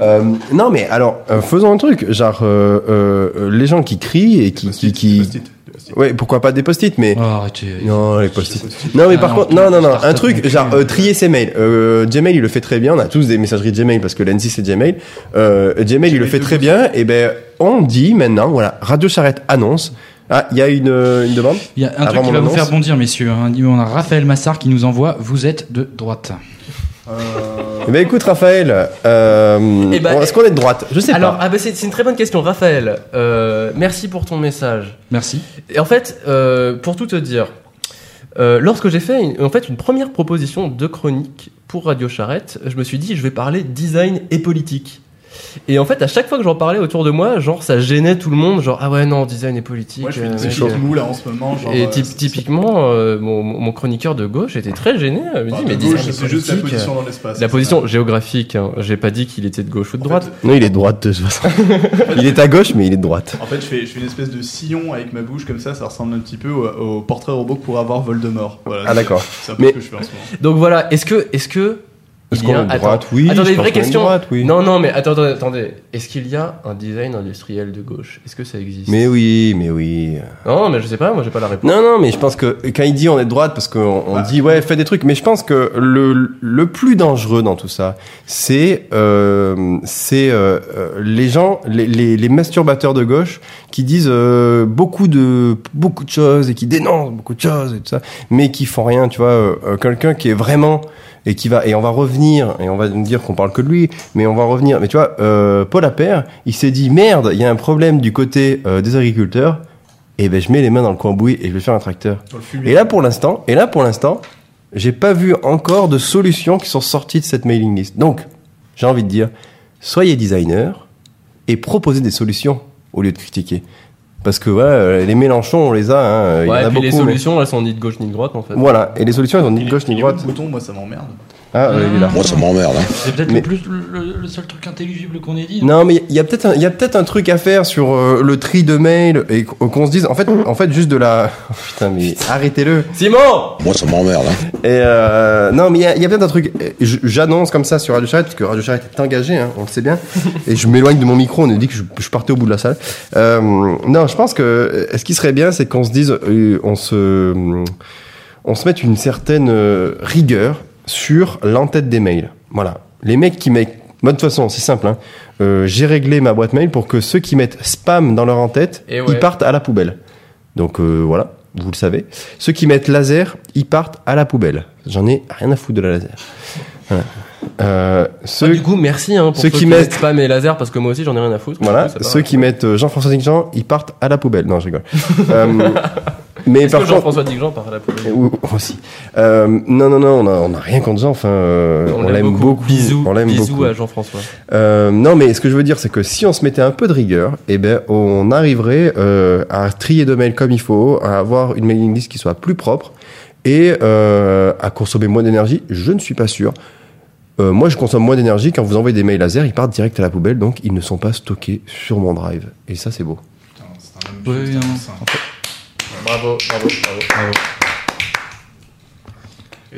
Euh, non, mais alors, euh, faisons un truc. Genre, euh, euh, les gens qui crient et qui. qui, qui... Ouais, pourquoi pas des post-it, mais. Oh, arrêtez. Non, les post-it. Non, mais Ah par non, contre, non, non, non, un truc, genre, euh, trier ses mails. Euh, Gmail, il le fait très bien. On a tous des messageries Gmail parce que l'ANSI, c'est Gmail. Euh, Gmail, il le fait très bien. Et ben, on dit maintenant, voilà, Radio Charrette annonce. Ah, il y a une, euh, une demande Il y a un Avant truc qui va vous annonce. faire bondir, messieurs. hein. On a Raphaël Massard qui nous envoie Vous êtes de droite. Eh ben, écoute, Raphaël, euh, Eh ben, est-ce qu'on est de droite? Je sais Alors, pas. ah bah, c'est c'est une très bonne question, Raphaël. Euh, merci pour ton message. Merci. Et en fait, euh, pour tout te dire, euh, lorsque j'ai fait une, en fait une première proposition de chronique pour Radio Charrette, je me suis dit je vais parler design et politique. Et en fait, à chaque fois que j'en parlais autour de moi, genre ça gênait tout le monde, genre ah ouais non design et politique. Moi, je fais une euh, mec, euh. moule là en ce moment. Genre, Et euh, typiquement, euh, mon, mon chroniqueur de gauche était très gêné. Il me dit mais gauche, c'est juste la position dans l'espace. La position ça. géographique. hein. J'ai pas dit qu'il était de gauche ou de En droite. fait, Non, il est de droite, de toute façon. il est à gauche, mais il est de droite. En fait, je fais, je fais une espèce de sillon avec ma bouche comme ça, ça ressemble un petit peu au, au portrait robot que pourrait avoir Voldemort. Voilà, Ah, d'accord. C'est un peu Mais- ce que je fais en ce moment. Donc voilà, est-ce que, est-ce que Est-ce qu'on a- est de attends, droite Oui, attendez, vraie question. droite, oui. Non, non, mais attendez, attendez. Est-ce qu'il y a un design industriel de gauche? Est-ce que ça existe? Mais oui, mais oui. Non, mais je sais pas, moi j'ai pas la réponse. Non, non, mais je pense que quand il dit on est de droite, parce qu'on on Bah. dit ouais, fais des trucs, mais je pense que le, le plus dangereux dans tout ça, c'est euh, c'est euh, euh, les gens, les, les, les masturbateurs de gauche qui disent euh, beaucoup de beaucoup de choses et qui dénoncent beaucoup de choses et tout ça, mais qui font rien, tu vois. euh, Quelqu'un qui est vraiment et qui va et on va revenir et on va nous dire qu'on parle que de lui, mais on va revenir. Mais tu vois, euh, Paul Appert, il s'est dit merde, il y a un problème du côté euh, des agriculteurs et ben je mets les mains dans le cambouis et je vais faire un tracteur. Et là pour l'instant, et là pour l'instant, j'ai pas vu encore de solutions qui sont sorties de cette mailing list. Donc, j'ai envie de dire, soyez designer et proposez des solutions au lieu de critiquer. Parce que ouais, euh, les Mélenchon, on les a, hein, il y Ouais, en et a puis beaucoup. les mais- solutions, elles sont ni de gauche ni de droite en fait. Voilà, et les solutions, elles sont ni de Les- gauche ni les de droite. hauts boutons, moi, ça m'emmerde. Ah, euh, il est là. Moi, ça m'emmerde. Hein. C'est peut-être Mais- le, plus, le, le seul truc intelligible qu'on ait dit. Non, mais il y a peut-être un, il y a peut-être un truc à faire sur euh, le tri de mails et qu'on qu'on se dise, en fait, en fait, juste de la. Oh, putain, mais arrêtez-le. Simon Moi, ça m'emmerde. Hein. Et euh, non, mais il y a, il y a peut-être un truc. J'annonce comme ça sur Radio Charrette, parce que Radio Charrette est engagé, hein, on le sait bien. et je m'éloigne de mon micro, on a dit que je, je partais au bout de la salle. Euh, non, je pense que euh, ce qui serait bien, c'est qu'on se dise, euh, on se, on se mette une certaine euh, rigueur sur l'entête des mails. Voilà. Les mecs qui mettent. moi, De toute façon, c'est simple. Hein. Euh, J'ai réglé ma boîte mail pour que ceux qui mettent spam dans leur en-tête, Et ouais. ils partent à la poubelle. Donc euh, voilà, vous le savez. Ceux qui mettent laser, ils partent à la poubelle. J'en ai rien à foutre de la laser. Voilà. Euh, ceux, Ah, du coup, merci hein, pour ceux ceux qui qui mettent- spam et laser parce que moi aussi j'en ai rien à foutre. voilà, coup, ceux qui mettent euh, Jean-François Dickjean, ils partent à la poubelle. Non, je rigole. Euh, mais Est-ce par que contre, Jean-François Dickjean part à la poubelle ou- aussi. Euh, non, non, non, on a, on a rien contre Jean. Enfin, euh, on, l'aime beaucoup. Bisous, on l'aime bisous beaucoup. à Jean-François. Euh, non, mais ce que je veux dire, c'est que si on se mettait un peu de rigueur, eh ben, on arriverait euh, à trier de mails comme il faut, à avoir une mailing list qui soit plus propre et euh, à consommer moins d'énergie. Je ne suis pas sûr. Euh, moi, je consomme moins d'énergie quand vous envoyez des mails laser, ils partent direct à la poubelle, donc ils ne sont pas stockés sur mon drive. Et ça, c'est beau. Oui, non. Bravo, bravo, bravo.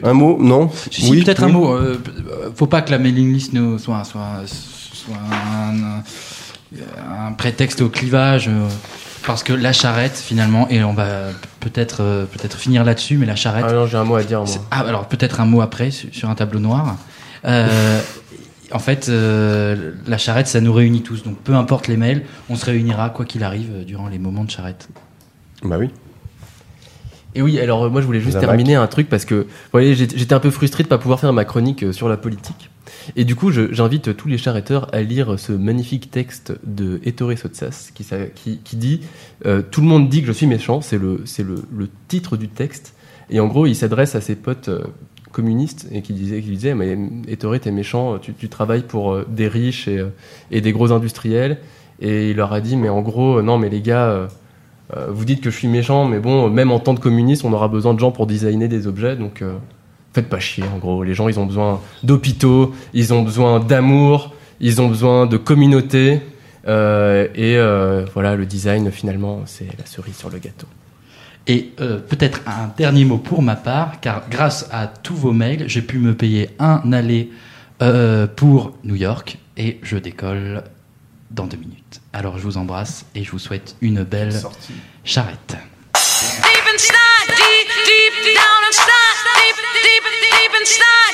Un mot Non Si, Oui, peut-être oui. un mot. euh, euh, faut pas que la mailing list nous soit, soit, soit un, un prétexte au clivage. euh, parce que la charrette, finalement, et on va peut-être euh, peut-être finir là-dessus, mais la charrette. Ah non, j'ai un mot à dire, moi. Ah, alors peut-être un mot après sur, sur un tableau noir. Euh, en fait, euh, la charrette, ça nous réunit tous. Donc peu importe les mails, on se réunira quoi qu'il arrive euh, durant les moments de charrette. Bah oui. Et oui, alors euh, moi je voulais juste terminer un truc parce que vous voyez, j'étais un peu frustré de pas pouvoir faire ma chronique euh, sur la politique. Et du coup, j'invite tous les charretteurs à lire ce magnifique texte de Ettore Sotsas qui, qui, qui dit euh, Tout le monde dit que je suis méchant, c'est le, le, le titre du texte. Et en gros, il s'adresse à ses potes euh, communistes et qui disait, qui disait Mais Ettore, t'es méchant, tu, tu travailles pour euh, des riches et, euh, et des gros industriels. Et il leur a dit Mais en gros, euh, non, mais les gars. Euh, vous dites que je suis méchant, mais bon, même en tant que communiste, on aura besoin de gens pour designer des objets, donc euh, faites pas chier, en gros. Les gens, ils ont besoin d'hôpitaux, ils ont besoin d'amour, ils ont besoin de communauté, euh, et voilà, le design, finalement, c'est la cerise sur le gâteau. Et peut-être un dernier mot pour ma part, car grâce à tous vos mails, j'ai pu me payer un aller pour New York et je décolle dans deux minutes. Alors je vous embrasse et je vous souhaite une belle charrette. Deep inside, deep, deep down inside, deep, deep, deep inside,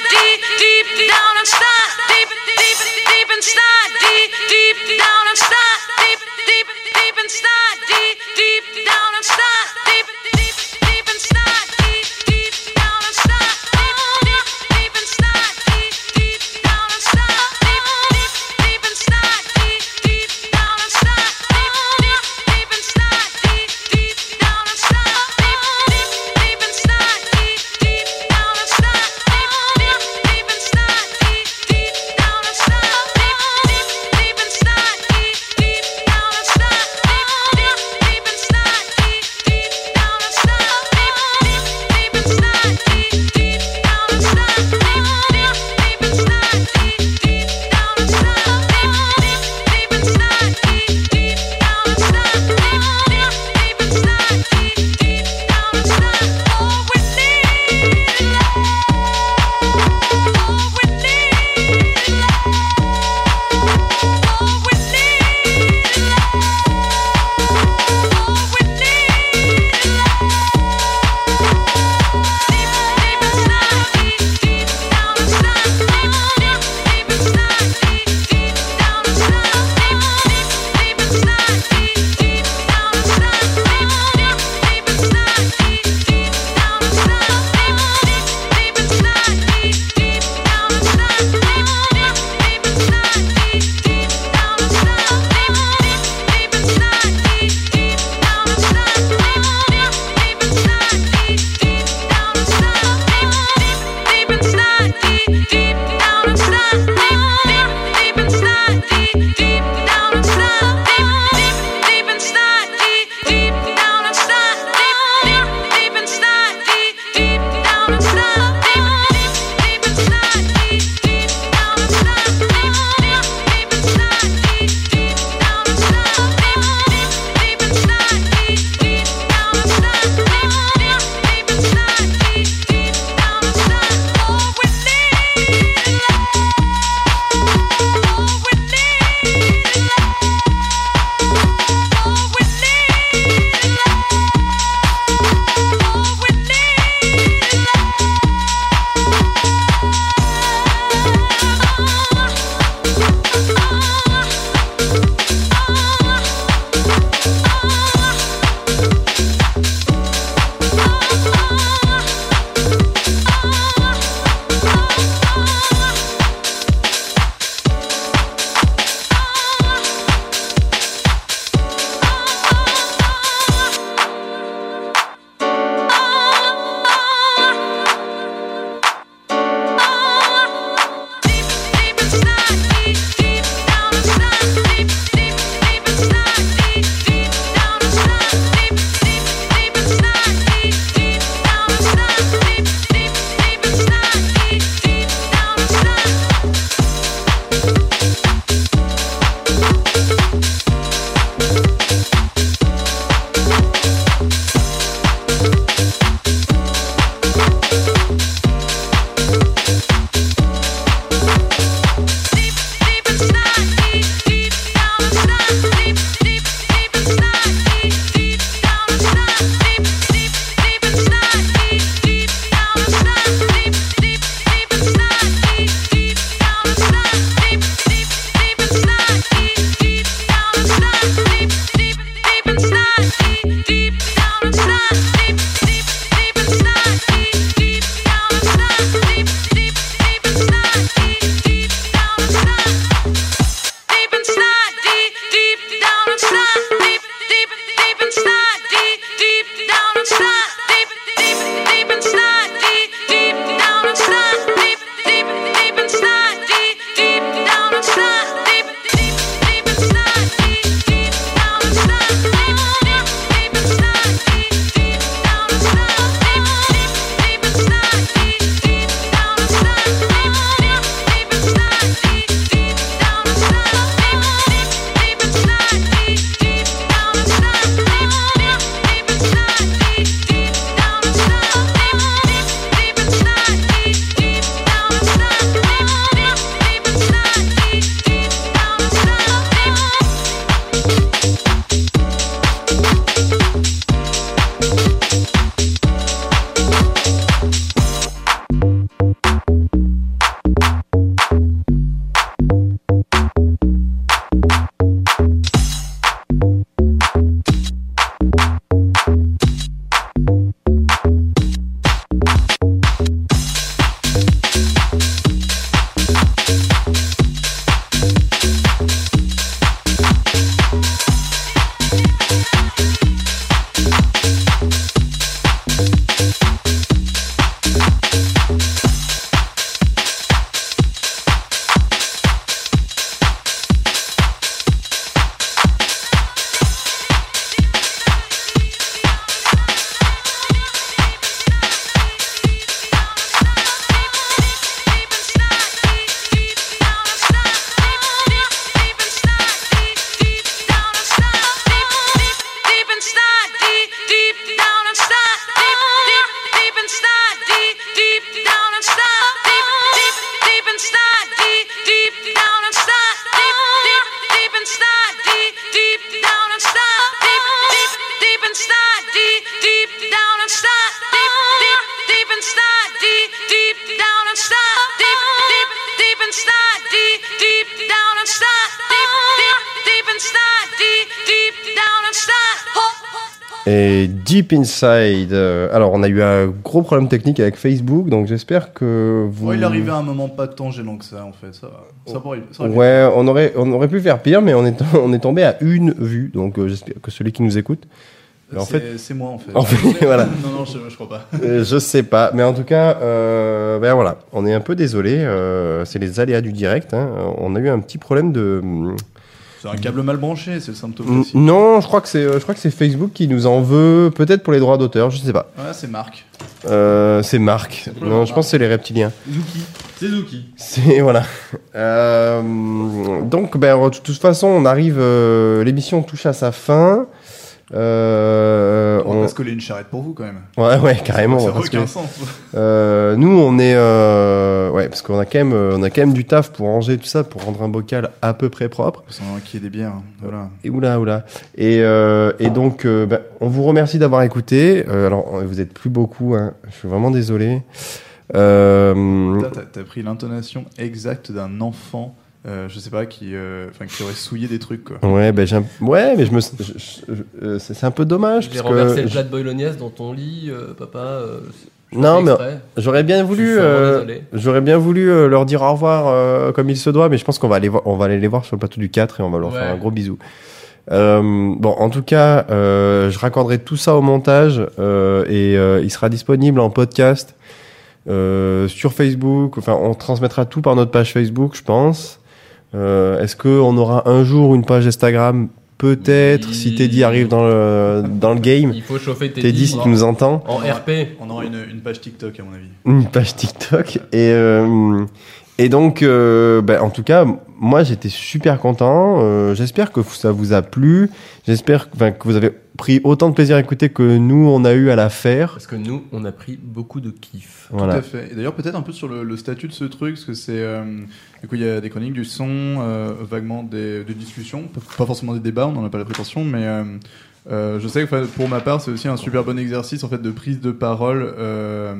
Deep Inside. Euh, Alors, on a eu un gros problème technique avec Facebook, donc j'espère que vous. Ouais, il arrivait à un moment pas tant gênant que ça, en fait. Ça, ça, pourrait- ça aurait pu- Ouais, on aurait, on aurait pu faire pire, mais on est, on est tombé à une vue, donc euh, j'espère que celui qui nous écoute. en C'est- fait, c'est moi, en fait. En fait, voilà. non, non, je, je crois pas. Euh, je sais pas, mais en tout cas, euh, ben voilà, on est un peu désolé. euh, c'est les aléas du direct. hein. On a eu un petit problème de. C'est un câble mal branché, c'est le symptôme. Non, je crois que c'est, je crois que c'est Facebook qui nous en veut, peut-être pour les droits d'auteur, je sais pas. Ouais, c'est Marc. Euh, c'est Marc. Non, je pense que c'est les reptiliens. Zuki. C'est Zuki. C'est voilà. Euh, donc, ben, de toute façon, on arrive. euh, l'émission touche à sa fin. Euh, On va on- pas se coller une charrette pour vous, quand même. Ouais, ouais, carrément. Ça n'a va aucun sens. Euh, nous, on est, euh, ouais, parce qu'on a quand même, euh, on a quand même du taf pour ranger tout ça, pour rendre un bocal à peu près propre. Sans qu'il y ait des bières. hein. Voilà. Et oula, oula. Et, euh, et donc, euh, ben, on vous remercie d'avoir écouté. Euh, alors, vous êtes plus beaucoup, hein. Je suis vraiment désolé. Euh, t'as pris l'intonation exacte d'un enfant, euh, je sais pas, qui, euh, enfin, qui aurait souillé des trucs, quoi. ouais, ben, j'ai un- ouais, mais je me, euh, c'est un peu dommage J'ai renversé que le plat de bolognaise dans ton lit, euh, papa. euh, Non, mais j'aurais bien voulu, euh, j'aurais bien voulu euh, leur dire au revoir euh, comme il se doit, mais je pense qu'on va aller, voir, on va aller les voir sur le plateau du 4 et on va leur Ouais. faire un gros bisou. Euh, bon, en tout cas, euh, je raccorderai tout ça au montage euh, et euh, il sera disponible en podcast euh, sur Facebook. Enfin, on transmettra tout par notre page Facebook, je pense. Euh, Est-ce que on aura un jour une page Instagram Peut-être, si Teddy arrive dans le, dans le game? Il faut chauffer Teddy. Teddy, si tu nous entends. En RP. On aura une, une page TikTok, à mon avis. Une page TikTok. Et, euh, et donc, euh, ben, en tout cas, moi, j'étais super content. Euh, J'espère que ça vous a plu. J'espère que, vous avez pris autant de plaisir à écouter que nous, on a eu à la faire. Parce que nous, on a pris beaucoup de kiff. Voilà. Tout à fait. Et d'ailleurs, peut-être un peu sur le, le statut de ce truc, parce que c'est. euh, du coup, il y a des chroniques, du son, euh, vaguement des, des discussions, pas pas forcément des débats, on n'en a pas la prétention, mais. Euh, je sais que enfin, pour ma part, c'est aussi un super bon exercice en fait de prise de parole euh,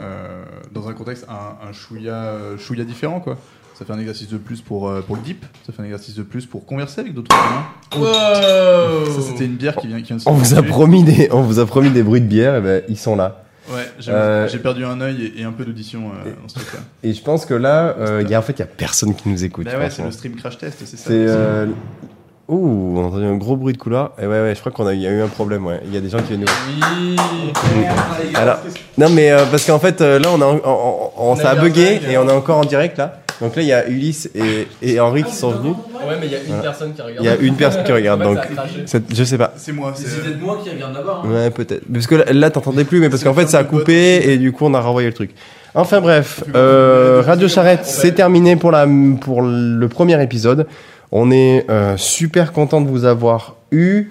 euh, dans un contexte un, un chouïa, chouïa différent quoi. Ça fait un exercice de plus pour, euh, pour le deep, ça fait un exercice de plus pour converser avec d'autres humains. Wow Ça c'était une bière qui vient, qui vient de se On vous a promis des, on vous a promis des bruits de bière, et ben, ils sont là. Ouais, j'ai Euh, perdu un œil et, et un peu d'audition euh, dans ce truc-là. Et je pense que là, euh, il y a, en fait, il y a personne qui nous écoute. Bah ouais, c'est le stream crash test, c'est ça. Ouh, on a entendu un gros bruit de couloir. Et ouais, ouais, je crois qu'on a, il y a eu un problème. Ouais, il y a des gens qui viennent nous. Oui. Alors, non, mais euh, parce qu'en fait, euh, là, on a, on, on- on- ça a bugué bug. et on est encore en direct là. Donc là, il y a Ulysse et, et Henri qui sont venus. Ouais, mais il y a une Voilà. personne qui regarde. Il y a une personne qui regarde, donc c'est- je sais pas. C'est moi. C'est peut-être moi qui regarde d'abord. hein. Ouais, peut-être. Parce que là, là, t'entendais plus, mais parce qu'en fait, ça a coupé et du coup, on a renvoyé le truc. Enfin bref, euh, Radio Charrette, c'est terminé pour la pour le premier épisode. On est euh, super content de vous avoir eu.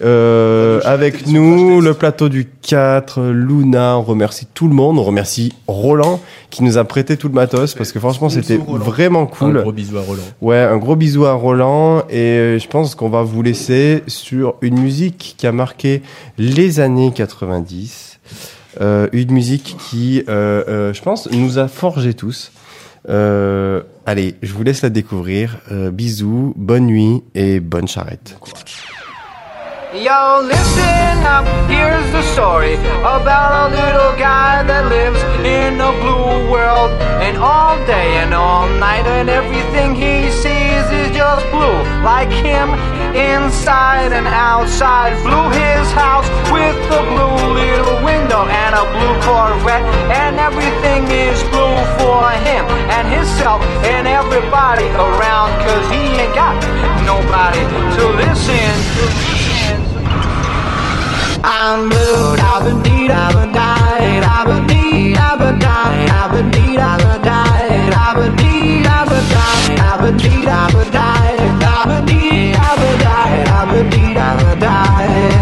Euh, avec nous, le plateau du 4, Luna, on remercie tout le monde, on remercie Roland qui nous a prêté tout le matos parce que franchement c'était vraiment cool. Un gros bisou à Roland. Ouais, un gros bisou à Roland et euh, je pense qu'on va vous laisser sur une musique qui a marqué les années 90. Euh, une musique qui, euh, je pense, nous a forgé tous. Euh, allez, je vous laisse la découvrir. Euh, bisous, bonne nuit et bonne charrette. Yo, listen up, here's the story about a little guy that lives in a blue world. And all day and all night, and everything he sees is just blue. Like him, inside and outside. Blue his house with a blue little window and a blue Corvette. And everything is blue for him and himself and everybody around. Cause he ain't got nobody to listen to. I'm blue, I've I've died, I've I've I've I've died, I've I've I've I've died, I've I've paradise.